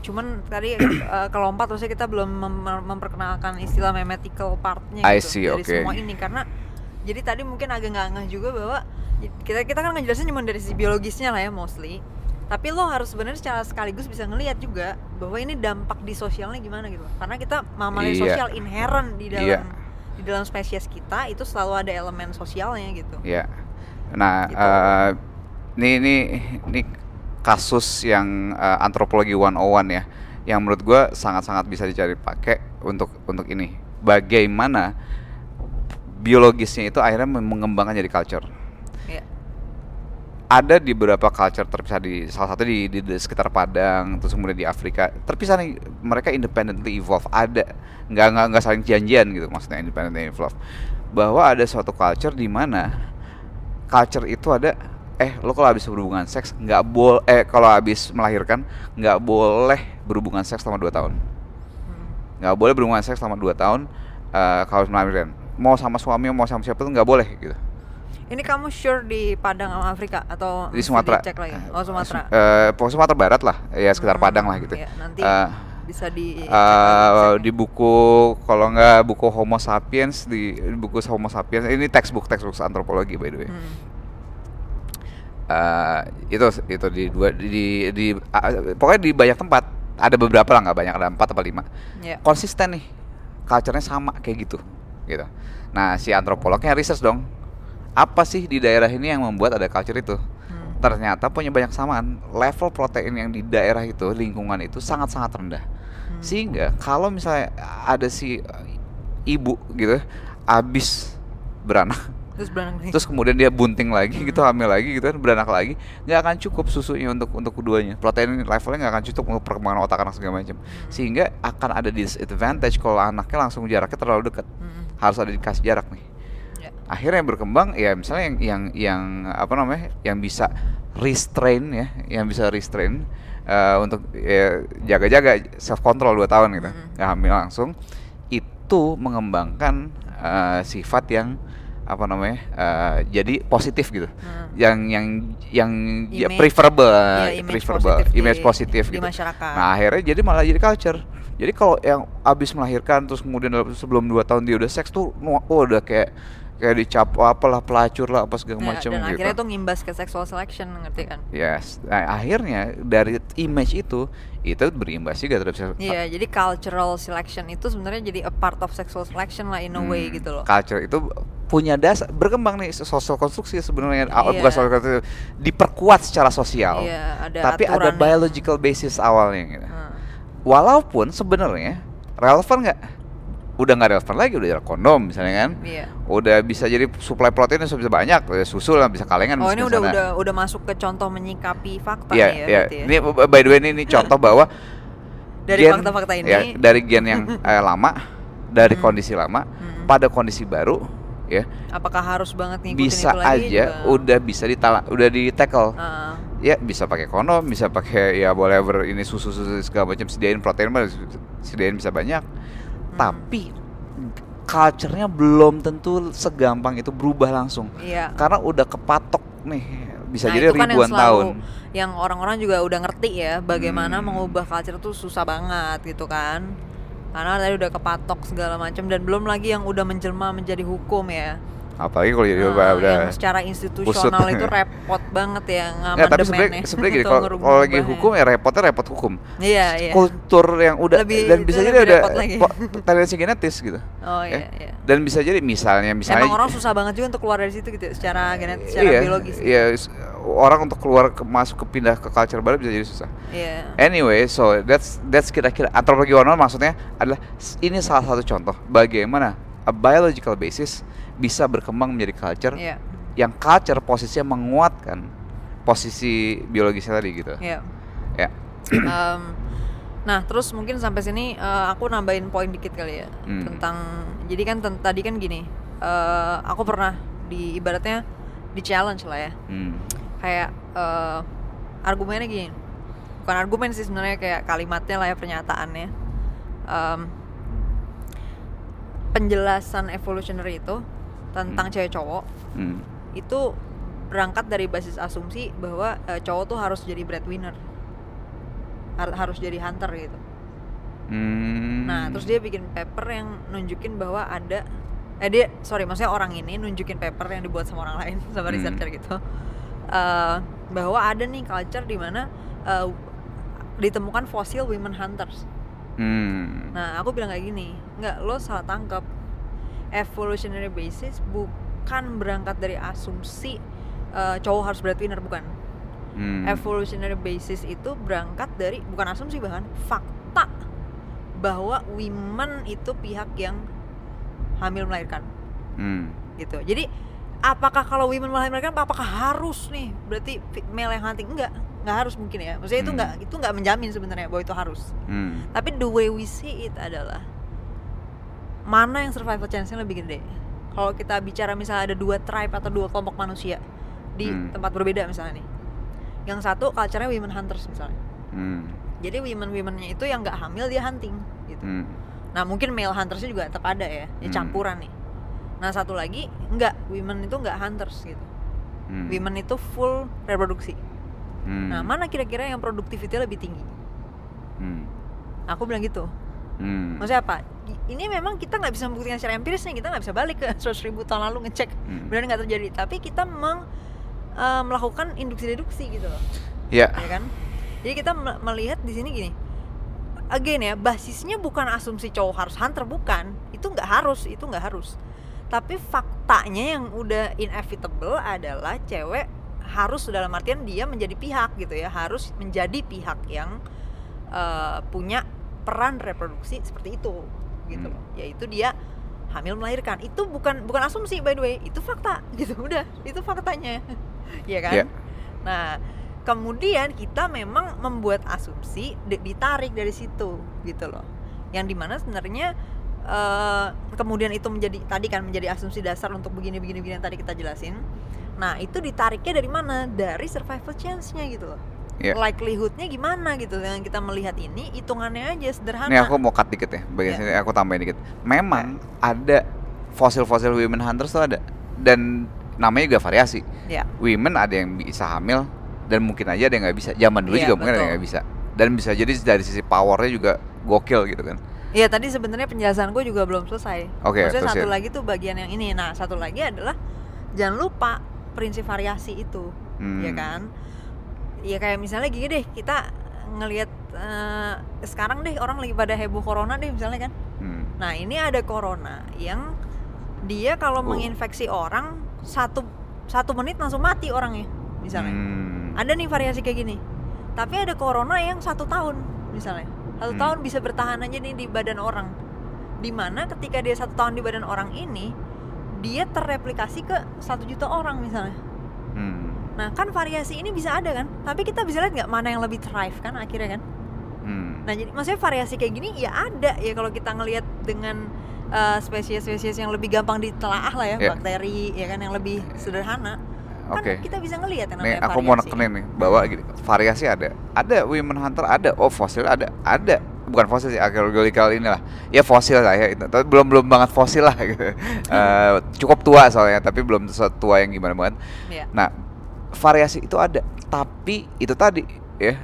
S1: Cuman tadi eh, kelompat maksudnya kita belum mem- memperkenalkan istilah memetical partnya
S2: I
S1: gitu
S2: see,
S1: dari
S2: oke.
S1: semua ini. Karena jadi tadi mungkin agak nggak ngeh juga bahwa kita kita kan ngejelasin cuma dari sisi biologisnya lah ya mostly tapi lo harus sebenarnya secara sekaligus bisa ngelihat juga bahwa ini dampak di sosialnya gimana gitu karena kita mamalia
S2: Iya.
S1: sosial inherent di dalam
S2: Iya.
S1: di dalam spesies kita itu selalu ada elemen sosialnya gitu
S2: Ya. Nah,
S1: Gitu.
S2: eh, ini ini ini kasus yang eh, antropologi 101 ya, yang menurut gua sangat-sangat bisa dicari pakai untuk untuk ini. Bagaimana biologisnya itu akhirnya mengembangkan jadi culture. Ada di beberapa culture terpisah di salah satu di, di, di sekitar Padang, terus kemudian di Afrika. Terpisah nih mereka independently evolve. Ada. Nggak nggak nggak saling janjian gitu maksudnya independently evolve. Bahwa ada suatu culture di mana culture itu ada eh lo kalau habis berhubungan seks nggak boleh eh kalau habis melahirkan nggak boleh berhubungan seks selama 2 tahun. Nggak boleh berhubungan seks selama 2 tahun eh, kalau melahirkan. Mau sama suami mau sama siapa tuh nggak boleh gitu
S1: ini kamu sure di Padang sama Afrika? Atau
S2: di Sumatera.
S1: dicek lagi? Oh Sumatera.
S2: Eh pokoknya Sumatera Barat lah. Ya sekitar
S1: Hmm,
S2: Padang lah gitu.
S1: ya, nanti
S2: Eh,
S1: bisa di cek
S2: eh,
S1: lagi
S2: di buku kalau nggak buku Homo sapiens di, di buku Homo sapiens ini textbook textbook antropologi by the way.
S1: Hmm.
S2: Eh, itu itu di dua di, di, di- ah, pokoknya di banyak tempat ada beberapa lah nggak banyak ada empat atau lima.
S1: Ya
S2: konsisten nih culture-nya sama kayak gitu gitu. Nah si antropolognya research dong apa sih di daerah ini yang membuat ada culture itu
S1: Hmm.
S2: ternyata punya banyak samaan level protein yang di daerah itu lingkungan itu sangat sangat rendah
S1: Hmm.
S2: sehingga kalau misalnya ada si uh, ibu gitu abis beranak
S1: terus beranak
S2: terus kemudian dia bunting lagi gitu
S1: Hmm.
S2: hamil lagi gitu kan beranak lagi nggak akan cukup susunya untuk untuk keduanya protein levelnya nggak akan cukup untuk perkembangan otak anak segala macam sehingga akan ada disadvantage kalau anaknya langsung jaraknya terlalu dekat
S1: Hmm.
S2: harus ada dikasih jarak nih. Akhirnya yang berkembang ya misalnya yang yang yang apa namanya yang bisa restrain ya yang bisa restrain eh, untuk ya, jaga-jaga self control 2 tahun gitu
S1: Mm-mm.
S2: nggak hamil langsung itu mengembangkan eh, sifat yang apa namanya eh, jadi positif gitu
S1: Hmm.
S2: yang yang yang ya,
S1: Image-
S2: preferable
S1: ya, image
S2: preferable
S1: positif di-
S2: image positif
S1: di
S2: gitu
S1: masyarakat.
S2: nah akhirnya jadi malah jadi culture jadi kalau yang abis melahirkan terus kemudian sebelum 2 tahun dia udah seks tuh oh udah kayak kayak dicap apalah pelacur lah apa segala
S1: Ya,
S2: macam
S1: dan
S2: gitu
S1: akhirnya itu ngimbas ke sexual selection ngerti kan
S2: yes nah, akhirnya dari image itu itu berimbas juga terhadap
S1: Iya, jadi cultural selection itu sebenarnya jadi a part of sexual selection lah in a way
S2: Hmm,
S1: gitu loh.
S2: Culture itu punya dasar berkembang nih sosial konstruksi sebenarnya Ah,
S1: Iya.
S2: bukan social konstruksi, diperkuat secara sosial.
S1: Iya, ada
S2: tapi ada
S1: yang-
S2: biological basis awalnya gitu.
S1: Hmm.
S2: Walaupun sebenarnya relevan nggak? Udah nggak relevan lagi, udah ada kondom misalnya kan.
S1: Iya.
S2: Udah bisa jadi supply proteinnya bisa banyak, susu lah bisa kalengan
S1: Oh
S2: bisa
S1: ini udah
S2: sana.
S1: udah udah masuk ke contoh menyikapi fakta
S2: Iya,
S1: nih ya,
S2: iya.
S1: berarti ya.
S2: Ini by the way ini, ini contoh bahwa
S1: Dari fakta-fakta ini.
S2: ya, dari gen yang eh, lama, dari
S1: Hmm.
S2: kondisi lama
S1: Hmm.
S2: pada kondisi baru, ya
S1: Apakah harus banget ngikutin
S2: bisa
S1: itu lagi
S2: aja
S1: juga?
S2: udah bisa ditala, udah di tackle.
S1: Ah,
S2: Ya bisa pakai kondom, bisa pakai ya whatever ini susu-susu segala macam sediain protein sediain bisa banyak. Tapi culture-nya belum tentu segampang itu berubah langsung.
S1: iya.
S2: Karena udah kepatok nih, bisa
S1: Nah,
S2: jadi
S1: itu kan yang
S2: ribuan
S1: selalu-
S2: tahun.
S1: Yang orang-orang juga udah ngerti ya bagaimana
S2: Hmm.
S1: mengubah culture tuh susah banget gitu kan. Karena tadi udah kepatok segala macam dan belum lagi yang udah menjelma menjadi hukum ya.
S2: Apalagi kalau jadi
S1: Nah,
S2: udah,
S1: secara institusional
S2: usut.
S1: itu repot banget ya
S2: Nggak, tapi sebenarnya
S1: ngamandemennya.
S2: sebenarnya gini
S1: Atau
S2: kalau lagi hukum ya repotnya repot hukum.
S1: Iya, iya.
S2: Kultur yang udah
S1: Lebih-
S2: dan bisa jadi ada tendensi genetis gitu.
S1: Oh
S2: ya.
S1: iya, iya.
S2: Dan bisa jadi misalnya misalnya
S1: Emang orang susah banget juga untuk keluar dari situ gitu ya, secara genetis, secara
S2: iya,
S1: biologis.
S2: Iya, s- orang untuk keluar ke, masuk ke pindah ke culture baru bisa jadi susah.
S1: Iya.
S2: Anyway, so that's that's kira-kira antropologi one maksudnya adalah ini salah satu contoh bagaimana a biological basis bisa berkembang menjadi culture
S1: Iya.
S2: yang culture posisinya menguatkan posisi biologisnya tadi gitu.
S1: Iya.
S2: Ya.
S1: Em, nah, terus mungkin sampai sini eh, aku nambahin poin dikit kali ya
S2: Hmm.
S1: tentang jadi kan ten- tadi kan gini, eh, aku pernah di ibaratnya di challenge lah ya.
S2: Hmm.
S1: Kayak eh, argumennya gini. Bukan argumen sih sebenarnya kayak kalimatnya lah ya pernyataannya. Em, penjelasan evolutionary itu tentang
S2: Hmm.
S1: cewek cowok
S2: Hmm.
S1: itu berangkat dari basis asumsi bahwa eh, cowok tuh harus jadi breadwinner Har- harus jadi hunter gitu
S2: Hmm.
S1: nah terus dia bikin paper yang nunjukin bahwa ada eh dia sorry maksudnya orang ini nunjukin paper yang dibuat sama orang lain sama
S2: Hmm.
S1: researcher gitu eh, bahwa ada nih culture di mana eh, ditemukan fosil women hunters
S2: Hmm.
S1: nah aku bilang kayak gini nggak lo salah tangkap. Evolutionary basis bukan berangkat dari asumsi eh, cowok harus breadwinner bukan.
S2: Hmm.
S1: evolutionary basis itu berangkat dari bukan asumsi bahkan fakta bahwa women itu pihak yang hamil melahirkan.
S2: Hmm.
S1: gitu. Jadi apakah kalau women melahirkan apakah harus nih? Berarti male yang hunting? Enggak nggak harus mungkin ya maksudnya itu
S2: Hmm.
S1: nggak itu nggak menjamin sebenarnya bahwa itu harus
S2: Hmm.
S1: tapi the way we see it adalah mana yang survival chance-nya lebih gede kalau kita bicara misalnya ada dua tribe atau dua kelompok manusia di
S2: Hmm.
S1: tempat berbeda misalnya nih yang satu culture-nya women hunters misalnya
S2: Hmm.
S1: jadi women womennya itu yang nggak hamil dia hunting gitu
S2: Hmm.
S1: nah mungkin male huntersnya juga tetap ada ya ya
S2: Hmm.
S1: campuran nih nah satu lagi nggak women itu nggak hunters gitu
S2: Hmm.
S1: women itu full reproduksi
S2: Hmm.
S1: nah mana kira-kira yang produktiviti lebih tinggi
S2: Hmm.
S1: aku bilang gitu
S2: Hmm.
S1: maksudnya apa ini memang kita nggak bisa membuktikan secara empiris nih kita nggak bisa balik ke 100 ribu tahun lalu ngecek
S2: Hmm.
S1: benar nggak terjadi tapi kita meng, eh, melakukan induksi-deduksi gitu loh
S2: Ya.
S1: ya kan jadi kita me- melihat di sini gini again ya basisnya bukan asumsi cowok harus hunter bukan itu nggak harus itu nggak harus tapi faktanya yang udah inevitable adalah cewek harus dalam artian dia menjadi pihak gitu ya harus menjadi pihak yang eh, punya peran reproduksi seperti itu gitu
S2: Hmm.
S1: yaitu dia hamil melahirkan. Itu bukan bukan asumsi by the way. Itu fakta gitu. Udah itu faktanya. Ya kan?
S2: Ya.
S1: nah kemudian kita memang membuat asumsi di- ditarik dari situ gitu loh. Yang di mana sebenarnya eh, kemudian itu menjadi tadi kan menjadi asumsi dasar untuk begini begini begini yang tadi kita jelasin nah itu ditariknya dari mana dari survival chance-nya gitu loh
S2: Ya.
S1: likelihoodnya gimana gitu yang kita melihat ini hitungannya aja sederhana
S2: Ini aku mau cut dikit ya, bagian
S1: Ya.
S2: sini aku tambahin dikit. Memang ada fosil-fosil women hunters tuh ada dan namanya juga variasi.
S1: ya
S2: Women ada yang bisa hamil dan mungkin aja ada yang nggak bisa. Zaman dulu
S1: Iya,
S2: juga mungkin ada yang
S1: betul.
S2: nggak bisa. Dan bisa jadi dari sisi powernya juga gokil gitu kan.
S1: Iya tadi sebenarnya penjelasan gue juga belum selesai.
S2: Oke,
S1: Maksudnya satu
S2: terusin.
S1: lagi tuh bagian yang ini. Nah satu lagi adalah jangan lupa prinsip variasi itu,
S2: Hmm.
S1: ya kan? Ya kayak misalnya gini deh kita ngelihat eh, sekarang deh orang lagi pada heboh corona deh misalnya kan.
S2: Hmm.
S1: Nah ini ada corona yang dia kalau
S2: Oh.
S1: menginfeksi orang satu satu menit langsung mati orangnya misalnya.
S2: Hmm.
S1: Ada nih variasi kayak gini. Tapi ada corona yang satu tahun misalnya. Satu
S2: Hmm.
S1: tahun bisa bertahan aja nih di badan orang. Di mana ketika dia satu tahun di badan orang ini, dia terreplikasi ke satu juta orang misalnya.
S2: Hmm.
S1: Nah kan variasi ini bisa ada kan. Tapi kita bisa lihat nggak mana yang lebih thrive kan akhirnya kan.
S2: Hmm.
S1: Nah jadi maksudnya variasi kayak gini ya ada ya kalau kita ngelihat dengan uh, spesies-spesies yang lebih gampang ditelaah lah ya
S2: Iya.
S1: bakteri ya kan yang lebih sederhana. Kan
S2: Oke.
S1: kita bisa ngelihat yang
S2: Nih
S1: namanya
S2: aku mau
S1: variasi.
S2: nekenin nih bahwa gini, variasi ada. Ada women hunter ada, oh fosil ada, ada. Bukan fosil sih, archaeological inilah. Ya fosil lah ya, itu. tapi belum belum banget fosil lah gitu. Eh, cukup tua soalnya, tapi belum tua yang gimana banget.
S1: Iya.
S2: Nah, variasi itu ada, tapi itu tadi ya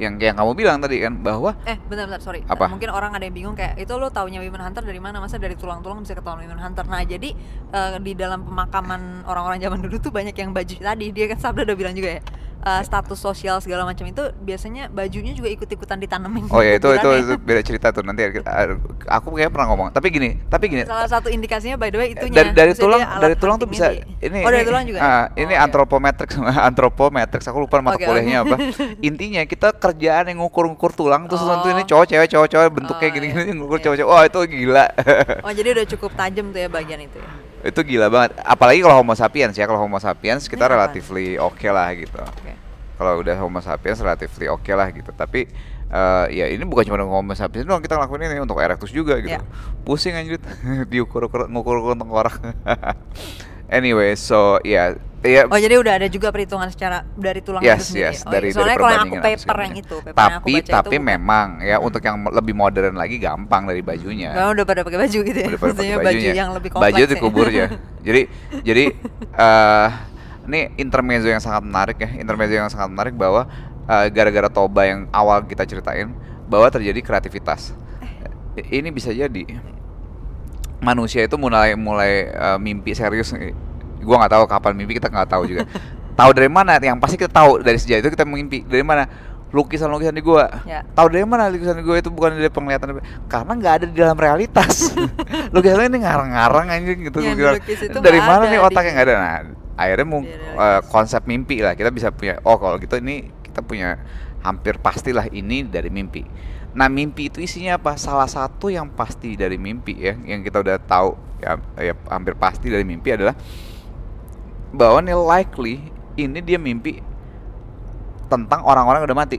S2: yang yang kamu bilang tadi kan bahwa
S1: Eh, bentar-bentar, sorry.
S2: Apa?
S1: Mungkin orang ada yang bingung kayak itu lo taunya Women Hunter dari mana? Masa dari tulang-tulang bisa ketahuan Women Hunter? Nah, jadi eh, di dalam pemakaman orang-orang zaman dulu tuh banyak yang baju tadi dia kan Sabda udah bilang juga ya. Eh, status sosial segala macam itu biasanya bajunya juga ikut-ikutan ditanemin.
S2: oh ya itu itu,
S1: kuburannya.
S2: itu beda cerita tuh nanti kita- aku kayaknya pernah ngomong. Tapi gini, tapi gini.
S1: Salah satu indikasinya by the way itunya.
S2: dari dari tulang dari tulang tuh bisa
S1: di-
S2: ini
S1: Oh, dari tulang juga. Oh,
S2: ini
S1: oke.
S2: antropometrics antropometrics aku lupa mata
S1: Oke,
S2: kuliahnya
S1: oke.
S2: apa intinya kita kerjaan yang ngukur-ngukur tulang terus
S1: Oh.
S2: ini cowok cewek cowok cewek bentuknya
S1: Oh,
S2: gini-gini
S1: iya,
S2: ngukur
S1: iya.
S2: cowok cewek wah itu gila
S1: Oh, jadi udah cukup tajam tuh ya bagian itu ya.
S2: Itu gila banget. Apalagi kalau homo sapiens ya. Kalau homo sapiens kita
S1: apa?
S2: relatively oke lah gitu.
S1: Oke.
S2: kalau udah homo sapiens relatively oke lah gitu. Tapi eh, ya ini bukan cuma homo sapiens doang kita ngelakuin ini untuk erectus juga gitu.
S1: Ya.
S2: pusing anjir. Diukur-ukur ngukur-ukur tengkorak. Anyway so ya ya
S1: Oh jadi udah ada juga perhitungan secara dari tulang
S2: Yes,
S1: itu sendiri.
S2: yes,
S1: oh,
S2: dari-
S1: iya. soalnya
S2: dari
S1: kalau yang aku paper yang itu, paper yang aku
S2: tapi
S1: baca
S2: tapi
S1: itu
S2: memang ya untuk yang lebih modern lagi gampang dari bajunya
S1: Memang udah pada pakai baju gitu ya.
S2: Udah pada pakai
S1: baju yang lebih kompleks.
S2: baju dikubur ya jadi jadi eh ini intermezzo yang sangat menarik ya intermezzo yang sangat menarik bahwa eh, gara-gara toba yang awal kita ceritain bahwa terjadi kreativitas
S1: Eh.
S2: ini bisa jadi manusia itu mulai mulai uh, mimpi serius gua nggak tahu kapan mimpi kita nggak tahu juga. Tahu dari mana? Yang pasti kita tahu dari sejak itu kita mimpi. Dari mana? Lukisan-lukisan di gua.
S1: Ya.
S2: tahu dari mana lukisan di gua itu? Bukan dari penglihatan karena nggak ada di dalam realitas. Lukisan ini ngarang-ngarang anjing gitu
S1: itu
S2: dari mana nih otaknya? nggak ada. nah akhirnya eh,
S1: realitas.
S2: konsep mimpi lah. Kita bisa punya oh kalau gitu ini kita punya hampir pastilah ini dari mimpi. Nah mimpi itu isinya apa? Salah satu yang pasti dari mimpi ya yang kita udah tahu ya, ya hampir pasti dari mimpi adalah bahwa nih likely ini dia mimpi tentang orang-orang udah mati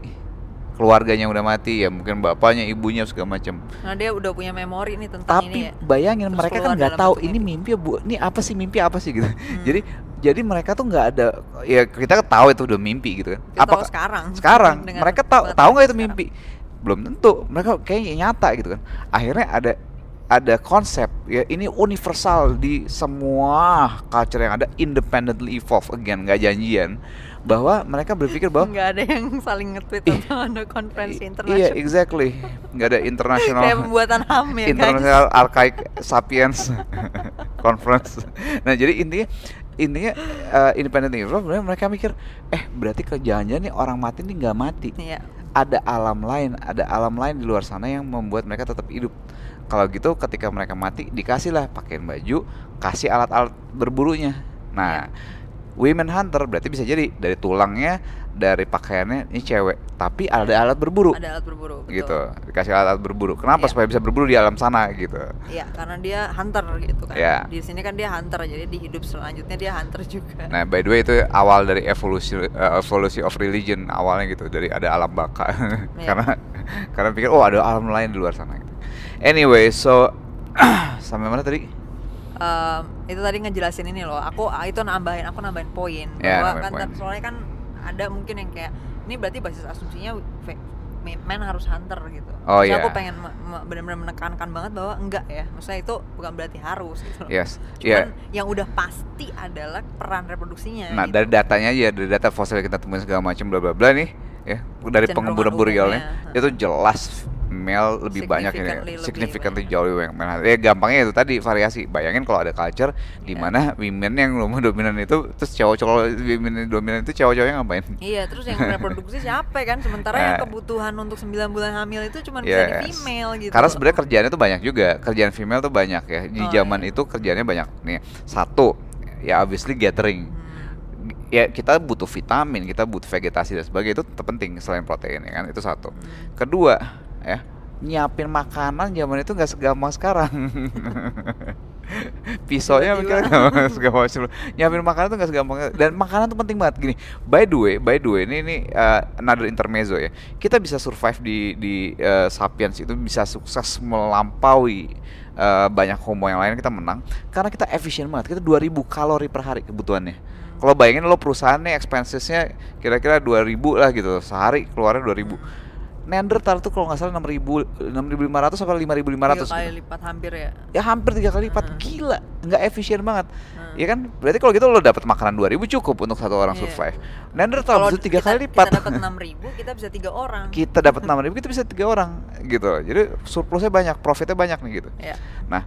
S2: keluarganya udah mati ya mungkin bapaknya ibunya segala macam
S1: Nah dia udah punya memori nih tentang
S2: tapi
S1: ini ya.
S2: bayangin
S1: Terus
S2: mereka kan nggak tahu ini
S1: mimpi.
S2: mimpi bu ini apa sih mimpi apa sih gitu
S1: Hmm.
S2: jadi jadi mereka tuh nggak ada ya kita tahu itu udah mimpi gitu kan Apakah-
S1: sekarang.
S2: sekarang mereka tahu tahu nggak itu
S1: sekarang.
S2: mimpi belum tentu mereka kayaknya nyata gitu kan akhirnya ada ada konsep ya ini universal di semua culture yang ada independently evolve again nggak janjian bahwa mereka berpikir bahwa
S1: nggak ada yang saling nge-tweet atau ada konferensi internasional.
S2: iya exactly nggak ada international
S1: Kayak pembuatan HAM ya guys.
S2: International Archaic Sapiens Conference. Nah, jadi intinya intinya uh, independent evolve mereka mikir eh berarti kerjaannya nih orang mati nih nggak mati
S1: Iya.
S2: ada alam lain ada alam lain di luar sana yang membuat mereka tetap hidup kalau gitu ketika mereka mati dikasihlah pakaian baju kasih alat-alat berburunya nah women hunter berarti bisa jadi dari tulangnya dari pakaiannya ini cewek tapi ada alat berburu
S1: Ada alat berburu. Betul.
S2: gitu dikasih alat berburu kenapa
S1: Iya.
S2: supaya bisa berburu di alam sana gitu
S1: Iya, karena dia hunter gitu kan.
S2: Iya.
S1: Di sini kan dia hunter, jadi di hidup selanjutnya dia hunter juga.
S2: nah by the way itu awal dari evolusi eh, evolusi of religion awalnya gitu dari ada alam baka
S1: Iya.
S2: karena karena pikir oh ada alam lain di luar sana gitu anyway so sampai mana tadi
S1: Em, itu tadi ngejelasin ini loh. Aku ah, itu nambahin, aku nambahin poin
S2: Ya,
S1: bahwa
S2: nambahin
S1: kan
S2: poin.
S1: ter- soalnya kan ada mungkin yang kayak ini berarti basis asumsinya fe- me- man harus hunter gitu.
S2: Oh, iya.
S1: aku pengen benar-benar menekankan banget bahwa enggak ya. Maksudnya itu bukan berarti harus gitu. loh.
S2: yes
S1: Cuman
S2: ya
S1: yang udah pasti adalah peran reproduksinya.
S2: nah
S1: gitu.
S2: dari datanya aja dari data fosil yang kita temuin segala macam bla bla bla nih ya dari realnya
S1: umumnya,
S2: itu jelas male lebih banyak ini
S1: Significantly
S2: jauh lebih banyak male. ya gampangnya itu tadi variasi bayangin kalau ada culture di
S1: Iya.
S2: mana women yang lumah dominan itu terus cowok-cowok women yang dominan itu cowok-cowoknya ngapain
S1: Iya, terus yang reproduksi siapa kan? Sementara yang
S2: Nah.
S1: kebutuhan untuk 9 bulan hamil itu cuma bisa
S2: Yes.
S1: di female gitu.
S2: Karena sebenarnya kerjaannya tuh banyak juga. Kerjaan female tuh banyak ya. Di
S1: Oh,
S2: zaman
S1: iya.
S2: itu kerjaannya banyak. Nih, satu ya obviously gathering.
S1: Hmm.
S2: Ya kita butuh vitamin, kita butuh vegetasi dan sebagainya itu terpenting selain protein ya kan. Itu satu.
S1: Hmm.
S2: Kedua, ya nyiapin makanan zaman itu nggak segampang sekarang. Pisaunya mikirnya gampang segampang sebelum nyiapin makanan tuh nggak segampang dan makanan tuh penting banget gini. By the way, by the way ini ini uh, another intermezzo ya. Kita bisa survive di di uh, sapiens itu bisa sukses melampaui uh, banyak homo yang lain kita menang karena kita efisien banget. Kita 2000 kalori per hari kebutuhannya. Kalau bayangin lo perusahaan nih expensesnya kira-kira 2000 lah gitu sehari keluarnya 2000 Neanderthal tuh kalau nggak salah 6000 6500 atau 5500
S1: Tiga kali
S2: gitu.
S1: lipat hampir ya.
S2: Ya hampir tiga kali lipat
S1: Hmm.
S2: gila, nggak efisien banget.
S1: Hmm.
S2: Ya kan? Berarti kalau gitu lo dapat makanan 2000 cukup untuk satu orang
S1: Iya.
S2: survive. Neanderthal
S1: Kalau
S2: bisa tiga
S1: kita-
S2: kali lipat.
S1: Kita dapat 6000, kita bisa tiga orang.
S2: Kita dapat 6000 kita bisa tiga orang gitu. Jadi surplusnya banyak, profitnya banyak nih gitu.
S1: Ya.
S2: Nah,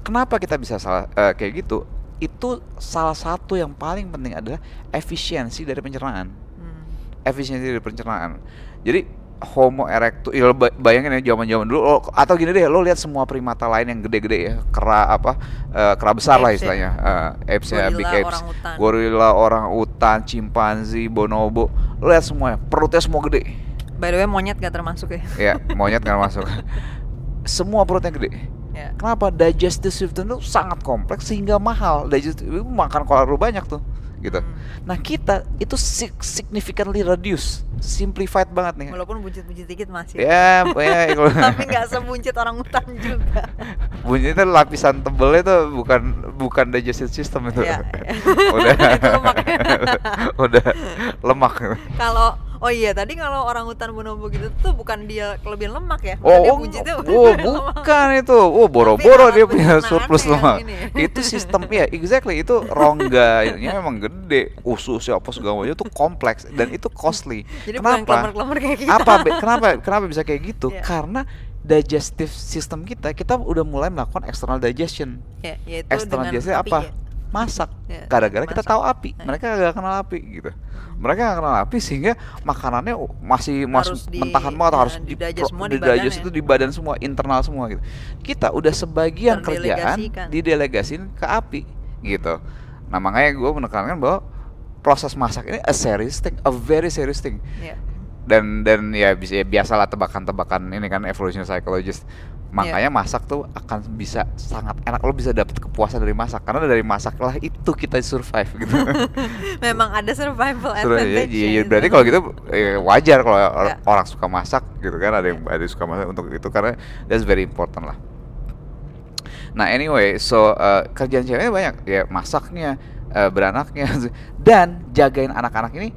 S2: kenapa kita bisa salah eh, kayak gitu? Itu salah satu yang paling penting adalah efisiensi dari pencernaan.
S1: Hmm.
S2: Efisiensi dari pencernaan. Jadi Homo erectus, ya bayangin ya zaman-zaman dulu lo, atau gini deh, lo lihat semua primata lain yang gede-gede ya, kera apa, eh, kera besar lah
S1: Apes ya.
S2: istilahnya, eh, apes-nya,
S1: Gorila,
S2: big apes,
S1: orangutan.
S2: gorila, orang utan, chimpanzee, bonobo, lo lihat semuanya, perutnya semua gede,
S1: By the way, monyet gak termasuk ya.
S2: ya monyet nggak masuk, semua perutnya gede.
S1: ya.
S2: Kenapa? Digestive system itu sangat kompleks sehingga mahal. Digestive makan kalori banyak tuh, gitu.
S1: Hmm.
S2: Nah kita itu sig- significantly reduce, simplified banget nih.
S1: Walaupun buncit-buncit dikit masih.
S2: Ya, ya kalau
S1: Tapi nggak sebuncit orang hutan juga.
S2: bunyi itu lapisan tebelnya itu bukan bukan digestive system itu.
S1: Iya,
S2: udah
S1: Itu lemak.
S2: udah lemak.
S1: Kalau oh iya tadi kalau orang hutan bonobo gitu tuh bukan dia kelebihan lemak ya.
S2: Oh,
S1: Dia
S2: oh,
S1: buncitnya
S2: oh,
S1: lemak.
S2: bukan itu. Oh, boro-boro dia punya surplus
S1: yang
S2: lemak.
S1: ini ya.
S2: Itu sistem ya, exactly itu rongga ini memang gede. Usus apa segala macam itu kompleks dan itu costly.
S1: Jadi bukan
S2: Kenapa?
S1: klemer-klemer kayak kita.
S2: Apa kenapa kenapa bisa kayak gitu?
S1: Iya.
S2: Karena digestive system kita kita udah mulai melakukan external digestion
S1: Ya, yaitu
S2: external digestion apa
S1: ya.
S2: Masak.
S1: Ya,
S2: gara-gara kita
S1: masak.
S2: tahu api.
S1: Nah.
S2: mereka gak kenal api gitu. Mereka gak kenal api sehingga makanannya masih mas
S1: Harus di-
S2: mentahan banget
S1: ya,
S2: harus di,
S1: di-digest semua di badan
S2: itu
S1: ya.
S2: di badan semua internal semua gitu. Kita udah sebagian kerjaan didelegasin ke api gitu. Nah makanya gue menekankan bahwa proses masak ini a serious thing a very serious thing.
S1: Ya.
S2: dan dan ya bisa ya biasalah tebakan-tebakan ini kan evolution psychologist makanya masak tuh akan bisa sangat enak. Lo bisa dapet kepuasan dari masak. Karena dari masak lah itu kita survive gitu.
S1: Memang ada survival
S2: Terus, ya,
S1: advantage.
S2: iya, iya, berarti kalau gitu eh, wajar kalau
S1: Ya.
S2: orang suka masak gitu kan. Ada yang ada yang suka masak untuk itu karena that's very important lah. Nah anyway so eh, kerjaan ceweknya banyak. Ya masaknya eh, beranaknya. Dan jagain anak-anak ini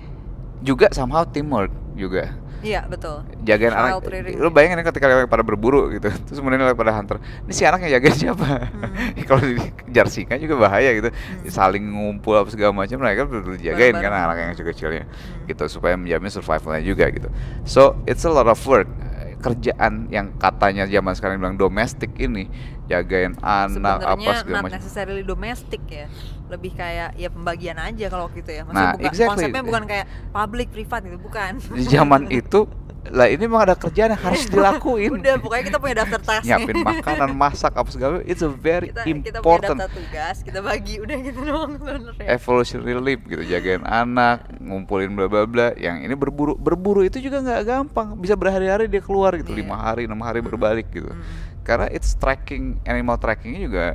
S2: juga somehow teamwork juga
S1: Iya, betul.
S2: jagain
S1: Child
S2: anak
S1: rearing.
S2: lu bayangin kan ketika lagi pada berburu gitu terus kemudian lagi pada hunter ini si anaknya jagain siapa
S1: Hmm.
S2: kalau dikejar singa juga bahaya gitu saling ngumpul apa segala macam mereka perlu jagain kan anak yang kecil-kecilnya
S1: Hmm.
S2: gitu supaya menjamin survivalnya juga gitu so it's a lot of work kerjaan yang katanya zaman sekarang bilang domestik ini jagain anak apa
S1: Sebenarnya
S2: segala
S1: not
S2: macam
S1: necessarily domestic ya. Lebih kayak ya pembagian aja kalau gitu ya.
S2: Nah,
S1: Maksudnya bukan
S2: exactly.
S1: konsepnya bukan kayak public privat gitu, bukan.
S2: di zaman itu lah ini memang ada kerjaan yang harus dilakuin
S1: Udah, pokoknya kita punya daftar task.
S2: nyiapin makanan masak apa segala it's a very
S1: kita, kita punya
S2: important
S1: daftar tugas, kita bagi udah gitu doang sebenarnya.
S2: evolutionary leap gitu jagain anak ngumpulin bla bla bla yang ini berburu berburu itu juga nggak gampang bisa berhari-hari dia keluar gitu
S1: Iya.
S2: lima hari enam hari berbalik gitu
S1: Mm.
S2: karena it's tracking animal trackingnya juga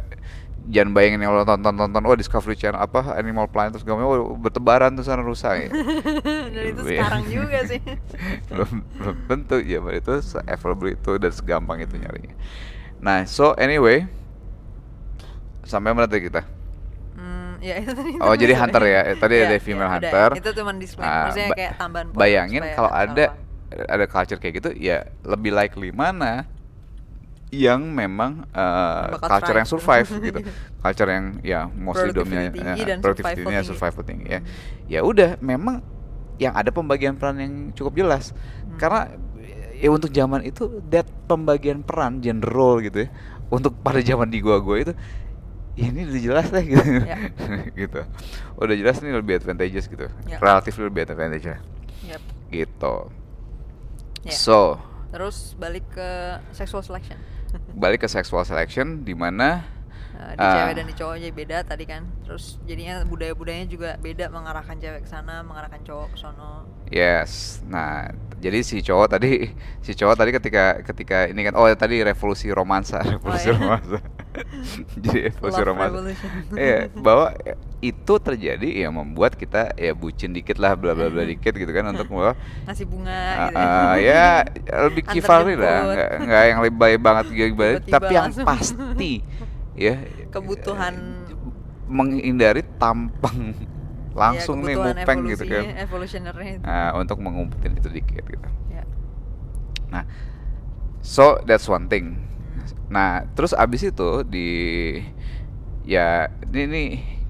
S2: jangan bayangin yang lo tonton tonton oh Discovery Channel apa Animal Planet terus gimana oh, bertebaran tuh sana rusa ya
S1: Dan itu
S2: Iya.
S1: sekarang juga sih.
S2: belum belum tentu ya itu se-available itu dan segampang itu nyarinya nah so anyway sampai mana tadi kita
S1: Hmm, ya itu tadi.
S2: Oh, jadi hunter ya. Eh, tadi ada
S1: Iya,
S2: female
S1: iya,
S2: hunter.
S1: Itu cuma display,
S2: Ah,
S1: maksudnya kayak tambahan
S2: bayangin kalau ada
S1: apa.
S2: ada culture kayak gitu ya lebih likely mana yang memang uh,
S1: Bakal
S2: culture yang survive gitu culture yang ya mostly dominan eh,
S1: dan
S2: productivity
S1: survival
S2: survival tinggi ya ya udah memang yang ada pembagian peran yang cukup jelas
S1: Hmm.
S2: karena ya untuk zaman itu that pembagian peran gender role gitu ya untuk pada zaman di gua-gua itu ya ini udah jelas lah gitu
S1: Ya.
S2: gitu udah jelas ini lebih advantageous gitu
S1: Ya.
S2: relatif lebih advantageous
S1: Yap.
S2: gitu
S1: Ya.
S2: so
S1: Terus balik ke sexual selection.
S2: Balik ke sexual selection di mana
S1: Nah, di
S2: Ah.
S1: cewek dan di cowok aja beda tadi kan. Terus jadinya budaya-budayanya juga beda mengarahkan cewek ke sana, mengarahkan cowok ke sono.
S2: yes nah jadi si cowok tadi si cowok tadi ketika ketika ini kan oh tadi revolusi romansa revolusi
S1: iya.
S2: romansa jadi revolusi
S1: Love
S2: romansa. Iya, bahwa itu terjadi ya membuat kita ya bucin dikit lah bla bla bla dikit gitu kan untuk bahwa
S1: Ngasih bunga
S2: Uh,
S1: gitu.
S2: uh, ya lebih Kivalri lah, nggak, nggak yang lebay banget gitu, tapi yang pasti ya
S1: Kebutuhan
S2: menghindari tampang langsung
S1: ya,
S2: nih mupeng gitu kan,
S1: evolutionary itu.
S2: Nah, untuk mengumpetin itu dikit gitu.
S1: Ya.
S2: Nah, so that's one thing. Nah, terus abis itu di ya ini, ini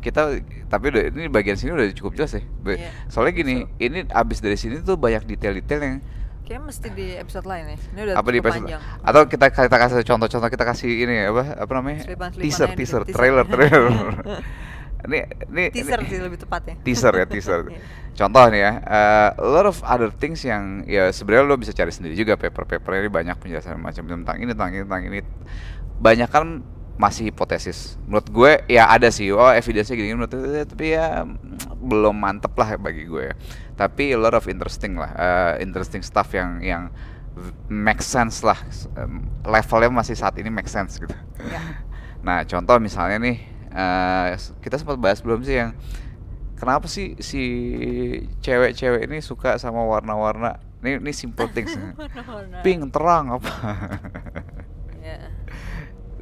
S2: kita tapi udah ini bagian sini udah cukup jelas ya.
S1: Iya.
S2: Soalnya gini, ini abis dari sini tuh banyak detail-detail yang
S1: Kayaknya mesti di episode lain ya. Ini udah
S2: apa di episode
S1: panjang.
S2: atau kita kita kasih contoh-contoh kita kasih ini apa apa namanya
S1: Selipan-selipan
S2: teaser
S1: aja
S2: teaser
S1: dikit, teaser.
S2: trailer trailer ini ini
S1: Teaser
S2: ini-
S1: sih lebih tepatnya.
S2: teaser ya teaser
S1: Iya.
S2: contoh nih ya uh, a lot of other things yang ya sebenarnya lo bisa cari sendiri juga paper-paper ini banyak penjelasan macam tentang ini tentang ini tentang ini banyak kan masih hipotesis menurut gue ya ada sih oh evidence-nya gini menurut gue tapi ya belum mantep lah bagi gue ya. Tapi a lot of interesting lah uh, interesting stuff yang yang make sense lah Um, levelnya masih saat ini make sense gitu
S1: Ya.
S2: Nah, contoh misalnya nih, eh, kita sempat bahas belum sih yang kenapa sih si cewek-cewek ini suka sama warna-warna? Ini ini simple things.
S1: Warna-warna.
S2: Pink terang apa?
S1: Ya.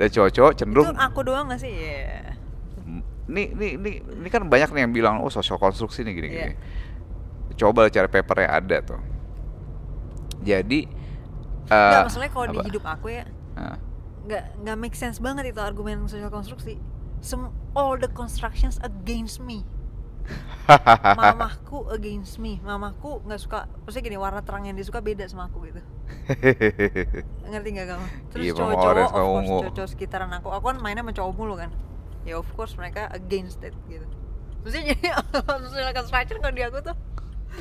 S2: Dan cowok-cowok cenderung
S1: Itu aku doang gak sih? Ya.
S2: nih nih nih ini kan banyak nih yang bilang oh sosial konstruksi nih gini-gini.
S1: Iya.
S2: Coba cari papernya ada tuh. Jadi
S1: Nggak,
S2: eh,
S1: maksudnya kalau di hidup aku ya
S2: Nah,
S1: nggak nggak make sense banget itu argumen sosial konstruksi. Sem all the constructions against me. mamahku against me mamahku nggak suka maksudnya gini warna terang yang dia suka beda sama aku gitu ngerti nggak kamu terus
S2: Iya,
S1: cowok-cowok of course cowok-cowok sekitaran aku aku kan mainnya sama cowok mulu kan ya of course mereka against it gitu maksudnya jadi social construction kalau di aku tuh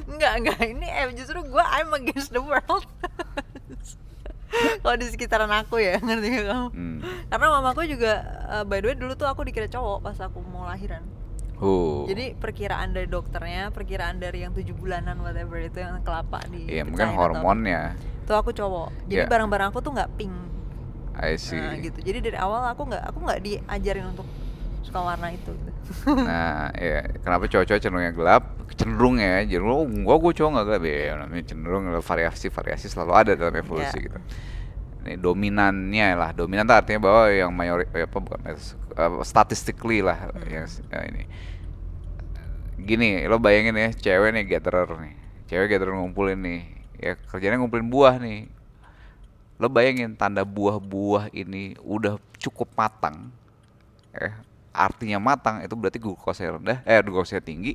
S1: enggak enggak ini eh, justru gue I'm against the world kalau di sekitaran aku ya ngerti nggak kamu
S2: Hmm.
S1: karena mamaku juga eh, by the way dulu tuh aku dikira cowok pas aku mau lahiran
S2: Huh.
S1: jadi perkiraan dari dokternya, perkiraan dari yang tujuh bulanan whatever itu yang kelapa di
S2: Iya, mungkin hormonnya.
S1: Itu aku cowok. Jadi
S2: Iya.
S1: barang-barang aku tuh nggak pink.
S2: I see.
S1: Nah, gitu. Jadi dari awal aku nggak aku nggak diajarin untuk suka warna itu gitu.
S2: Nah, ya kenapa cowok-cowok cenderung yang gelap? Cenderung ya, cenderung oh, gua gua cowok nggak gelap ya, namanya cenderung variasi-variasi selalu ada dalam evolusi
S1: Iya.
S2: gitu. Ini dominannya lah, dominan tuh artinya bahwa yang mayori eh, apa bukan eh, statistically lah
S1: Hmm.
S2: yang eh, ini. Gini, lo bayangin ya, cewek nih gatherer nih, cewek gatherer ngumpulin nih, ya kerjanya ngumpulin buah nih. Lo bayangin tanda buah-buah ini udah cukup matang, eh artinya matang itu berarti glukosanya rendah eh glukosanya tinggi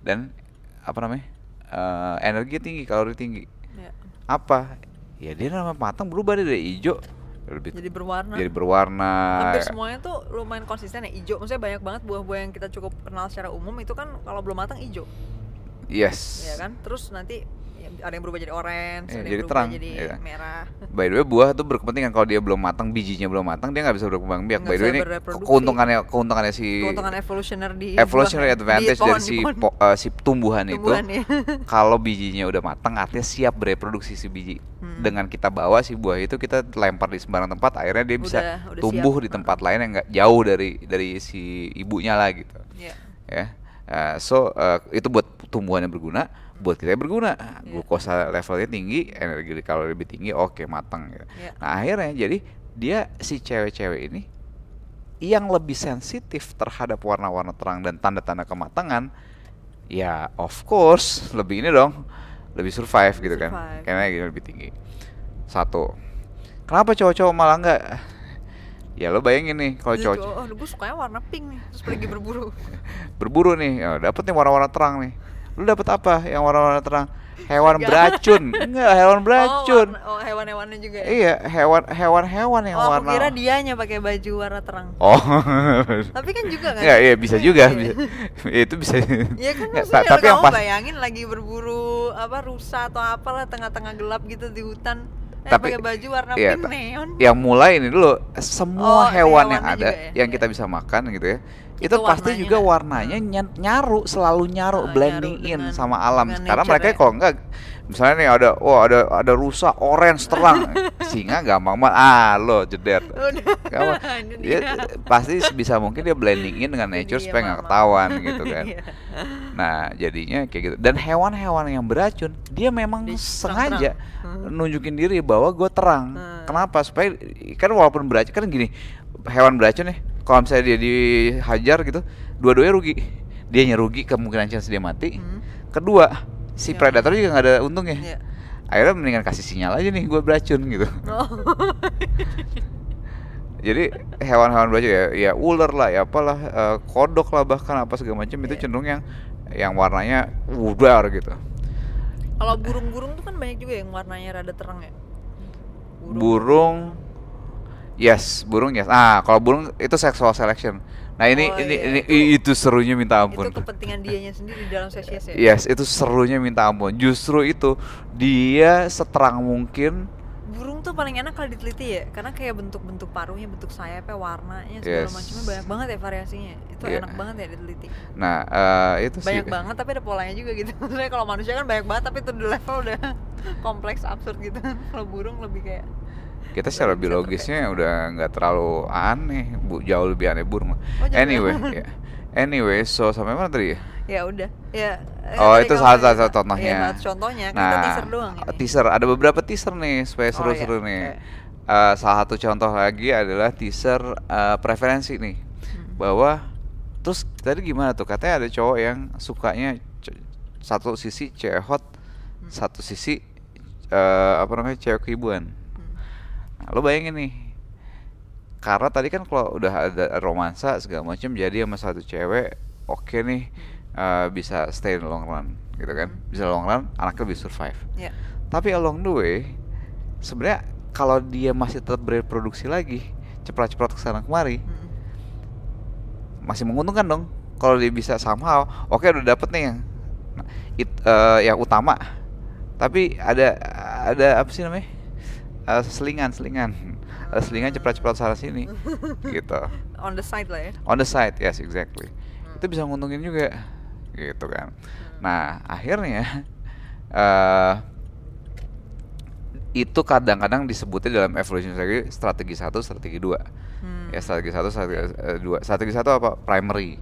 S2: dan apa namanya eh energi tinggi kalori tinggi
S1: Ya.
S2: apa ya dia nama matang berubah dia dari hijau lebih
S1: Jadi berwarna.
S2: jadi berwarna
S1: Hampir semuanya tuh lumayan konsisten ya hijau. Maksudnya banyak banget buah-buah yang kita cukup kenal secara umum itu kan kalau belum matang hijau,
S2: yes
S1: ya kan? Terus nanti ada yang berubah jadi orange,
S2: Iya,
S1: ada
S2: jadi
S1: yang berubah
S2: terang,
S1: jadi
S2: iya.
S1: merah.
S2: by the way buah tuh berkepentingan kalau dia belum matang bijinya belum matang dia nggak bisa berkembang biak by the way ini keuntungannya keuntungannya si
S1: Keuntungan evolutionary di
S2: evolutionary
S1: buah- di
S2: advantage
S1: pohon-
S2: dari si po- eh, si tumbuhan,
S1: Tumbuhan,
S2: itu
S1: ya.
S2: kalau bijinya udah matang artinya siap bereproduksi si biji
S1: Hmm.
S2: dengan kita bawa si buah itu kita lempar di sembarang tempat akhirnya dia bisa
S1: Udah- udah
S2: tumbuh
S1: siap.
S2: di tempat lain yang nggak jauh dari dari si ibunya lah gitu
S1: Iya.
S2: ya Eh, so eh, itu buat tumbuhan yang berguna buat kita berguna
S1: Iya.
S2: glukosa levelnya tinggi energi kalori lebih tinggi oke matang gitu.
S1: Iya.
S2: nah akhirnya jadi dia si cewek-cewek ini yang lebih sensitif terhadap warna-warna terang dan tanda-tanda kematangan ya of course lebih ini dong lebih survive gitu kan
S1: Survive.
S2: karena gini lebih tinggi satu kenapa cowok-cowok malah enggak ya lo bayangin nih kalau
S1: Jadi
S2: cowok
S1: oh gue sukanya warna pink nih terus pergi berburu
S2: berburu nih ya, dapet nih warna-warna terang nih lu dapet apa? Yang warna-warna terang. Hewan
S1: Enggak.
S2: beracun. Enggak hewan beracun.
S1: oh, oh hewan-hewannya juga ya?
S2: Iya hewan hewan-hewan yang
S1: oh aku
S2: warna.
S1: kira dianya pakai baju warna terang.
S2: Oh.
S1: Tapi kan juga kan?
S2: Ya iya bisa juga
S1: Iya.
S2: bisa. Itu bisa.
S1: Iya kan
S2: Nggak,
S1: maksudnya
S2: ta- tapi yang pas
S1: bayangin lagi berburu apa rusa atau apalah tengah-tengah gelap gitu di hutan eh,
S2: Tapi-
S1: pakai baju warna
S2: iya,
S1: pink neon.
S2: yang mulai ini dulu semua
S1: Oh,
S2: hewan yang ada
S1: ya?
S2: yang
S1: Iya.
S2: kita bisa makan gitu ya itu,
S1: Itu
S2: pasti
S1: warnanya.
S2: juga warnanya ny- nyaru selalu nyaru
S1: Ah,
S2: blending
S1: nyaru
S2: in sama alam
S1: nature
S2: mereka
S1: ya.
S2: kalau enggak misalnya nih ada oh ada ada rusa orange terang singa gampang banget ah lo jeder. Gampang. Dia
S1: dia.
S2: pasti sebisa mungkin dia blending in dengan
S1: Ini
S2: nature
S1: dia,
S2: supaya nggak ketahuan gitu kan
S1: Iya.
S2: Nah, jadinya kayak gitu. Dan hewan-hewan yang beracun, dia memang
S1: Dia
S2: sengaja
S1: terang-terang. Hmm.
S2: nunjukin diri bahwa gue terang.
S1: Hmm.
S2: Kenapa? Supaya kan walaupun beracun kan gini, hewan beracun nih, kalau misalnya dia dihajar gitu, dua-duanya rugi. Dia rugi kemungkinan chance dia mati.
S1: Hmm.
S2: Kedua, si
S1: Iya.
S2: predator juga nggak ada untungnya.
S1: Iya.
S2: Akhirnya mendingan kasih sinyal aja nih, gue beracun gitu.
S1: Oh.
S2: Jadi hewan-hewan beracun ya, ya ular lah, ya apalah, eh, kodok lah bahkan apa segala macam itu
S1: Iya.
S2: cenderung yang yang warnanya udar gitu.
S1: Kalau burung-burung tuh kan banyak juga yang warnanya rada terang ya.
S2: burung yes burung yes ah kalau burung itu sexual selection nah ini
S1: Oh,
S2: ini
S1: iya,
S2: ini
S1: itu-
S2: itu serunya minta ampun
S1: Itu kepentingan dianya sendiri di dalam spesies ya.
S2: yes itu serunya minta ampun justru itu dia seterang mungkin
S1: Burung tuh paling enak kalau diteliti ya, karena kayak bentuk-bentuk paruhnya, bentuk sayapnya, warnanya segala
S2: Yes.
S1: macamnya banyak banget ya variasinya. Itu
S2: Iya.
S1: enak banget ya diteliti.
S2: nah eh, itu
S1: Banyak
S2: sih
S1: banget tapi ada polanya juga gitu. Maksudnya kalau manusia kan banyak banget tapi itu di level udah kompleks absurd gitu. kalau burung lebih kayak
S2: kita secara biologisnya udah nggak terlalu aneh bu jauh lebih aneh burung
S1: Oh,
S2: anyway ya. anyway so sampai mana tadi ya
S1: ya udah. Ya. eh,
S2: Oh, itu salah satu contohnya.
S1: Satu contohnya. Kan kita teaser doang ini.
S2: teaser ada beberapa teaser nih supaya
S1: Oh,
S2: seru-seru
S1: iya,
S2: nih.
S1: oke.
S2: Eh, salah satu contoh lagi adalah teaser eh, preferensi nih,
S1: Hmm.
S2: bahwa terus tadi gimana tuh katanya ada cowok yang sukanya satu sisi cewek hot,
S1: Hmm.
S2: satu sisi eh, apa namanya cewek keibuan.
S1: Hmm.
S2: Nah, lo bayangin nih, karena tadi kan kalau udah ada romansa segala macam jadi sama satu cewek, oke nih, eh, bisa stay in the long run gitu kan bisa long run anaknya lebih survive
S1: Ya.
S2: tapi along the way sebenarnya kalau dia masih tetap bereproduksi lagi cepat-cepat ke sana kemari
S1: Mm.
S2: masih menguntungkan dong kalau dia bisa somehow oke udah dapet nih yang it- eh, yang utama tapi ada ada apa sih namanya Eh, selingan selingan. Ada selingan cepat-cepat sana sini. Gitu.
S1: On the side lah ya.
S2: on the side yes exactly.
S1: Hmm.
S2: itu bisa nguntungin juga. Gitu kan. Nah akhirnya eh itu kadang-kadang disebutnya dalam evolution strategi strategi satu strategi dua.
S1: Hmm.
S2: ya strategi satu strategi eh, dua. Strategi satu apa? Primary.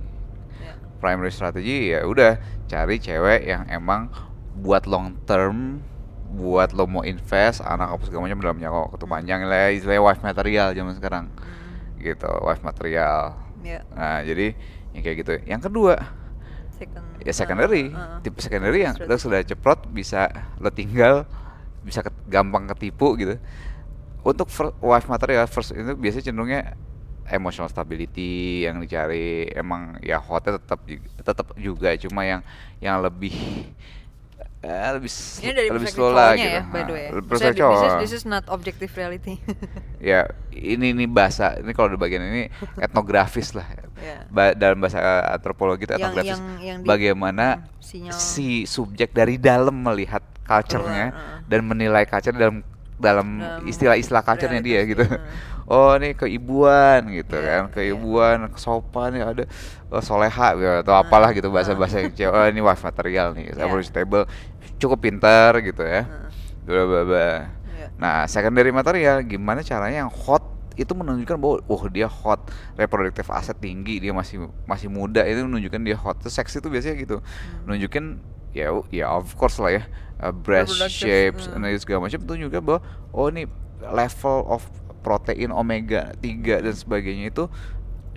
S1: Ya.
S2: primary strategi ya udah cari cewek yang emang buat long term buat lo mau invest anak apa segala macam dalam jangka waktu panjang. Lah ya, istilahnya wife material zaman sekarang.
S1: Hmm.
S2: gitu wife material.
S1: Ya.
S2: nah jadi yang kayak gitu. Yang kedua
S1: Second.
S2: ya secondary.
S1: uh, uh,
S2: tipe secondary yang lo sudah ceprot bisa lo tinggal bisa ket- gampang ketipu gitu. Untuk fir- wife material first itu biasanya cenderungnya emotional stability yang dicari. Emang ya hotnya tetap tetap juga. Cuma yang yang lebih eh, lebih
S1: Ini dari
S2: lebih slow lah gitu
S1: ya, by the
S2: Nah,
S1: way.
S2: perspektif
S1: di- this, is,
S2: cowok.
S1: this is not objective reality.
S2: ya ini ini bahasa ini kalau di bagian ini etnografis lah
S1: Ya.
S2: Ba- dalam bahasa eh, antropologi itu
S1: Yang-
S2: etnografis
S1: yang- yang di-
S2: bagaimana
S1: sinyal.
S2: si subjek dari dalam melihat culture-nya
S1: Keluar, uh.
S2: dan menilai culture dalam dalam istilah-istilah culture-nya dia gitu.
S1: dia,
S2: Oh, ini keibuan gitu
S1: Iya,
S2: kan,
S1: iya.
S2: keibuan, sopan ya ada oh, soleha gitu, atau apalah gitu bahasa-bahasa yang cewek. Oh, ini wife material nih,
S1: Iya.
S2: average table, cukup pintar gitu ya.
S1: Uh,
S2: Bla bla bla.
S1: ya.
S2: Nah, secondary material gimana caranya yang hot itu menunjukkan bahwa oh dia hot, reproductive aset tinggi, dia masih masih muda itu menunjukkan dia hot. Terus seksi itu biasanya gitu.
S1: Hmm.
S2: Nunjukin ya ya of course lah ya. uh, breast shapes
S1: hmm.
S2: dan segala macam itu juga bahwa oh ini level of protein omega 3 dan sebagainya itu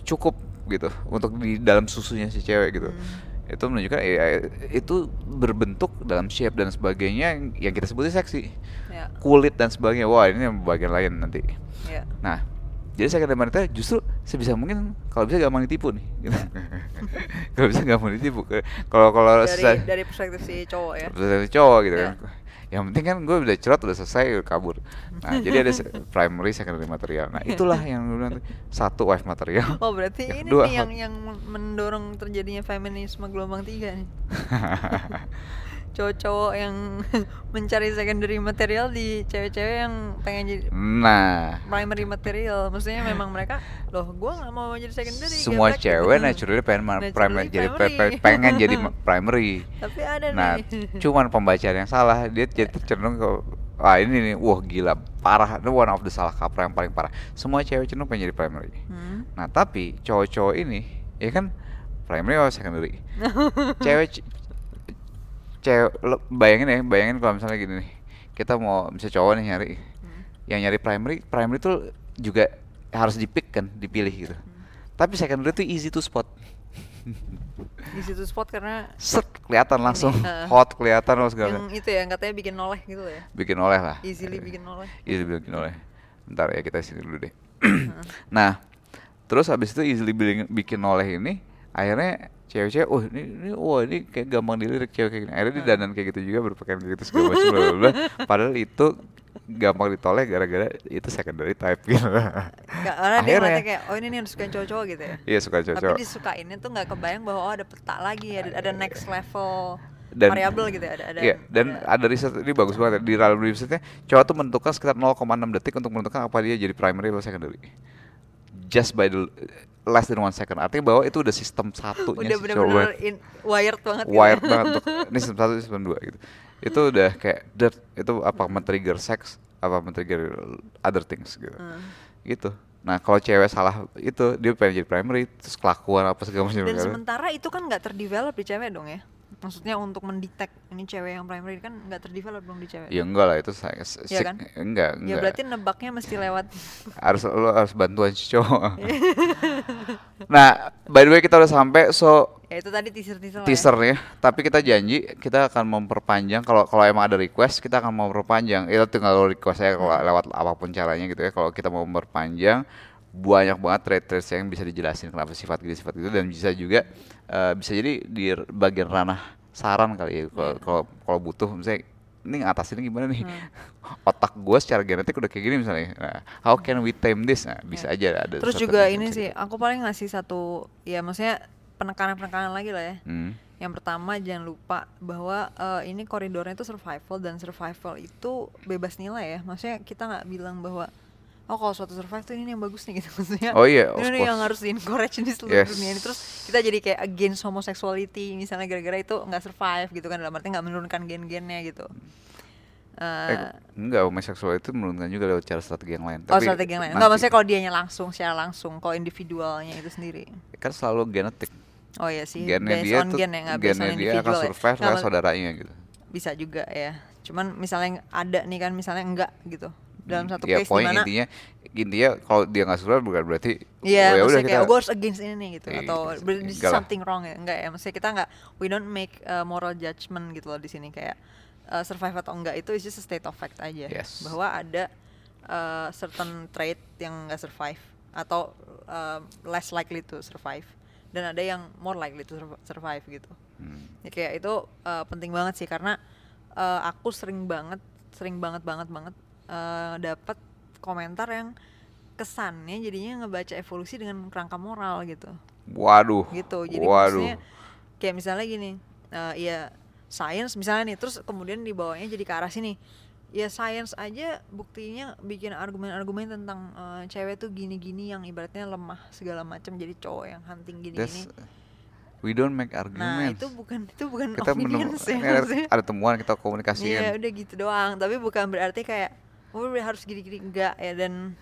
S2: cukup gitu untuk di dalam susunya si cewek gitu.
S1: Hmm.
S2: Itu menunjukkan ya, itu berbentuk dalam shape dan sebagainya yang, kita sebutnya seksi
S1: Ya.
S2: kulit dan sebagainya wah ini yang bagian lain nanti
S1: Ya.
S2: nah jadi saya kata wanita justru sebisa mungkin kalau bisa gampang ditipu nih gitu. kalau bisa gampang ditipu kalau kalau
S1: Dari dari perspektif si cowok ya.
S2: dari cowok gitu
S1: Ya.
S2: kan yang penting kan gue udah cerot udah selesai kabur. Nah jadi ada primary secondary material. Nah itulah yang gue bilang satu wife material.
S1: Oh berarti
S2: Yang
S1: ini
S2: kedua,
S1: nih yang yang mendorong terjadinya feminisme gelombang tiga nih. Cowok-cowok yang mencari secondary material di cewek-cewek yang pengen jadi
S2: nah
S1: primary material. Maksudnya memang mereka, loh gua nggak mau jadi secondary.
S2: semua
S1: geblek," gitu.
S2: cewek naturally pengen
S1: Naturally
S2: primary jadi
S1: primary.
S2: pengen jadi ma- primary
S1: Tapi ada
S2: Nah,
S1: nih.
S2: cuman pembacaan yang salah, dia jadi cenderung ke wah ini nih, wah gila, parah, itu one of the salah kaprah yang paling parah. Semua cewek cenderung pengen jadi primary.
S1: Hmm.
S2: Nah, tapi cowok-cowok ini, ya kan primary atau secondary. cewek cewek lo bayangin ya, bayangin kalau misalnya gini nih. Kita mau bisa cowok nih nyari
S1: Hmm.
S2: yang nyari primary, primary tuh juga harus dipick kan, dipilih gitu.
S1: Hmm.
S2: Tapi secondary tuh easy to spot.
S1: Di situ spot karena
S2: Set kelihatan langsung
S1: heeh.
S2: hot kelihatan loh segala
S1: yang itu ya katanya bikin noleh gitu ya.
S2: bikin oleh lah
S1: Easily bikin noleh.
S2: easily bikin oleh ntar ya kita sini dulu deh nah terus habis itu easily bikin, bikin oleh ini akhirnya cewek-cewek oh ini, ini wah ini kayak gampang dilirik cewek kayak gini akhirnya dia dandan kayak gitu juga berpakaian kayak gitu segala macam bla, padahal itu gampang ditoleh gara-gara itu secondary type gitu
S1: karena dia ngeliatnya kayak oh ini nih yang disukain cowok-cowok gitu ya.
S2: iya suka
S1: Tapi
S2: cocok
S1: disukainnya tuh nggak kebayang bahwa oh ada peta lagi, ada, ada next level
S2: Dan-
S1: variabel gitu ya, ada ada.
S2: Iya, dan ada riset ini bagus banget. ya. Di dalam risetnya, cowok tuh menentukan sekitar 0,6 detik untuk menentukan apa dia jadi primary atau secondary. Just by the less than one second. Artinya bahwa itu udah sistem satunya
S1: udah
S2: si
S1: bener-bener in, wired banget gitu.
S2: Wired banget untuk ini sistem satu, sistem dua gitu. Itu udah kayak dirt, itu apa men-trigger seks, apa men-trigger other things gitu.
S1: Hmm.
S2: Gitu. Nah, kalau cewek salah itu dia pengen jadi primary terus kelakuan apa segala macam.
S1: Dan
S2: kan.
S1: sementara itu kan nggak terdevelop di cewek dong ya. Maksudnya untuk mendetek ini cewek yang primary kan nggak terdevelop dong di cewek.
S2: Ya enggak lah itu saya sik-
S1: kan?
S2: enggak,
S1: Ya
S2: enggak.
S1: berarti nebaknya mesti lewat
S2: harus lo harus bantuan si cowok. nah, by the way kita udah sampai so
S1: ya itu tadi teaser-teaser lah ya.
S2: teaser ya. Tapi kita janji kita akan memperpanjang kalau kalau emang ada request kita akan memperpanjang. Itu tinggal lo request saya kalau lewat apa pun caranya gitu ya. Kalau kita mau memperpanjang banyak banget trait-traits yang bisa dijelasin kenapa sifat gini sifat gitu dan bisa juga eh, bisa jadi di bagian ranah saran kali ya kalau kalau kalau butuh misalnya ini ngatasinnya gimana nih otak gue secara genetik udah kayak gini misalnya nah, how can we tame this nah, bisa aja ada
S1: Terus juga ini
S2: bisa
S1: sih,
S2: gitu.
S1: aku paling ngasih satu, ya maksudnya penekanan-penekanan lagi lah ya.
S2: Hmm.
S1: Yang pertama jangan lupa bahwa eh, ini koridornya itu survival dan survival itu bebas nilai ya. Maksudnya kita nggak bilang bahwa oh kalau suatu survive tuh ini yang bagus nih gitu maksudnya.
S2: Oh iya, of
S1: ini yang harus di-encourage di seluruh
S2: Yes.
S1: dunia ini. Terus kita jadi kayak against homosexuality misalnya gara-gara itu nggak survive gitu kan dalam arti nggak menurunkan gen-gennya gitu.
S2: Eh,
S1: Eh,
S2: enggak, homoseksual itu menurunkan juga lewat cara strategi yang lain.
S1: oh
S2: Tapi
S1: strategi yang lain. Enggak maksudnya kalau dianya langsung secara langsung, kalau individualnya itu sendiri.
S2: kan selalu genetik.
S1: Oh iya sih,
S2: Gennya
S1: based
S2: dia
S1: on
S2: tuh,
S1: gen ya, nggak based on
S2: gennya dia akan
S1: ya.
S2: survive lewat
S1: mak-
S2: saudaranya gitu.
S1: bisa juga ya. Cuman misalnya ada nih kan, misalnya enggak gitu. Dalam satu
S2: ya,
S1: case
S2: poin
S1: di mana
S2: intinya intinya kalau dia nggak survive bukan berarti
S1: Iya,
S2: oh ya udah kita
S1: kayak gue harus against ini nih gitu
S2: Iya,
S1: atau
S2: lah.
S1: something wrong ya enggak ya maksudnya kita enggak we don't make uh, moral judgment gitu loh di sini kayak uh, survive atau enggak itu is just a state of fact aja
S2: Yes.
S1: bahwa ada uh, certain trait yang enggak survive atau uh, less likely to survive dan ada yang more likely to surv- survive gitu
S2: Hmm.
S1: ya kayak itu uh, penting banget sih karena uh, aku sering banget sering banget banget banget uh, dapat komentar yang kesannya jadinya ngebaca evolusi dengan kerangka moral gitu.
S2: Waduh
S1: gitu. Jadi
S2: waduh.
S1: maksudnya kayak misalnya gini uh, ya science misalnya nih terus kemudian dibawanya jadi ke arah sini. Ya science aja buktinya bikin argumen-argumen tentang uh, cewek tuh gini-gini yang ibaratnya lemah segala macam jadi cowok yang hunting gini-gini.
S2: We don't make
S1: nah
S2: arguments.
S1: itu bukan itu bukan
S2: kita
S1: opinions ya
S2: ada, ada temuan kita
S1: Iya
S2: komunikasikan
S1: udah gitu doang. Tapi bukan berarti kayak oh harus gini-gini enggak ya dan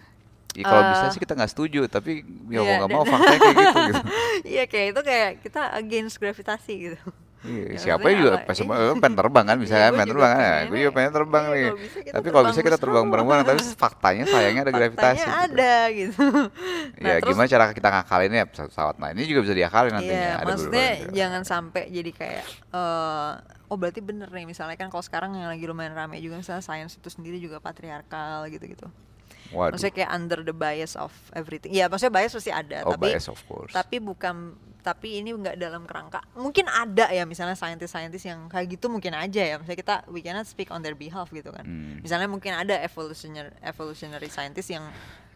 S2: ya, kalau bisa
S1: eh,
S2: sih kita nggak setuju tapi ya mau
S1: iya,
S2: nggak mau faktanya kayak gitu gitu.
S1: Iya kayak itu kayak kita against gravitasi gitu
S2: Iya,
S1: Ya,
S2: siapa juga pas semua eh, pengen terbang kan? Bisa
S1: Iya,
S2: kan pengen terbang. kan
S1: pengennya.
S2: gue juga pengen terbang
S1: Iya,
S2: nih.
S1: kalau bisa kita
S2: tapi kalau bisa kita terbang bareng-bareng? Tapi faktanya sayangnya ada gravitasi
S1: Faktanya
S2: gitu.
S1: ada gitu. Nah,
S2: ya
S1: terus-
S2: gimana cara kita ngakalinnya pesawat nah ini juga bisa diakalin nantinya
S1: Iya,
S2: ada
S1: maksudnya jangan sampai jadi kayak eh oh berarti bener nih misalnya kan kalau sekarang yang lagi lumayan rame juga misalnya science itu sendiri juga patriarkal gitu-gitu.
S2: waduh.
S1: Maksudnya kayak under the bias of everything. Iya, maksudnya bias pasti ada,
S2: oh
S1: tapi
S2: bias of course.
S1: tapi bukan tapi ini nggak dalam kerangka mungkin ada ya misalnya scientist-scientist yang kayak gitu mungkin aja ya misalnya kita we cannot speak on their behalf gitu kan
S2: Hmm.
S1: misalnya mungkin ada evolutionary evolutionary scientist yang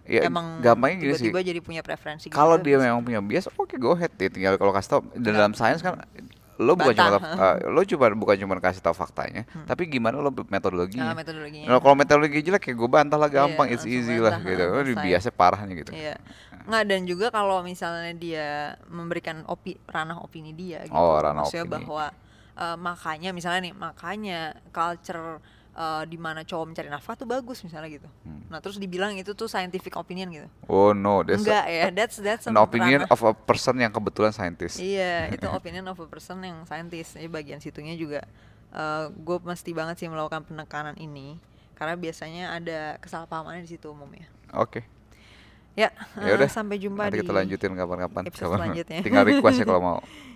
S2: Ya,
S1: emang
S2: gampangnya gini sih.
S1: tiba-tiba jadi punya preferensi gitu
S2: kalau
S1: kan.
S2: dia memang punya bias oke go ahead dia tinggal kalau kasih tau dalam sains kan lo bukan cuma tau- eh, lo cuma bukan cuma kasih tahu faktanya tapi gimana lo metodologinya
S1: Ah, metodologinya.
S2: Nah, kalau metodologi jelek kayak gue bantah lah
S1: Iya,
S2: gampang it's
S1: langsung
S2: easy lah gitu
S1: ah,
S2: oh,
S1: selesai.
S2: biasa parahnya gitu
S1: Iya. Nggak dan juga kalau misalnya dia memberikan opi ranah opini dia gitu.
S2: Oh, ranah
S1: Maksudnya
S2: opini.
S1: bahwa eh, makanya misalnya nih, makanya culture eh, di mana cowok mencari nafkah tuh bagus misalnya gitu.
S2: Hmm.
S1: Nah, terus dibilang itu tuh scientific opinion gitu.
S2: oh no that's
S1: Enggak ya, that's that's
S2: an opinion
S1: ranah-
S2: of a person yang kebetulan scientist
S1: Iya, itu opinion of a person yang scientist. Jadi bagian situnya juga gue mesti banget sih melakukan penekanan ini karena biasanya ada kesalahpahamannya di situ umumnya.
S2: oke
S1: Ya,
S2: ya udah
S1: sampai jumpa
S2: nanti
S1: di
S2: kita lanjutin kapan-kapan
S1: episode
S2: Kapan-
S1: selanjutnya.
S2: tinggal request ya kalau mau